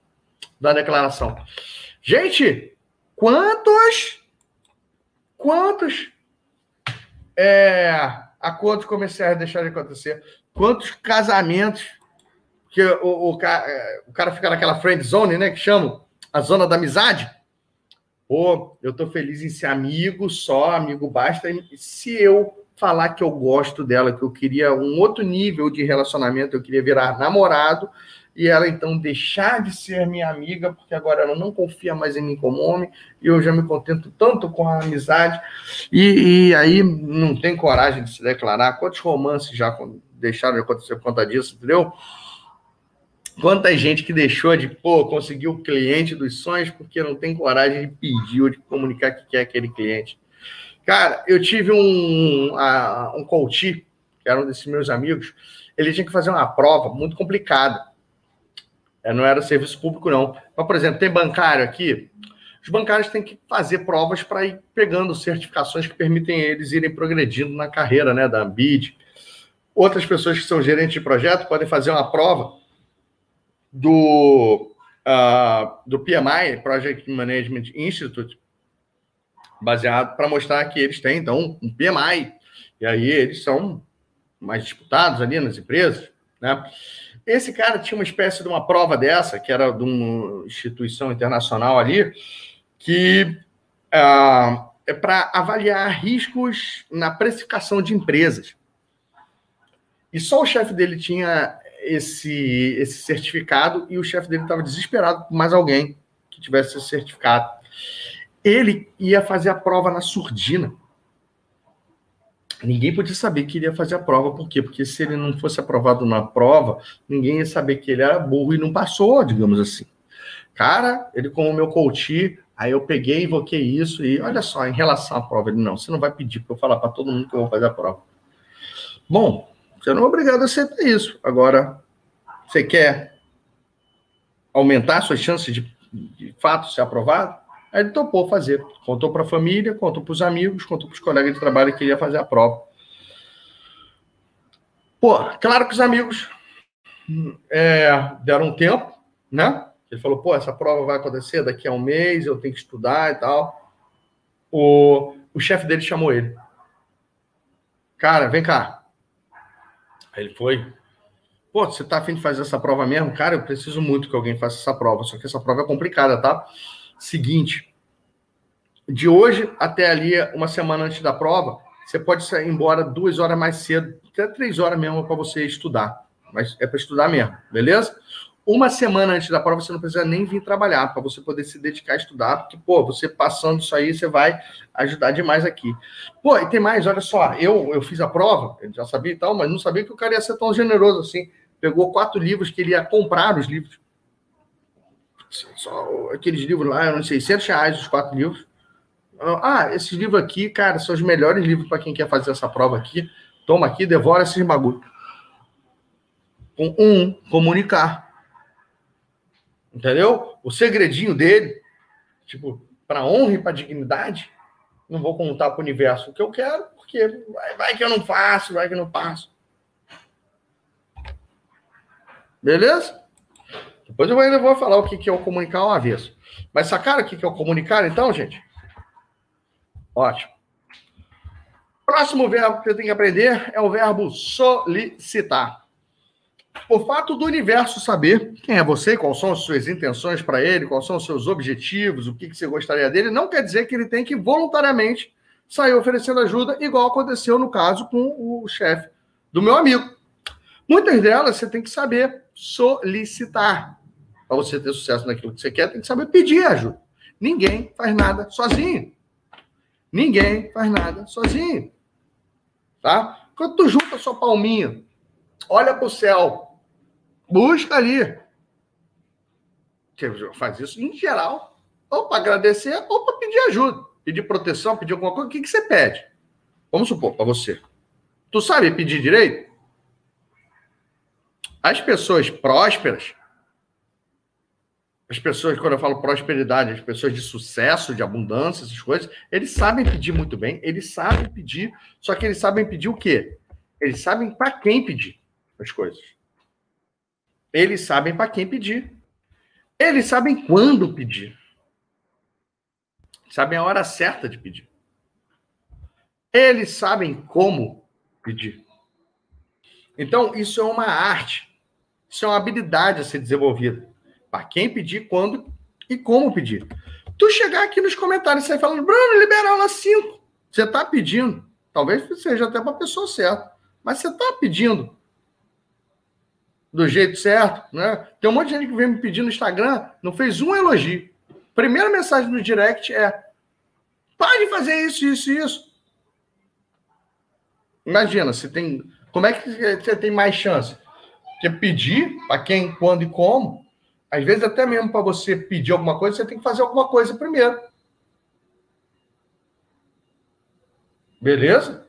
da declaração. Gente, quantos quantos é, acordos comerciais deixaram de acontecer? Quantos casamentos que o, o, o cara fica naquela friend zone, né? Que chamam a zona da amizade. Pô, eu tô feliz em ser amigo só, amigo basta. Se eu falar que eu gosto dela, que eu queria um outro nível de relacionamento, eu queria virar namorado, e ela então deixar de ser minha amiga, porque agora ela não confia mais em mim como homem, e eu já me contento tanto com a amizade, e, e aí não tem coragem de se declarar. Quantos romances já deixaram de acontecer por conta disso, entendeu? Quanta gente que deixou de, pô, conseguir o cliente dos sonhos porque não tem coragem de pedir ou de comunicar que quer aquele cliente. Cara, eu tive um, um coach, que era um desses meus amigos, ele tinha que fazer uma prova muito complicada. É, não era serviço público, não. Mas, por exemplo, tem bancário aqui, os bancários têm que fazer provas para ir pegando certificações que permitem eles irem progredindo na carreira né, da Ambid. Outras pessoas que são gerentes de projeto podem fazer uma prova do, uh, do PMI, Project Management Institute, baseado para mostrar que eles têm, então, um PMI. E aí eles são mais disputados ali nas empresas, né? Esse cara tinha uma espécie de uma prova dessa, que era de uma instituição internacional ali, que uh, é para avaliar riscos na precificação de empresas. E só o chefe dele tinha esse, esse certificado e o chefe dele estava desesperado por mais alguém que tivesse esse certificado. Ele ia fazer a prova na surdina. Ninguém podia saber que ele ia fazer a prova, por quê? Porque se ele não fosse aprovado na prova, ninguém ia saber que ele era burro e não passou, digamos assim. Cara, ele como meu coach, aí eu peguei, invoquei isso e olha só, em relação à prova, ele não, você não vai pedir para eu falar para todo mundo que eu vou fazer a prova. Bom, você não é obrigado a aceitar isso. Agora, você quer aumentar suas chances de, de fato ser aprovado? Aí ele topou fazer. Contou para a família, contou para os amigos, contou para os colegas de trabalho que ia fazer a prova. Pô, claro que os amigos é, deram um tempo, né? Ele falou, pô, essa prova vai acontecer daqui a um mês, eu tenho que estudar e tal. O, o chefe dele chamou ele. Cara, vem cá. Aí ele foi. Pô, você tá afim de fazer essa prova mesmo? Cara, eu preciso muito que alguém faça essa prova, só que essa prova é complicada, tá? Seguinte: de hoje até ali, uma semana antes da prova, você pode sair embora duas horas mais cedo, até três horas mesmo para você estudar. Mas é para estudar mesmo, beleza? Uma semana antes da prova, você não precisa nem vir trabalhar, para você poder se dedicar a estudar, porque, pô, você passando isso aí, você vai ajudar demais aqui. Pô, e tem mais, olha só, eu, eu fiz a prova, eu já sabia e tal, mas não sabia que o cara ia ser tão generoso assim. Pegou quatro livros que ele ia comprar os livros só aqueles livros lá, eram 600 reais os quatro livros. Ah, esses livros aqui, cara, são os melhores livros para quem quer fazer essa prova aqui. Toma aqui, devora esses bagulho. Com um, comunicar. Entendeu? O segredinho dele, tipo, para honra e para dignidade, não vou contar para o universo o que eu quero, porque vai, vai, que eu não faço, vai que eu não faço. Beleza? Depois eu ainda vou falar o que, que é o comunicar ao avesso. Mas sacaram o que, que é o comunicar, então, gente? Ótimo. Próximo verbo que você tem que aprender é o verbo solicitar. O fato do universo saber quem é você, quais são as suas intenções para ele, quais são os seus objetivos, o que, que você gostaria dele, não quer dizer que ele tem que voluntariamente sair oferecendo ajuda, igual aconteceu no caso com o chefe do meu amigo. Muitas delas você tem que saber solicitar. Para você ter sucesso naquilo que você quer, tem que saber pedir ajuda. Ninguém faz nada sozinho. Ninguém faz nada sozinho. Tá? Quando tu junta sua palminha, olha para o céu, busca ali. Você faz isso em geral, ou para agradecer, ou para pedir ajuda, pedir proteção, pedir alguma coisa. O que, que você pede? Vamos supor, para você. Tu sabe pedir direito? As pessoas prósperas, as pessoas, quando eu falo prosperidade, as pessoas de sucesso, de abundância, essas coisas, eles sabem pedir muito bem, eles sabem pedir, só que eles sabem pedir o quê? Eles sabem para quem pedir as coisas. Eles sabem para quem pedir. Eles sabem quando pedir. Sabem a hora certa de pedir. Eles sabem como pedir. Então, isso é uma arte. Isso é uma habilidade a ser desenvolvida. Para quem pedir, quando e como pedir. Tu chegar aqui nos comentários e sair falando, Bruno, libera aula 5. Você está pedindo. Talvez seja até para a pessoa certa. Mas você está pedindo do jeito certo, né? Tem um monte de gente que vem me pedir no Instagram, não fez um elogio. Primeira mensagem no direct é: pode fazer isso, isso, isso. Imagina, se tem. Como é que você tem mais chance? Porque pedir para quem, quando e como às vezes, até mesmo para você pedir alguma coisa, você tem que fazer alguma coisa primeiro. Beleza?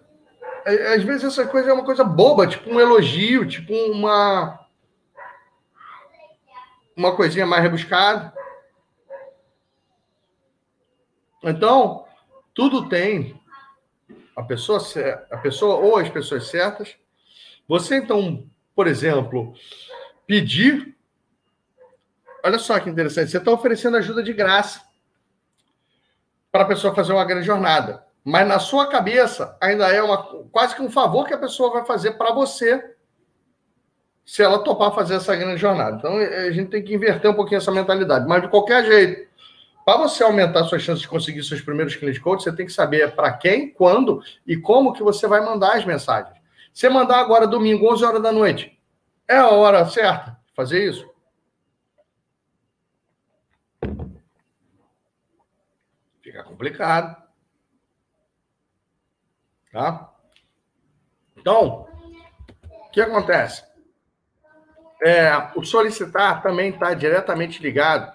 Às vezes essa coisa é uma coisa boba, tipo um elogio, tipo uma uma coisinha mais rebuscada. Então, tudo tem a pessoa, a pessoa ou as pessoas certas. Você então, por exemplo, pedir olha só que interessante, você está oferecendo ajuda de graça para a pessoa fazer uma grande jornada. Mas na sua cabeça ainda é uma, quase que um favor que a pessoa vai fazer para você se ela topar fazer essa grande jornada. Então a gente tem que inverter um pouquinho essa mentalidade. Mas de qualquer jeito, para você aumentar suas chances de conseguir seus primeiros clientes coach, você tem que saber para quem, quando e como que você vai mandar as mensagens. Você mandar agora domingo, 11 horas da noite, é a hora certa de fazer isso? Fica complicado. Tá? Então, o que acontece? É, o solicitar também está diretamente ligado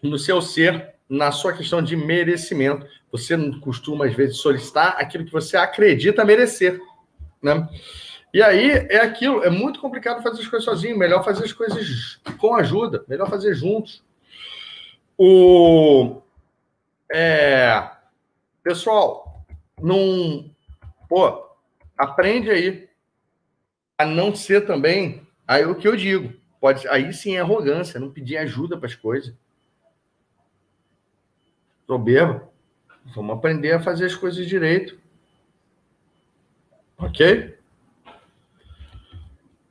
no seu ser, na sua questão de merecimento. Você costuma, às vezes, solicitar aquilo que você acredita merecer. Né? E aí é aquilo, é muito complicado fazer as coisas sozinho, melhor fazer as coisas com ajuda, melhor fazer juntos. O, é, pessoal, não. Pô, aprende aí a não ser também. Aí o que eu digo, pode, aí sim é arrogância, não pedir ajuda para as coisas. Soberba. Vamos aprender a fazer as coisas direito. Ok?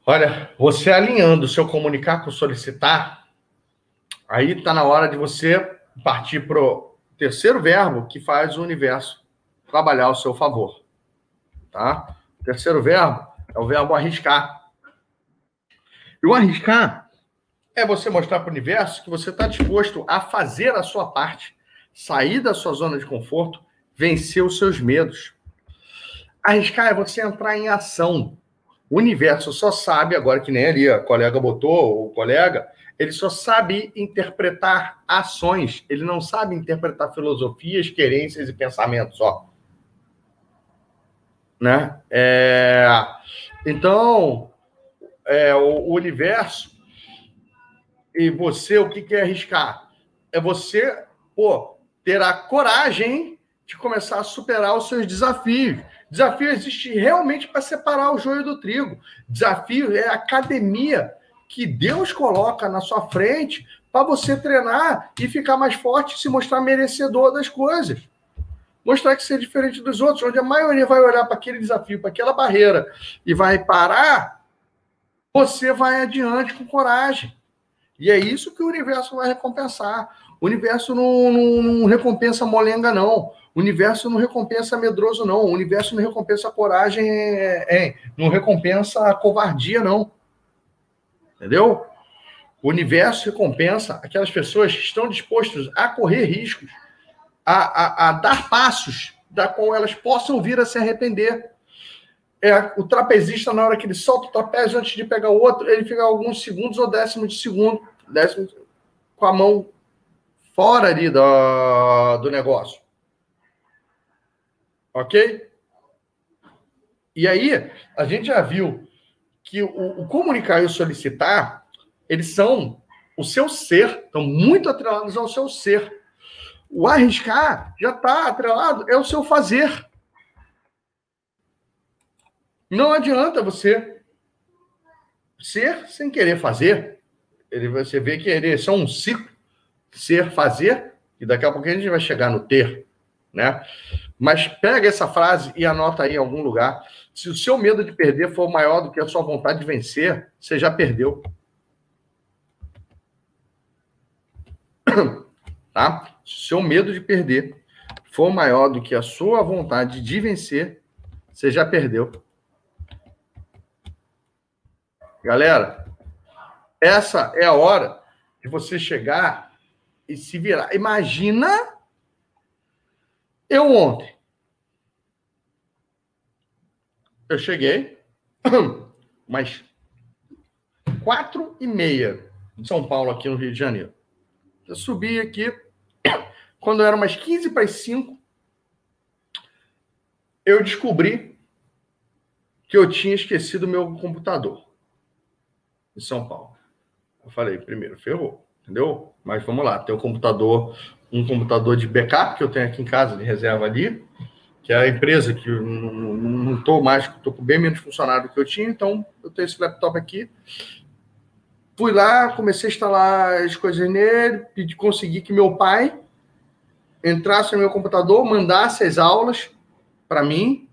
Olha, você alinhando o seu comunicar com o solicitar, aí está na hora de você partir pro terceiro verbo que faz o universo trabalhar ao seu favor. Tá? O terceiro verbo é o verbo arriscar. E o arriscar é você mostrar para o universo que você está disposto a fazer a sua parte, sair da sua zona de conforto, vencer os seus medos. Arriscar é você entrar em ação. O universo só sabe, agora que nem ali a colega botou, o colega, ele só sabe interpretar ações, ele não sabe interpretar filosofias, querências e pensamentos, ó. Né? É... Então, é, o, o universo e você, o que, que é arriscar? É você, pô, ter a coragem de começar a superar os seus desafios. Desafio existe realmente para separar o joio do trigo. Desafio é academia que Deus coloca na sua frente para você treinar e ficar mais forte, e se mostrar merecedor das coisas. Mostrar que você é diferente dos outros, onde a maioria vai olhar para aquele desafio, para aquela barreira e vai parar, você vai adiante com coragem. E é isso que o universo vai recompensar. O universo não, não, não recompensa molenga, não. O universo não recompensa medroso, não. O universo não recompensa coragem, é, é, não recompensa covardia, não. Entendeu? O universo recompensa aquelas pessoas que estão dispostas a correr riscos, a, a, a dar passos da qual elas possam vir a se arrepender. É, o trapezista, na hora que ele solta o trapézio antes de pegar o outro, ele fica alguns segundos ou décimos de segundo, décimo, com a mão fora ali do, do negócio. Ok? E aí, a gente já viu que o, o comunicar e o solicitar, eles são o seu ser, estão muito atrelados ao seu ser. O arriscar já está atrelado, é o seu fazer. Não adianta você ser sem querer fazer. Ele, você vê que ele é só um ciclo. Ser, fazer, e daqui a pouco a gente vai chegar no ter. Né? Mas pega essa frase e anota aí em algum lugar. Se o seu medo de perder for maior do que a sua vontade de vencer, você já perdeu. Tá? Se o seu medo de perder for maior do que a sua vontade de vencer, você já perdeu. Galera, essa é a hora de você chegar e se virar. Imagina eu ontem. Eu cheguei, mas quatro e meia de São Paulo, aqui no Rio de Janeiro. Eu subi aqui, quando eram umas 15 para as 5, eu descobri que eu tinha esquecido o meu computador em São Paulo. Eu falei, primeiro, ferrou, entendeu? Mas vamos lá, tem um computador, um computador de backup que eu tenho aqui em casa, de reserva ali, que é a empresa que não estou mais, estou com bem menos funcionário do que eu tinha, então eu tenho esse laptop aqui. Fui lá, comecei a instalar as coisas nele, pedi, consegui que meu pai entrasse no meu computador, mandasse as aulas para mim.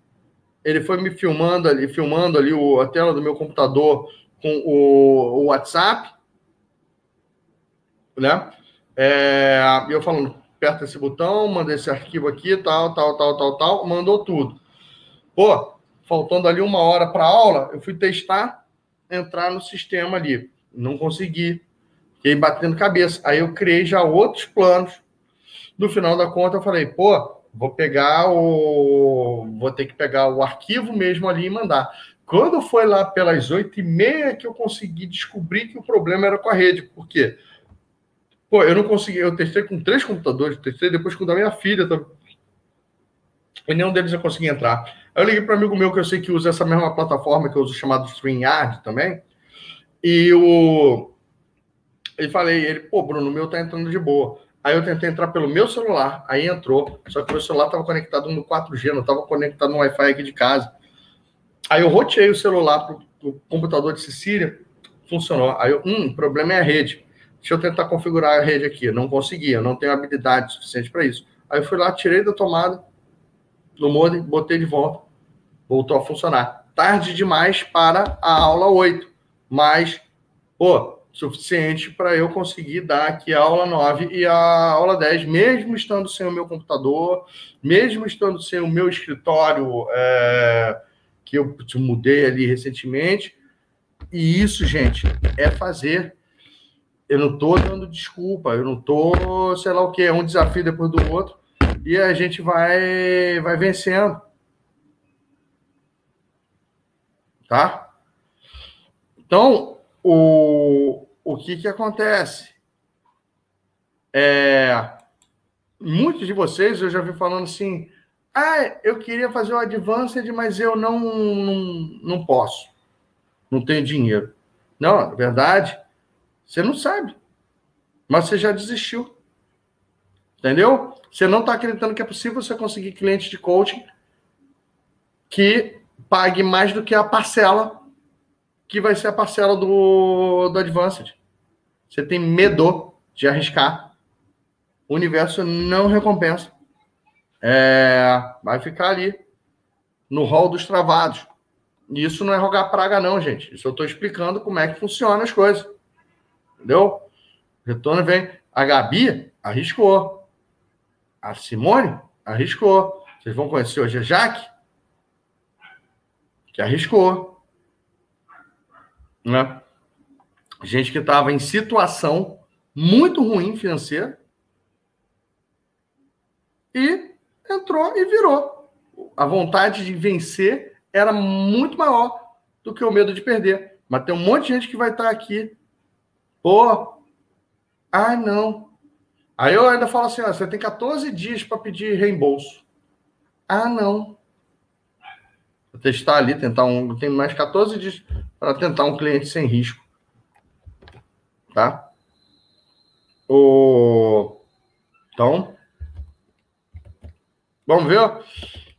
Ele foi me filmando ali, filmando ali o, a tela do meu computador com o, o WhatsApp, né? É, eu falando, aperta esse botão, manda esse arquivo aqui, tal, tal, tal, tal, tal, mandou tudo. Pô, faltando ali uma hora para aula, eu fui testar, entrar no sistema ali. Não consegui. Fiquei batendo cabeça. Aí eu criei já outros planos. No final da conta, eu falei, pô, vou pegar o. Vou ter que pegar o arquivo mesmo ali e mandar. Quando foi lá pelas oito e meia que eu consegui descobrir que o problema era com a rede, por quê? Pô, eu não consegui, eu testei com três computadores, testei depois com o da minha filha, tá? e nenhum deles eu consegui entrar. Aí eu liguei para um amigo meu que eu sei que usa essa mesma plataforma que eu uso, chamado StreamYard também, e o... ele falei, ele, pô, Bruno, o meu tá entrando de boa. Aí eu tentei entrar pelo meu celular, aí entrou, só que o meu celular estava conectado no 4G, não estava conectado no Wi-Fi aqui de casa. Aí eu roteei o celular para o computador de Cecília, funcionou. Aí eu, hum, o problema é a rede. Deixa eu tentar configurar a rede aqui. Não conseguia, não tenho habilidade suficiente para isso. Aí eu fui lá, tirei da tomada do modem, botei de volta, voltou a funcionar. Tarde demais para a aula 8, mas, pô, suficiente para eu conseguir dar aqui a aula 9 e a aula 10, mesmo estando sem o meu computador, mesmo estando sem o meu escritório. É que eu mudei ali recentemente. E isso, gente, é fazer. Eu não estou dando desculpa, eu não estou, sei lá o que, é um desafio depois do outro, e a gente vai, vai vencendo. Tá? Então, o, o que, que acontece? É, muitos de vocês eu já vi falando assim: ah, eu queria fazer o Advanced, mas eu não, não, não posso. Não tenho dinheiro. Não, na verdade, você não sabe. Mas você já desistiu. Entendeu? Você não está acreditando que é possível você conseguir cliente de coaching que pague mais do que a parcela que vai ser a parcela do, do Advanced. Você tem medo de arriscar. O universo não recompensa. É, vai ficar ali no hall dos travados. Isso não é rogar praga, não, gente. Isso eu estou explicando como é que funciona as coisas. Entendeu? Retorno vem. A Gabi arriscou. A Simone arriscou. Vocês vão conhecer hoje a Jaque, que arriscou. Né? Gente que estava em situação muito ruim financeira e entrou e virou. A vontade de vencer era muito maior do que o medo de perder. Mas tem um monte de gente que vai estar aqui. Pô, ah, não. Aí eu ainda falo assim: ó, você tem 14 dias para pedir reembolso. Ah, não. Vou testar ali, tentar um. Tem mais 14 dias para tentar um cliente sem risco. Tá? O... Então, vamos ver.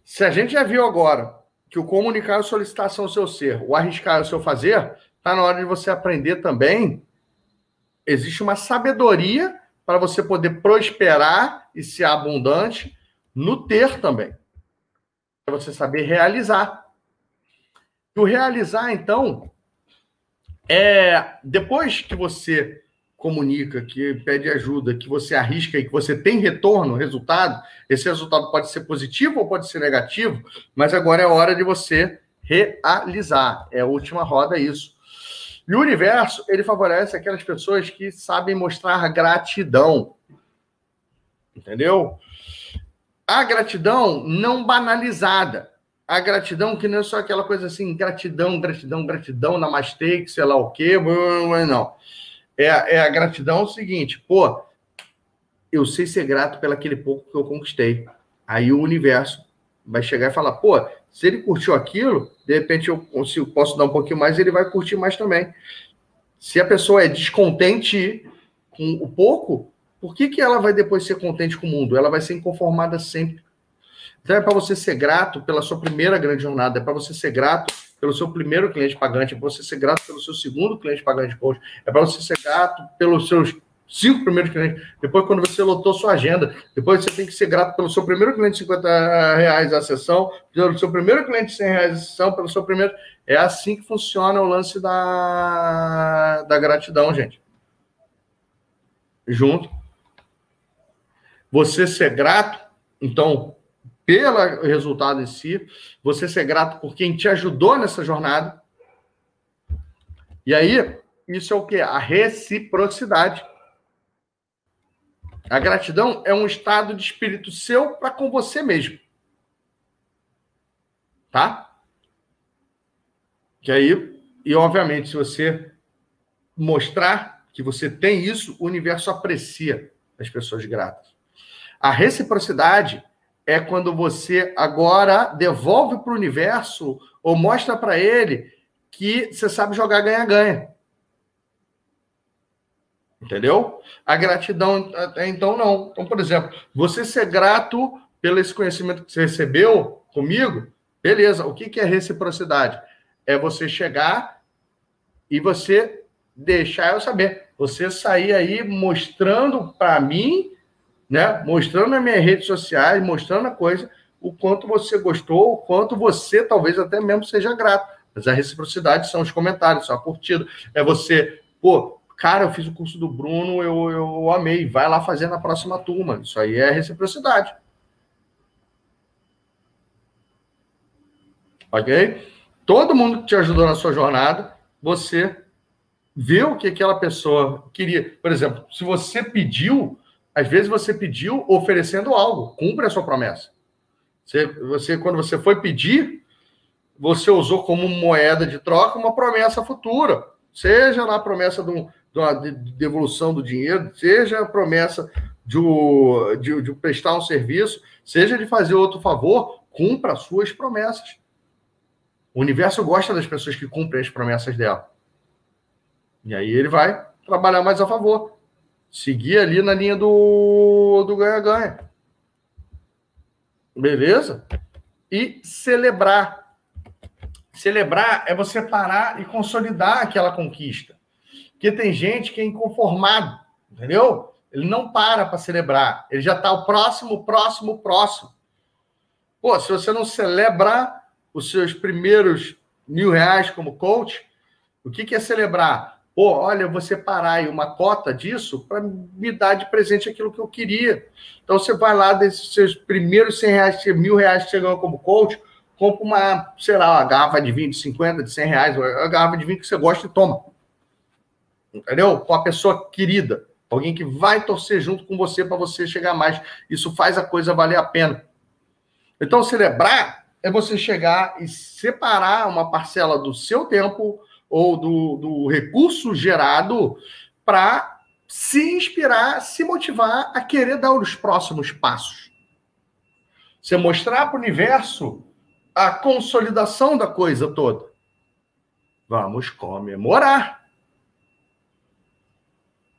Se a gente já viu agora que o comunicar é a solicitação ao seu ser, o arriscar é o seu fazer, está na hora de você aprender também. Existe uma sabedoria para você poder prosperar e ser abundante no ter também. É você saber realizar. E o realizar, então, é depois que você comunica, que pede ajuda, que você arrisca e que você tem retorno, resultado, esse resultado pode ser positivo ou pode ser negativo, mas agora é hora de você realizar. É a última roda isso. E o universo, ele favorece aquelas pessoas que sabem mostrar gratidão. Entendeu? A gratidão não banalizada. A gratidão que não é só aquela coisa assim, gratidão, gratidão, gratidão, namastê, sei lá o quê, não é, é a gratidão é o seguinte, pô, eu sei ser grato pelo aquele pouco que eu conquistei. Aí o universo vai chegar e falar, pô, se ele curtiu aquilo, de repente eu consigo, posso dar um pouquinho mais, ele vai curtir mais também. Se a pessoa é descontente com o pouco, por que, que ela vai depois ser contente com o mundo? Ela vai ser inconformada sempre. Então é para você ser grato pela sua primeira grande jornada, é para você ser grato pelo seu primeiro cliente pagante, é para você ser grato pelo seu segundo cliente pagante coach, é para você ser grato pelos seus cinco primeiros clientes, depois quando você lotou sua agenda, depois você tem que ser grato pelo seu primeiro cliente de 50 reais a sessão, pelo seu primeiro cliente de 100 reais a sessão, pelo seu primeiro... É assim que funciona o lance da, da gratidão, gente. Junto. Você ser grato, então, pelo resultado em si, você ser grato por quem te ajudou nessa jornada. E aí, isso é o que? A reciprocidade. A gratidão é um estado de espírito seu para com você mesmo. Tá? Que aí, e obviamente, se você mostrar que você tem isso, o universo aprecia as pessoas gratas. A reciprocidade é quando você agora devolve para o universo ou mostra para ele que você sabe jogar ganha-ganha. Entendeu? A gratidão, então, não. Então, por exemplo, você ser grato pelo esse conhecimento que você recebeu comigo, beleza. O que, que é reciprocidade? É você chegar e você deixar eu saber. Você sair aí mostrando para mim né? Mostrando nas minhas redes sociais, mostrando a coisa, o quanto você gostou, o quanto você talvez até mesmo seja grato. Mas a reciprocidade são os comentários, são a curtida. É você, pô, cara, eu fiz o curso do Bruno, eu, eu amei, vai lá fazer na próxima turma. Isso aí é reciprocidade. Ok? Todo mundo que te ajudou na sua jornada, você vê o que aquela pessoa queria. Por exemplo, se você pediu, às vezes você pediu oferecendo algo, cumpre a sua promessa. Você, você, quando você foi pedir, você usou como moeda de troca uma promessa futura. Seja lá a promessa de, um, uma devolução do dinheiro, seja a promessa de, de, de prestar um serviço, seja de fazer outro favor, cumpra as suas promessas. O universo gosta das pessoas que cumprem as promessas dela. E aí ele vai trabalhar mais a favor. Seguir ali na linha do do ganha-ganha. Beleza? E celebrar. Celebrar é você parar e consolidar aquela conquista. Porque tem gente que é inconformado, entendeu? Ele não para para celebrar. Ele já está o próximo, próximo, próximo. Pô, se você não celebrar os seus primeiros mil reais como coach, o que, que é celebrar? Pô, olha, você parar aí uma cota disso para me dar de presente aquilo que eu queria. Então você vai lá desses seus primeiros 100 reais, mil reais que você ganhou como coach, compra uma, sei lá, uma garrafa de vinho de 50, de 100 reais, uma garrafa de vinho que você gosta e toma. Entendeu? Com a pessoa querida. Alguém que vai torcer junto com você para você chegar mais. Isso faz a coisa valer a pena. Então, celebrar é você chegar e separar uma parcela do seu tempo ou do, do recurso gerado para se inspirar, se motivar a querer dar os próximos passos. Você mostrar para o universo a consolidação da coisa toda. Vamos comemorar.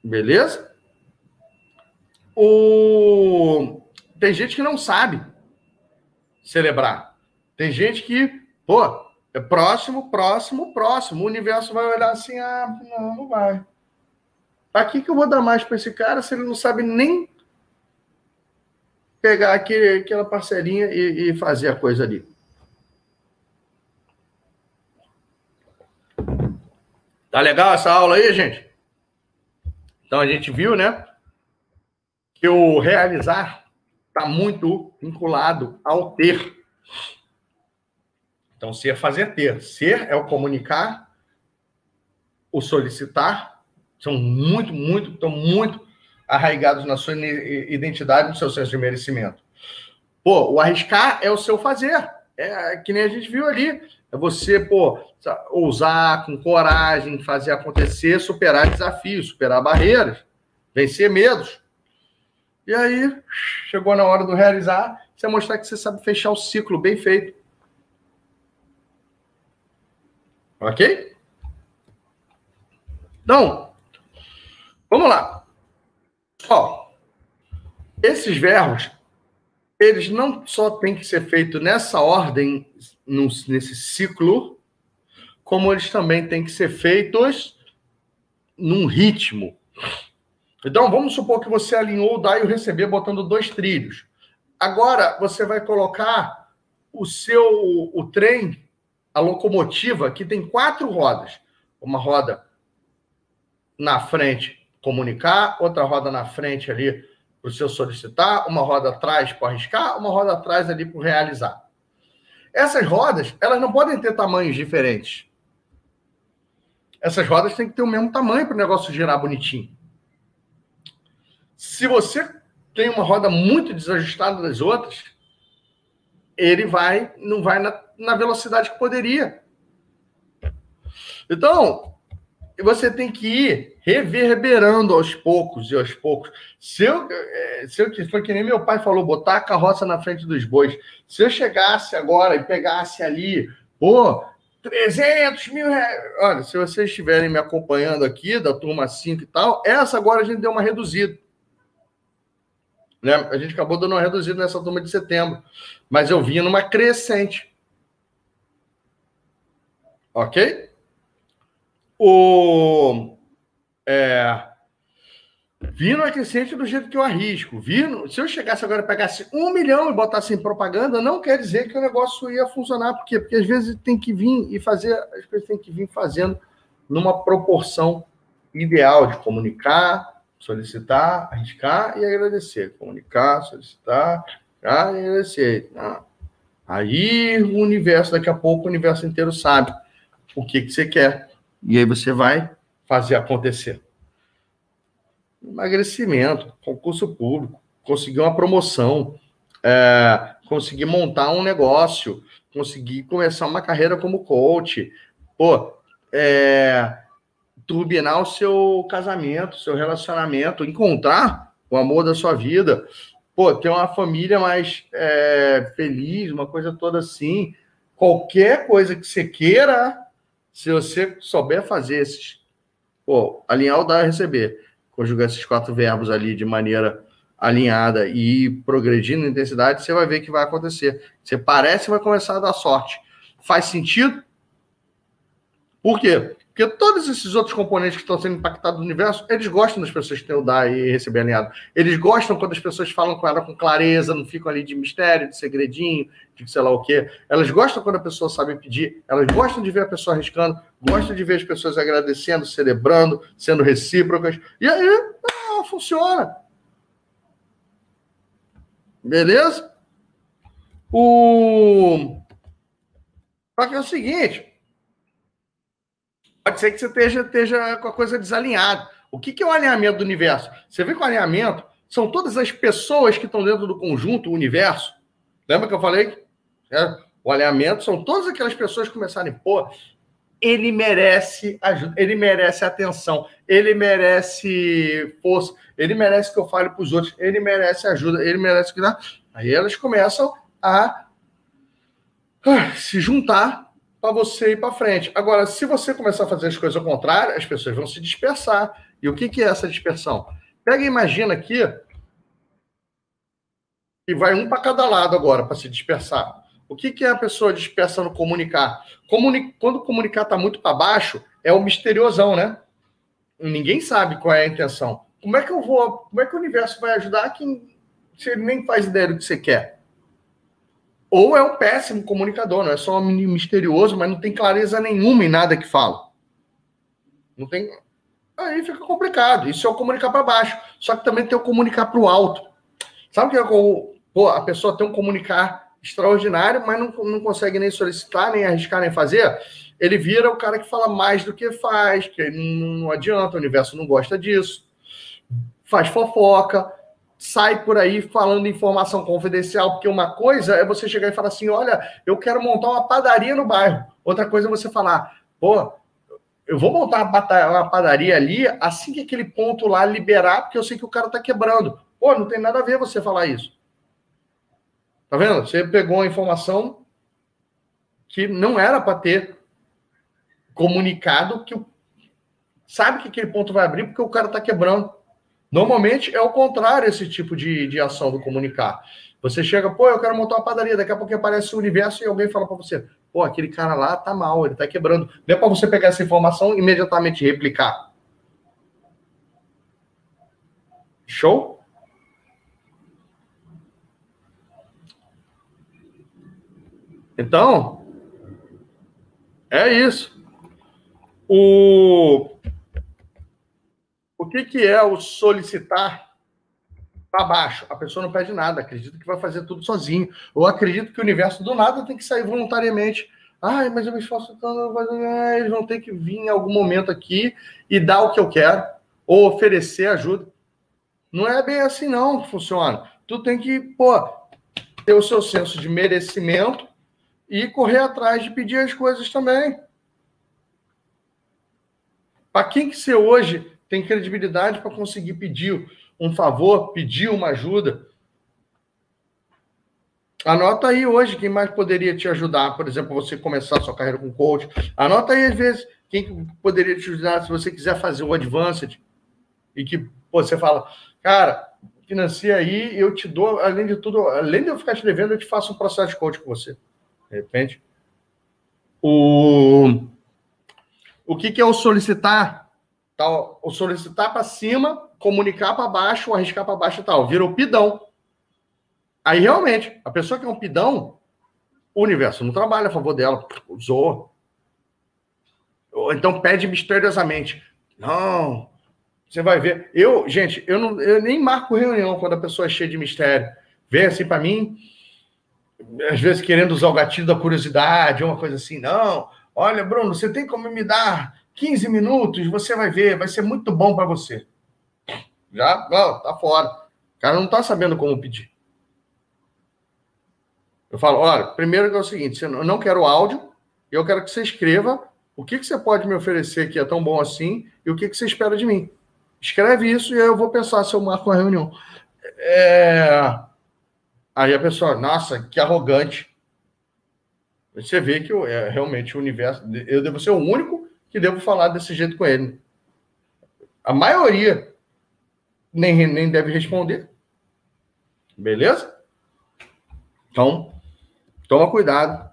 Beleza? O... Tem gente que não sabe celebrar. Tem gente que, pô, é próximo, próximo, próximo. O universo vai olhar assim, ah, não, não vai. Para que, que eu vou dar mais para esse cara se ele não sabe nem pegar aquele, aquela parcelinha e, e fazer a coisa ali? Tá legal essa aula aí, gente? Então a gente viu, né? Que o realizar está muito vinculado ao ter. Então, ser, fazer, ter. Ser é o comunicar, o solicitar, são muito, muito, estão muito arraigados na sua identidade, no seu senso de merecimento. Pô, o arriscar é o seu fazer. É que nem a gente viu ali. É você, pô, ousar com coragem, fazer acontecer, superar desafios, superar barreiras, vencer medos. E aí, chegou na hora do realizar, você mostrar que você sabe fechar o ciclo bem feito. Ok? Então, vamos lá. Ó, esses verbos, eles não só têm que ser feitos nessa ordem, nesse ciclo, como eles também têm que ser feitos num ritmo. Então, vamos supor que você alinhou o dar e o receber botando dois trilhos. Agora, você vai colocar o seu o trem, a locomotiva, que tem quatro rodas. Uma roda na frente, comunicar, outra roda na frente ali para o seu solicitar, uma roda atrás para arriscar, uma roda atrás ali para realizar. Essas rodas, elas não podem ter tamanhos diferentes. Essas rodas têm que ter o mesmo tamanho para o negócio girar bonitinho. Se você tem uma roda muito desajustada das outras, ele vai não vai na, na velocidade que poderia. Então, você tem que ir reverberando aos poucos e aos poucos. Se eu, é, se eu foi que nem meu pai falou, botar a carroça na frente dos bois. Se eu chegasse agora e pegasse ali, pô, 300 mil reais. Olha, se vocês estiverem me acompanhando aqui, da turma 5 e tal, essa agora a gente deu uma reduzida. Né? A gente acabou dando uma reduzida nessa turma de setembro, mas eu vinha numa crescente. Ok? O. É, a crescente do jeito que eu arrisco. Vindo, se eu chegasse agora e pegasse um milhão e botasse em propaganda, não quer dizer que o negócio ia funcionar. Por quê? Porque às vezes tem que vir e fazer, as coisas tem que vir fazendo numa proporção ideal de comunicar, solicitar, arriscar e agradecer. Comunicar, solicitar, arriscar e agradecer. Ah. Aí o universo, daqui a pouco, o universo inteiro sabe o que, que você quer. E aí você vai fazer acontecer. Emagrecimento, concurso público, conseguir uma promoção, é, conseguir montar um negócio, conseguir começar uma carreira como coach. Pô, é, turbinar o seu casamento, seu relacionamento, encontrar o amor da sua vida, pô, ter uma família mais é, feliz, uma coisa toda assim. Qualquer coisa que você queira, se você souber fazer esses pô, alinhar o dar e receber, conjugar esses quatro verbos ali de maneira alinhada e progredindo em intensidade, você vai ver que vai acontecer. Você parece vai começar a dar sorte. Faz sentido? Por quê? Porque todos esses outros componentes que estão sendo impactados no universo, eles gostam das pessoas que têm o dar e receber alinhado. Eles gostam quando as pessoas falam com ela com clareza, não ficam ali de mistério, de segredinho, de sei lá o quê. Elas gostam quando a pessoa sabe pedir, elas gostam de ver a pessoa arriscando, gostam de ver as pessoas agradecendo, celebrando, sendo recíprocas. E aí, ah, funciona. Beleza? O. Só que é o seguinte, pode ser que você esteja, esteja com a coisa desalinhada. O que, que é o alinhamento do universo? Você vê que o alinhamento são todas as pessoas que estão dentro do conjunto, o universo. Lembra que eu falei? É, o alinhamento são todas aquelas pessoas que começarem, pô, ele merece ajuda, ele merece atenção, ele merece força, ele merece que eu fale para os outros, ele merece ajuda, ele merece dá. Aí elas começam a ah, se juntar para você ir para frente. Agora, se você começar a fazer as coisas ao contrário, as pessoas vão se dispersar. E o que, que é essa dispersão? Pega e imagina aqui e vai um para cada lado agora para se dispersar. O que, que é a pessoa dispersa no comunicar? Comuni... Quando comunicar está muito para baixo, é o misteriosão, né? Ninguém sabe qual é a intenção. Como é que eu vou. Como é que o universo vai ajudar quem você nem faz ideia do que você quer? Ou é um péssimo comunicador, não é só misterioso, mas não tem clareza nenhuma em nada que fala. Não tem. Aí fica complicado. Isso é o comunicar para baixo. Só que também tem o comunicar para o alto. Sabe o que é. Pô, a pessoa tem um comunicar extraordinário, mas não, não consegue nem solicitar, nem arriscar, nem fazer. Ele vira o cara que fala mais do que faz, que não adianta, o universo não gosta disso. Faz fofoca, sai por aí falando informação confidencial, porque uma coisa é você chegar e falar assim: olha, eu quero montar uma padaria no bairro. Outra coisa é você falar, pô, eu vou montar uma padaria ali assim que aquele ponto lá liberar, porque eu sei que o cara tá quebrando. Pô, não tem nada a ver você falar isso. Tá vendo? Você pegou uma informação que não era para ter comunicado que sabe que aquele ponto vai abrir porque o cara tá quebrando. Normalmente é o contrário esse tipo de, de ação do comunicar. Você chega, pô, eu quero montar uma padaria, daqui a pouco aparece o universo e alguém fala para você, pô, aquele cara lá tá mal, ele tá quebrando. Não é para você pegar essa informação e imediatamente replicar. Show? Então, é isso. O o que, que é o solicitar para baixo? A pessoa não pede nada, acredita que vai fazer tudo sozinho. Ou acredita que o universo do nada tem que sair voluntariamente. Ai, mas eu me esforço tanto, eles vão ter que vir em algum momento aqui e dar o que eu quero, ou oferecer ajuda. Não é bem assim, não, que funciona. Tu tem que, pô, ter o seu senso de merecimento e correr atrás de pedir as coisas também. Para quem que você hoje tem credibilidade para conseguir pedir um favor, pedir uma ajuda. Anota aí hoje quem mais poderia te ajudar, por exemplo, você começar sua carreira com coach. Anota aí, às vezes, quem poderia te ajudar se você quiser fazer o Advanced e que pô, você fala, cara, financia aí, eu te dou, além de tudo, além de eu ficar te devendo, eu te faço um processo de coach com você. De repente. O, o que, que é o solicitar? Tal, o solicitar para cima, comunicar para baixo, arriscar para baixo e tal. Virou pidão. Aí, realmente, a pessoa que é um pidão, o universo não trabalha a favor dela. Usou. Ou então pede misteriosamente. Não, você vai ver. Eu, gente, eu, não, eu nem marco reunião quando a pessoa é cheia de mistério. Vem assim para mim, às vezes querendo usar o gatilho da curiosidade, uma coisa assim. Não, olha, Bruno, você tem como me dar 15 minutos, você vai ver, vai ser muito bom para você. Já, não, tá fora. O cara não tá sabendo como pedir. Eu falo, olha, primeiro é o seguinte, eu não quero áudio, eu quero que você escreva o que, que você pode me oferecer que é tão bom assim e o que, que você espera de mim. Escreve isso e eu vou pensar se eu marco uma reunião. É... Aí a pessoa, nossa, que arrogante. Você vê que eu, é, realmente o universo. Eu devo ser o único que devo falar desse jeito com ele. A maioria nem, nem deve responder. Beleza? Então, toma cuidado.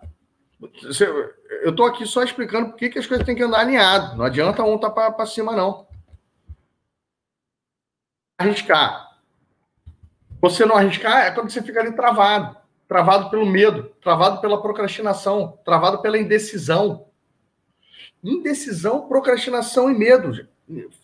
Eu estou aqui só explicando por que as coisas têm que andar alinhado. Não adianta um estar tá para cima, não. Arriscar. Você não arriscar é quando você fica ali travado. Travado pelo medo, travado pela procrastinação, travado pela indecisão. Indecisão, procrastinação e medo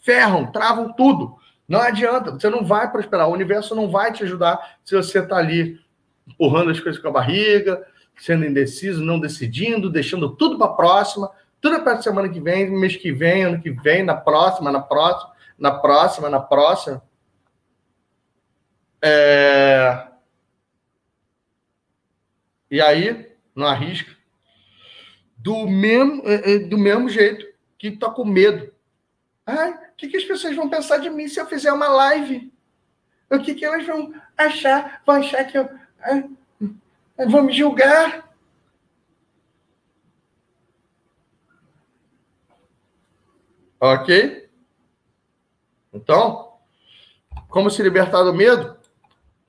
ferram, travam tudo. Não adianta, você não vai prosperar. O universo não vai te ajudar se você está ali empurrando as coisas com a barriga, sendo indeciso, não decidindo, deixando tudo para a próxima. Tudo é para semana que vem, mês que vem, ano que vem, na próxima, na próxima, na próxima, na próxima. É... E aí, não arrisca. Do mesmo, é, é, do mesmo jeito que está com medo. Ai, que, que as pessoas vão pensar de mim se eu fizer uma live? O que, que elas vão achar? Vão achar que eu. Ah, vão me julgar? Ok? Então, como se libertar do medo?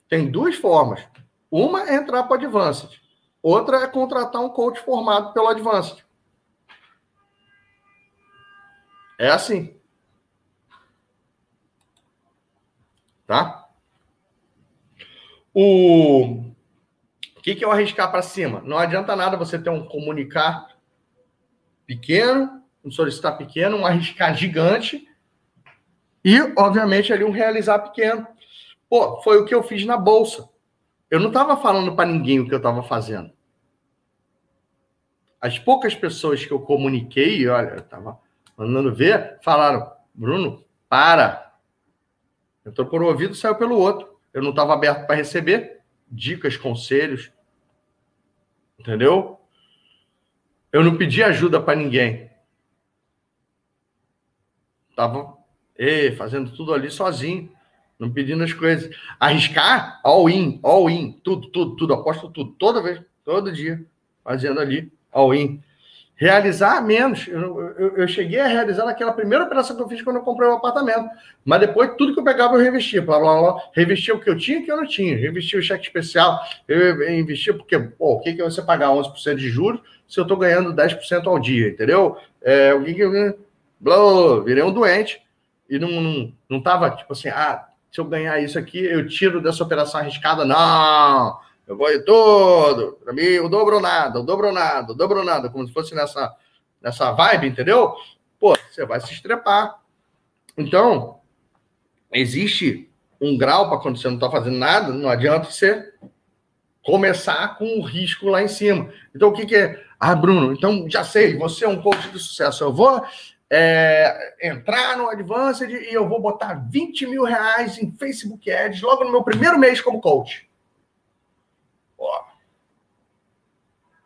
Tem duas formas. Uma é entrar para o Advanced. Outra é contratar um coach formado pelo Advanced. É assim. Tá? O que, que é o arriscar para cima? Não adianta nada você ter um comunicar pequeno, um solicitar pequeno, um arriscar gigante e, obviamente, ali um realizar pequeno. Pô, foi o que eu fiz na bolsa. Eu não estava falando para ninguém o que eu estava fazendo. As poucas pessoas que eu comuniquei, olha, eu estava mandando ver, falaram: Bruno, para, Entrou por um ouvido, saiu pelo outro. Eu não estava aberto para receber dicas, conselhos. Entendeu? Eu não pedi ajuda para ninguém. Tava ei, fazendo tudo ali sozinho, não pedindo as coisas. Arriscar, all in, all in, tudo, tudo, tudo, aposto tudo, toda vez, todo dia, fazendo ali, all in. Realizar menos. Eu, eu, eu, cheguei a realizar naquela primeira operação que eu fiz quando eu comprei o um apartamento. Mas depois, tudo que eu pegava, eu revestia. Blá, blá, blá. Revestia o que eu tinha e o que eu não tinha. Revestia o cheque especial. Eu investia porque, pô, o que, que você pagar 11% de juros se eu estou ganhando 10% ao dia, entendeu? É, o que, que eu blá, virei um doente e não, não, não tava tipo assim, ah, se eu ganhar isso aqui, eu tiro dessa operação arriscada. Não! Eu vou ir todo. Para mim, o dobro nada, o dobro nada, o dobro nada, como se fosse nessa, nessa vibe, entendeu? Pô, você vai se estrepar. Então, existe um grau para quando você não está fazendo nada, não adianta você começar com o risco lá em cima. Então, o que, que é? Ah, Bruno, então já sei, você é um coach de sucesso. Eu vou é, entrar no Advanced e eu vou botar 20 mil reais em Facebook Ads logo no meu primeiro mês como coach. Ó.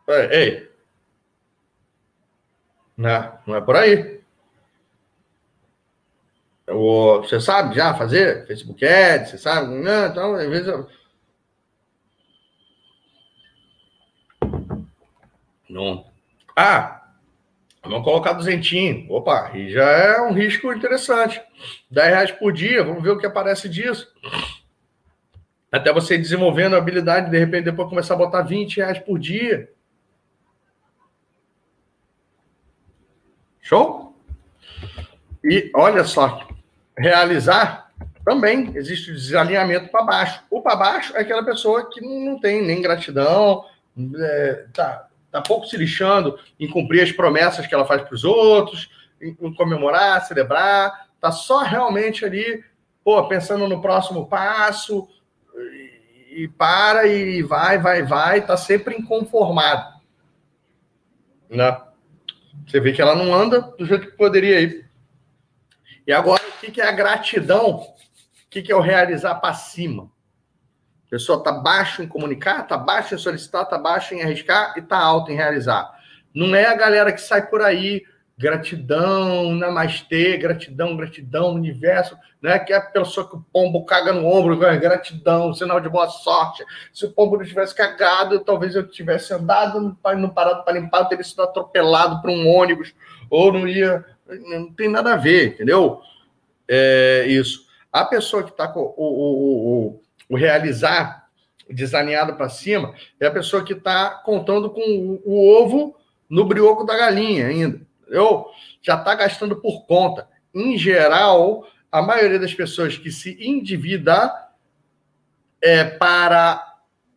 Ei, ei. Não, não é por aí. Eu, você sabe já fazer Facebook Ads, você sabe? Não, então, às vezes eu... Não. Ah, vamos colocar duzentinho. Opa, e já é um risco interessante. 10 reais por dia, vamos ver o que aparece disso. Até você desenvolvendo a habilidade, de repente, depois começar a botar 20 reais por dia. Show? E olha só, realizar também existe desalinhamento para baixo. O para baixo é aquela pessoa que não tem nem gratidão, é, tá, tá pouco se lixando em cumprir as promessas que ela faz para os outros, em, em, comemorar, celebrar, tá só realmente ali, pô, pensando no próximo passo, e para e vai, vai, vai, tá sempre inconformado. Né? Você vê que ela não anda do jeito que poderia ir. E agora, o que, é a gratidão? O que, é o realizar para cima? Pessoa está baixo em comunicar, está baixo em solicitar, está baixo em arriscar e está alto em realizar. Não é a galera que sai por aí gratidão, namastê, gratidão, gratidão, universo, né? Que é a pessoa que o pombo caga no ombro, gratidão, sinal de boa sorte. Se o pombo não tivesse cagado, talvez eu tivesse andado, não parado para limpar, eu teria sido atropelado por um ônibus, ou não ia. Não tem nada a ver, entendeu? é isso. A pessoa que está com o, o, o realizar desalinhado para cima é a pessoa que está contando com o, o, ovo no brioco da galinha ainda. Entendeu? Já está gastando por conta. Em geral, a maioria das pessoas que se endivida é, para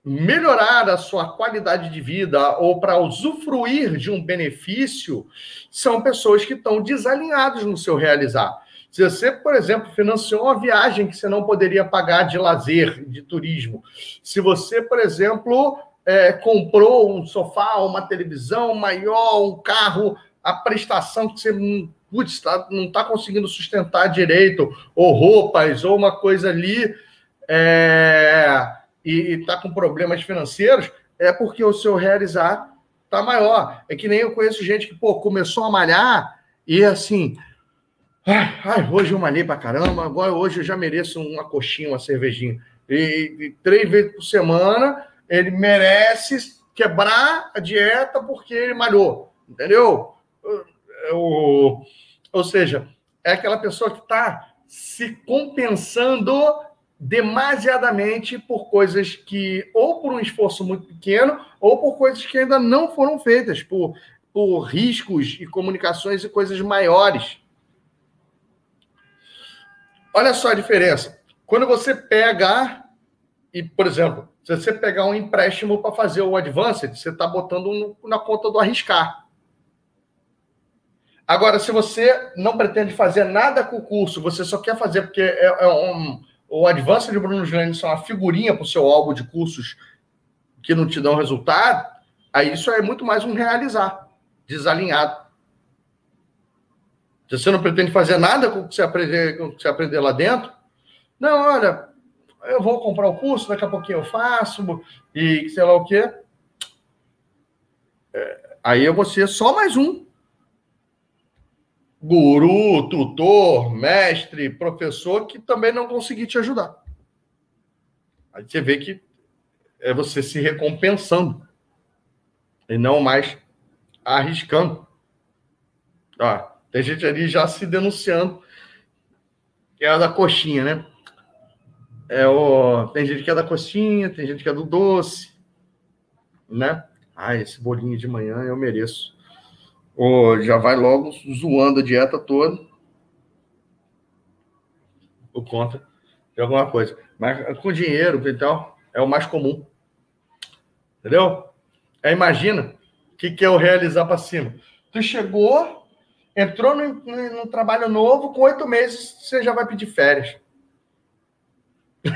melhorar a sua qualidade de vida ou para usufruir de um benefício são pessoas que estão desalinhadas no seu realizar. Se você, por exemplo, financiou uma viagem que você não poderia pagar de lazer, de turismo, se você, por exemplo, é, comprou um sofá, uma televisão maior, um carro, a prestação que você putz, tá, não está conseguindo sustentar direito, ou roupas, ou uma coisa ali, é, e está com problemas financeiros, é porque o seu realizar está maior. É que nem eu conheço gente que pô, começou a malhar e assim. Ai, ai, hoje eu malhei pra caramba, agora hoje eu já mereço uma coxinha, uma cervejinha. E, e três vezes por semana ele merece quebrar a dieta porque ele malhou, entendeu? O, ou seja, é aquela pessoa que está se compensando demasiadamente por coisas que, ou por um esforço muito pequeno, ou por coisas que ainda não foram feitas, por, por riscos e comunicações e coisas maiores. Olha só a diferença. Quando você pega, e, por exemplo, se você pegar um empréstimo para fazer o Advanced, você está botando na conta do arriscar. Agora, se você não pretende fazer nada com o curso, você só quer fazer porque é, é um, o Advanced de Bruno Giuliani é uma figurinha para o seu álbum de cursos que não te dão resultado, aí isso é muito mais um realizar, desalinhado. Você não pretende fazer nada com o que você aprender, com o que você aprender lá dentro, não, olha, eu vou comprar o curso, daqui a pouquinho eu faço, e sei lá o quê. É, aí eu vou ser só mais um guru, tutor, mestre, professor que também não consegui te ajudar. Aí você vê que é você se recompensando e não mais arriscando. Ó, tem gente ali já se denunciando é a da coxinha, né? É o... Tem gente que é da coxinha, tem gente que é do doce, né? Ah, esse bolinho de manhã eu mereço ou já vai logo zoando a dieta toda por conta de alguma coisa. Mas com dinheiro e tal, é o mais comum. Entendeu? Aí imagina o que, que é o realizar para cima. Tu chegou, entrou num, trabalho novo, com oito meses você já vai pedir férias.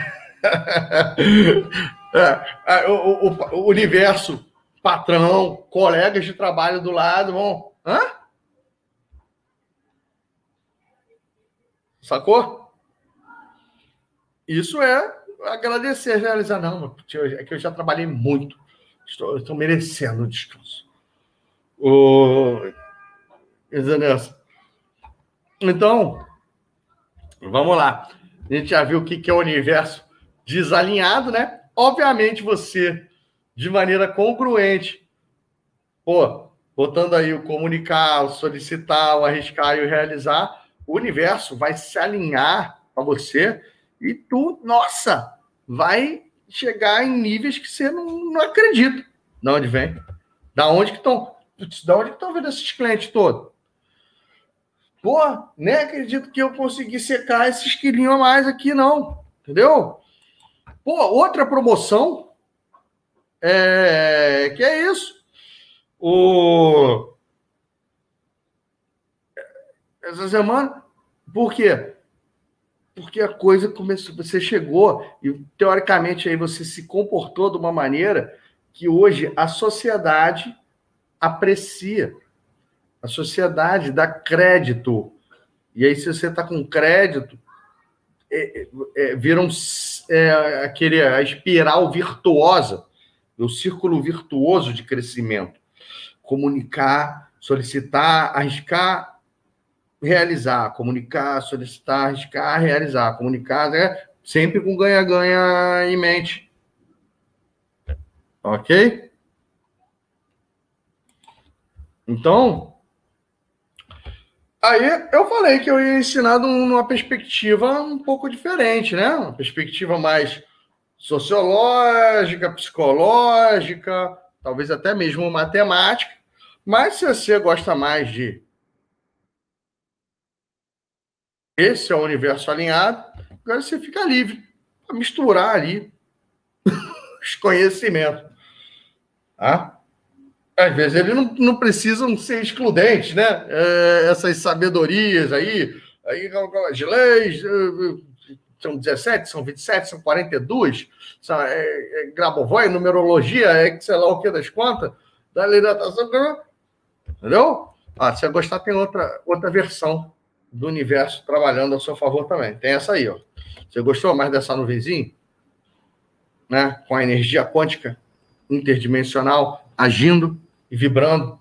é, o, o, o universo, patrão, colegas de trabalho do lado vão Hã? Sacou? Isso é agradecer, realizar. Não, é que eu já trabalhei muito. Estou, estou merecendo descanso. O... Então, vamos lá. A gente já viu o que é o universo desalinhado, né? Obviamente, você, de maneira congruente, pô, botando aí o comunicar, o solicitar, o arriscar e o realizar, o universo vai se alinhar para você e tu, nossa, vai chegar em níveis que você não, não acredita. De onde vem? Da onde que estão? Da onde que estão vendo esses clientes todos? Pô, nem acredito que eu consegui secar esses quilinhos a mais aqui, não. Entendeu? Pô, outra promoção. É... Que é isso? O... Essa semana. Por quê? Porque a coisa começou. Você chegou e, teoricamente, aí você se comportou de uma maneira que hoje a sociedade aprecia. A sociedade dá crédito. E aí, se você está com crédito, é, é, é vira um, é, aquele, a espiral virtuosa, o círculo virtuoso de crescimento comunicar, solicitar, arriscar, realizar, comunicar, solicitar, arriscar, realizar, comunicar, né? sempre com ganha-ganha em mente. Ok? Então, Aí eu falei que eu ia ensinar numa perspectiva um pouco diferente, né? Uma perspectiva mais sociológica, psicológica, talvez até mesmo matemática. Mas se você gosta mais de esse é o universo alinhado, agora você fica livre para misturar ali os conhecimentos. Tá? Às vezes eles não, não precisam ser excludentes, né? É, essas sabedorias aí, aí as leis, é, são 17, são 27, são 42, são, é, é, Grabovoi, numerologia, é sei lá o que das contas, da lei da natação, entendeu? Ah, se você gostar, tem outra, outra versão do universo trabalhando a seu favor também. Tem essa aí, ó. Você gostou mais dessa nuvenzinha? Né? Com a energia quântica interdimensional agindo e vibrando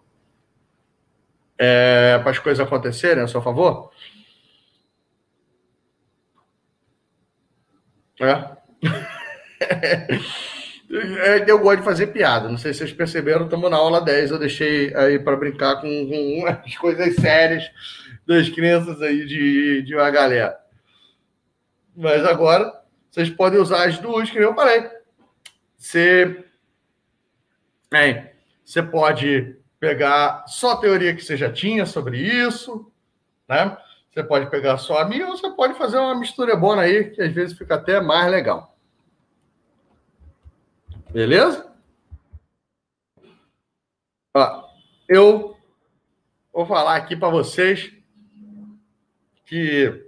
é, para as coisas acontecerem a seu favor? É. é. Eu gosto de fazer piada. Não sei se vocês perceberam, estamos na aula 10. Eu deixei aí para brincar com, com as coisas sérias das crianças aí de, de uma galera. Mas agora vocês podem usar as duas que eu falei. Você, bem, você pode pegar só a teoria que você já tinha sobre isso, né? Você pode pegar só a minha ou você pode fazer uma mistura boa aí, que às vezes fica até mais legal. Beleza? Ó, eu vou falar aqui para vocês que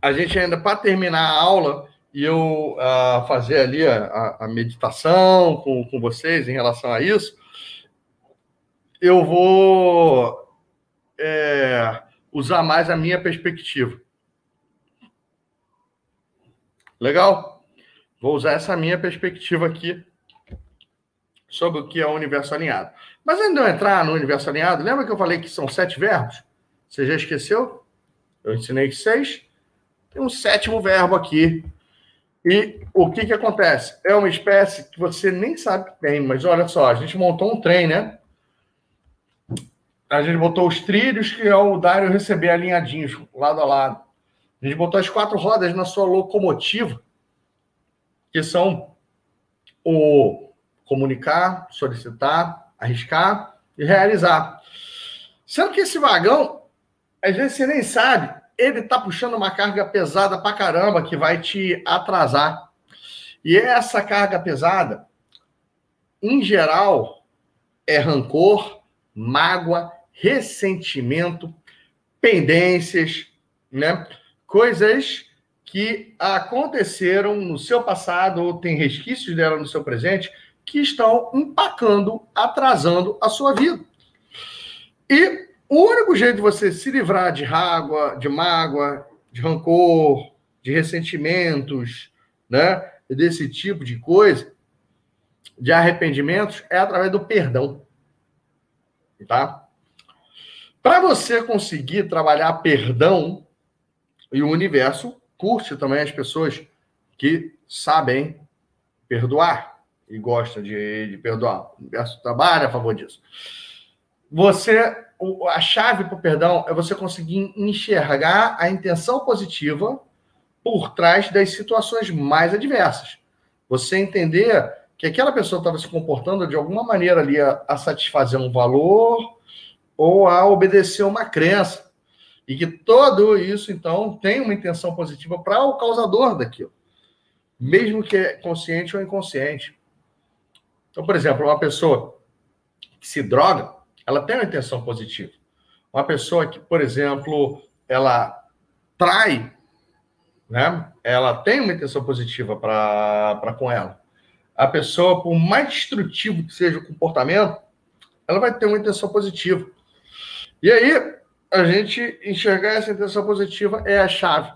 a gente ainda, para terminar a aula, e eu uh, fazer ali a, a, meditação com, com vocês em relação a isso, eu vou é, usar mais a minha perspectiva. Legal? Vou usar essa minha perspectiva aqui sobre o que é o universo alinhado. Mas ainda não entrar no universo alinhado, lembra que eu falei que são sete verbos? Você já esqueceu? Eu ensinei seis. Tem um sétimo verbo aqui. E o que, que acontece? É uma espécie que você nem sabe que tem, mas olha só, a gente montou um trem, né? A gente botou os trilhos que é o Dário receber alinhadinhos, lado a lado. A gente botou as quatro rodas na sua locomotiva, que são o comunicar, solicitar, arriscar e realizar. Sendo que esse vagão às vezes você nem sabe, ele está puxando uma carga pesada para caramba que vai te atrasar. E essa carga pesada, em geral, é rancor, mágoa, ressentimento, pendências, né? Coisas que aconteceram no seu passado ou tem resquícios dela no seu presente que estão empacando, atrasando a sua vida. E o único jeito de você se livrar de mágoa, de mágoa, de rancor, de ressentimentos, né, desse tipo de coisa, de arrependimentos, é através do perdão. Tá? Para você conseguir trabalhar perdão, e o universo curte também as pessoas que sabem perdoar e gostam de, de perdoar. O universo trabalha a favor disso. Você a chave para o perdão é você conseguir enxergar a intenção positiva por trás das situações mais adversas. Você entender que aquela pessoa estava se comportando de alguma maneira ali a, a, satisfazer um valor ou a obedecer uma crença. E que todo isso, então, tem uma intenção positiva para o causador daquilo. Mesmo que é consciente ou inconsciente. Então, por exemplo, uma pessoa que se droga, ela tem uma intenção positiva. Uma pessoa que, por exemplo, ela trai, né? Ela tem uma intenção positiva para com ela. A pessoa, por mais destrutivo que seja o comportamento, ela vai ter uma intenção positiva. E aí, a gente enxergar essa intenção positiva é a chave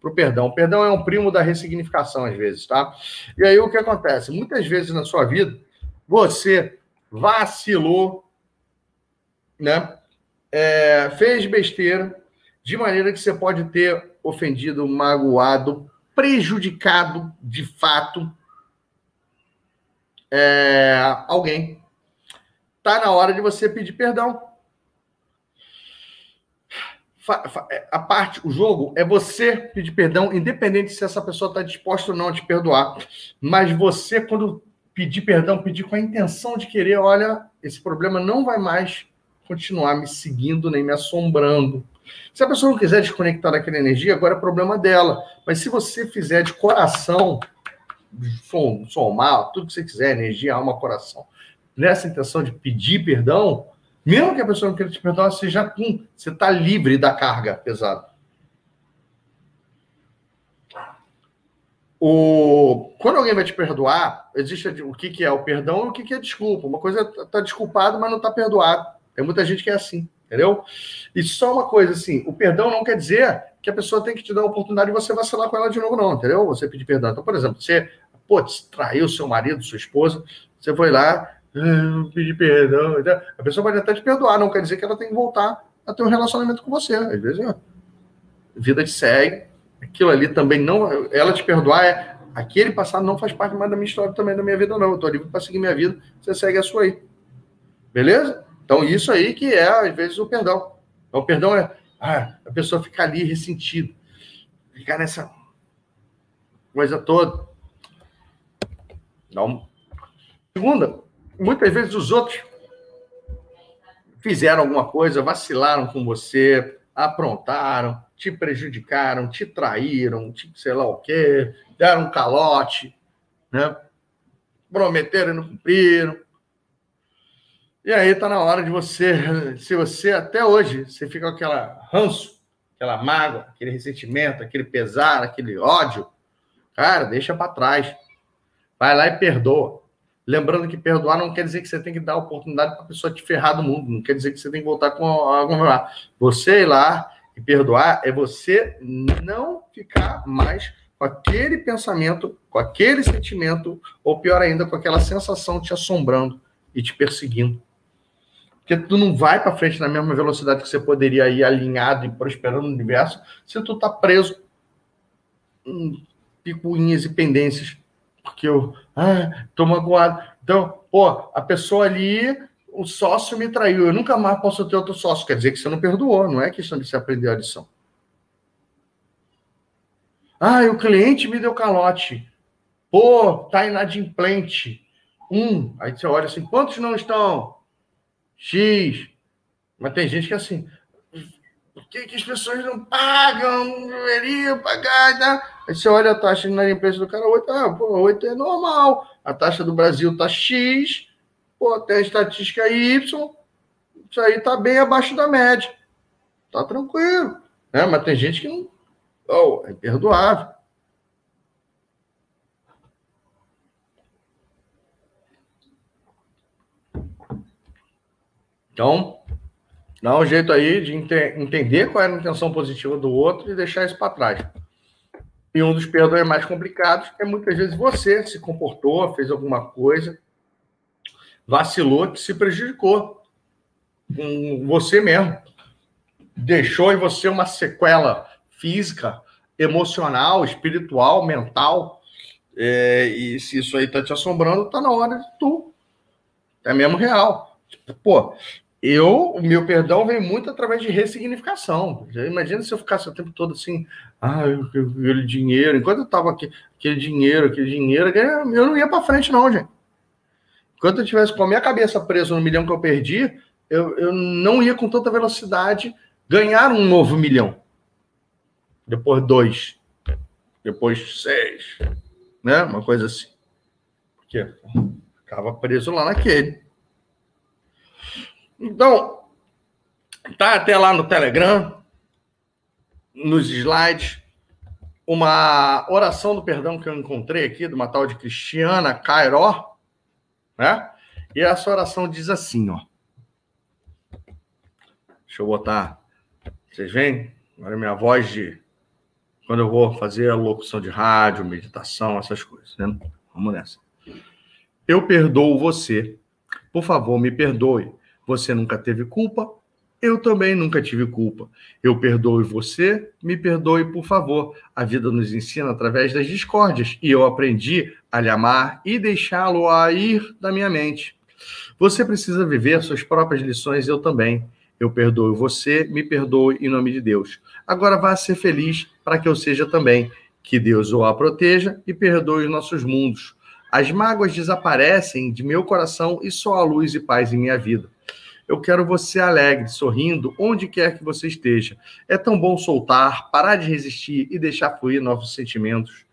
para o perdão. O perdão é um primo da ressignificação, às vezes, tá? E aí, o que acontece? Muitas vezes na sua vida, você vacilou né? É, fez besteira, de maneira que você pode ter ofendido, magoado, prejudicado de fato é, alguém. Tá na hora de você pedir perdão. é, a parte, o jogo é você pedir perdão, independente se essa pessoa está disposta ou não a te perdoar. Mas você, quando pedir perdão, pedir com a intenção de querer, olha, esse problema não vai mais continuar me seguindo nem me assombrando. Se a pessoa não quiser desconectar daquela energia, agora é problema dela. Mas se você fizer de coração, som, somar, tudo que você quiser, energia, alma, coração, nessa intenção de pedir perdão, mesmo que a pessoa não queira te perdoar, você já pum, você está livre da carga pesada. O... Quando alguém vai te perdoar, existe o que, que é o perdão e o que, que é desculpa. Uma coisa é tá desculpado, mas não está perdoado. Tem muita gente que é assim, entendeu? E só uma coisa assim: o perdão não quer dizer que a pessoa tem que te dar a oportunidade de você vacilar com ela de novo, não, entendeu? Você pedir perdão. Então, por exemplo, você pô, traiu seu marido, sua esposa, você foi lá, ah, pedir perdão. A pessoa pode até te perdoar, não quer dizer que ela tem que voltar a ter um relacionamento com você. Às vezes, a vida te segue, aquilo ali também não. Ela te perdoar é. Aquele passado não faz parte mais da minha história também, da minha vida, não. Eu tô livre para seguir minha vida, você segue a sua aí. Beleza? Então, isso aí que é, às vezes, o perdão. Então, o perdão é ah, a pessoa ficar ali ressentida, ficar nessa coisa toda. Não. Segunda, muitas vezes os outros fizeram alguma coisa, vacilaram com você, aprontaram, te prejudicaram, te traíram, te sei lá o quê, deram um calote, né? Prometeram e não cumpriram. E aí está na hora de você, se você até hoje, você fica com aquela ranço, aquela mágoa, aquele ressentimento, aquele pesar, aquele ódio, cara, deixa para trás. Vai lá e perdoa. Lembrando que perdoar não quer dizer que você tem que dar oportunidade para a pessoa te ferrar do mundo, não quer dizer que você tem que voltar com alguma. Você ir lá e perdoar é você não ficar mais com aquele pensamento, com aquele sentimento, ou pior ainda, com aquela sensação te assombrando e te perseguindo. Porque tu não vai para frente na mesma velocidade que você poderia ir alinhado e prosperando no universo se tu tá preso em picuinhas e pendências. Porque eu, ah, tô magoado. Então, pô, a pessoa ali, o sócio me traiu. Eu nunca mais posso ter outro sócio. Quer dizer que você não perdoou, não é questão de você aprender a lição. Ah, o cliente me deu calote. Pô, tá inadimplente. Um. Aí você olha assim, quantos não estão? X. Mas tem gente que é assim. Por que, que as pessoas não pagam? Não deveriam pagar. Tá? Aí você olha a taxa de inadimplência do cara, 8, ah, pô, 8 é normal. A taxa do Brasil tá X, pô, tem a estatística Y. Isso aí tá bem abaixo da média. Tá tranquilo. Né? Mas tem gente que não. Oh, é perdoável. Então, dá um jeito aí de entender qual é a intenção positiva do outro e deixar isso para trás. E um dos perdões mais complicados é muitas vezes você se comportou, fez alguma coisa, vacilou, que se prejudicou com você mesmo. Deixou em você uma sequela física, emocional, espiritual, mental. É, e se isso aí tá te assombrando, tá na hora de tu. É mesmo real. Tipo, pô, eu, o meu perdão vem muito através de ressignificação. Imagina se eu ficasse o tempo todo assim, ah, aquele dinheiro, enquanto eu tava aqui, aquele dinheiro, aquele dinheiro, eu não ia para frente, não, gente. Enquanto eu tivesse com a minha cabeça presa no milhão que eu perdi, eu, eu não ia com tanta velocidade ganhar um novo milhão. Depois dois, depois seis, né? Uma coisa assim. Porque ficava preso lá naquele. Então, tá até lá no Telegram, nos slides, uma oração do perdão que eu encontrei aqui, de uma tal de Cristiana Cairó, né? E essa oração diz assim, ó. Deixa eu botar. Vocês veem? Agora minha voz de. Quando eu vou fazer a locução de rádio, meditação, essas coisas, né? Vamos nessa. Eu perdoo você. Por favor, me perdoe você nunca teve culpa, eu também nunca tive culpa. Eu perdoo você, me perdoe, por favor. A vida nos ensina através das discórdias e eu aprendi a lhe amar e deixá-lo a ir da minha mente. Você precisa viver suas próprias lições, eu também. Eu perdoo você, me perdoe em nome de Deus. Agora vá ser feliz para que eu seja também. Que Deus o a proteja e perdoe os nossos mundos. As mágoas desaparecem de meu coração e só a luz e paz em minha vida. Eu quero você alegre, sorrindo, onde quer que você esteja. É tão bom soltar, parar de resistir e deixar fluir novos sentimentos.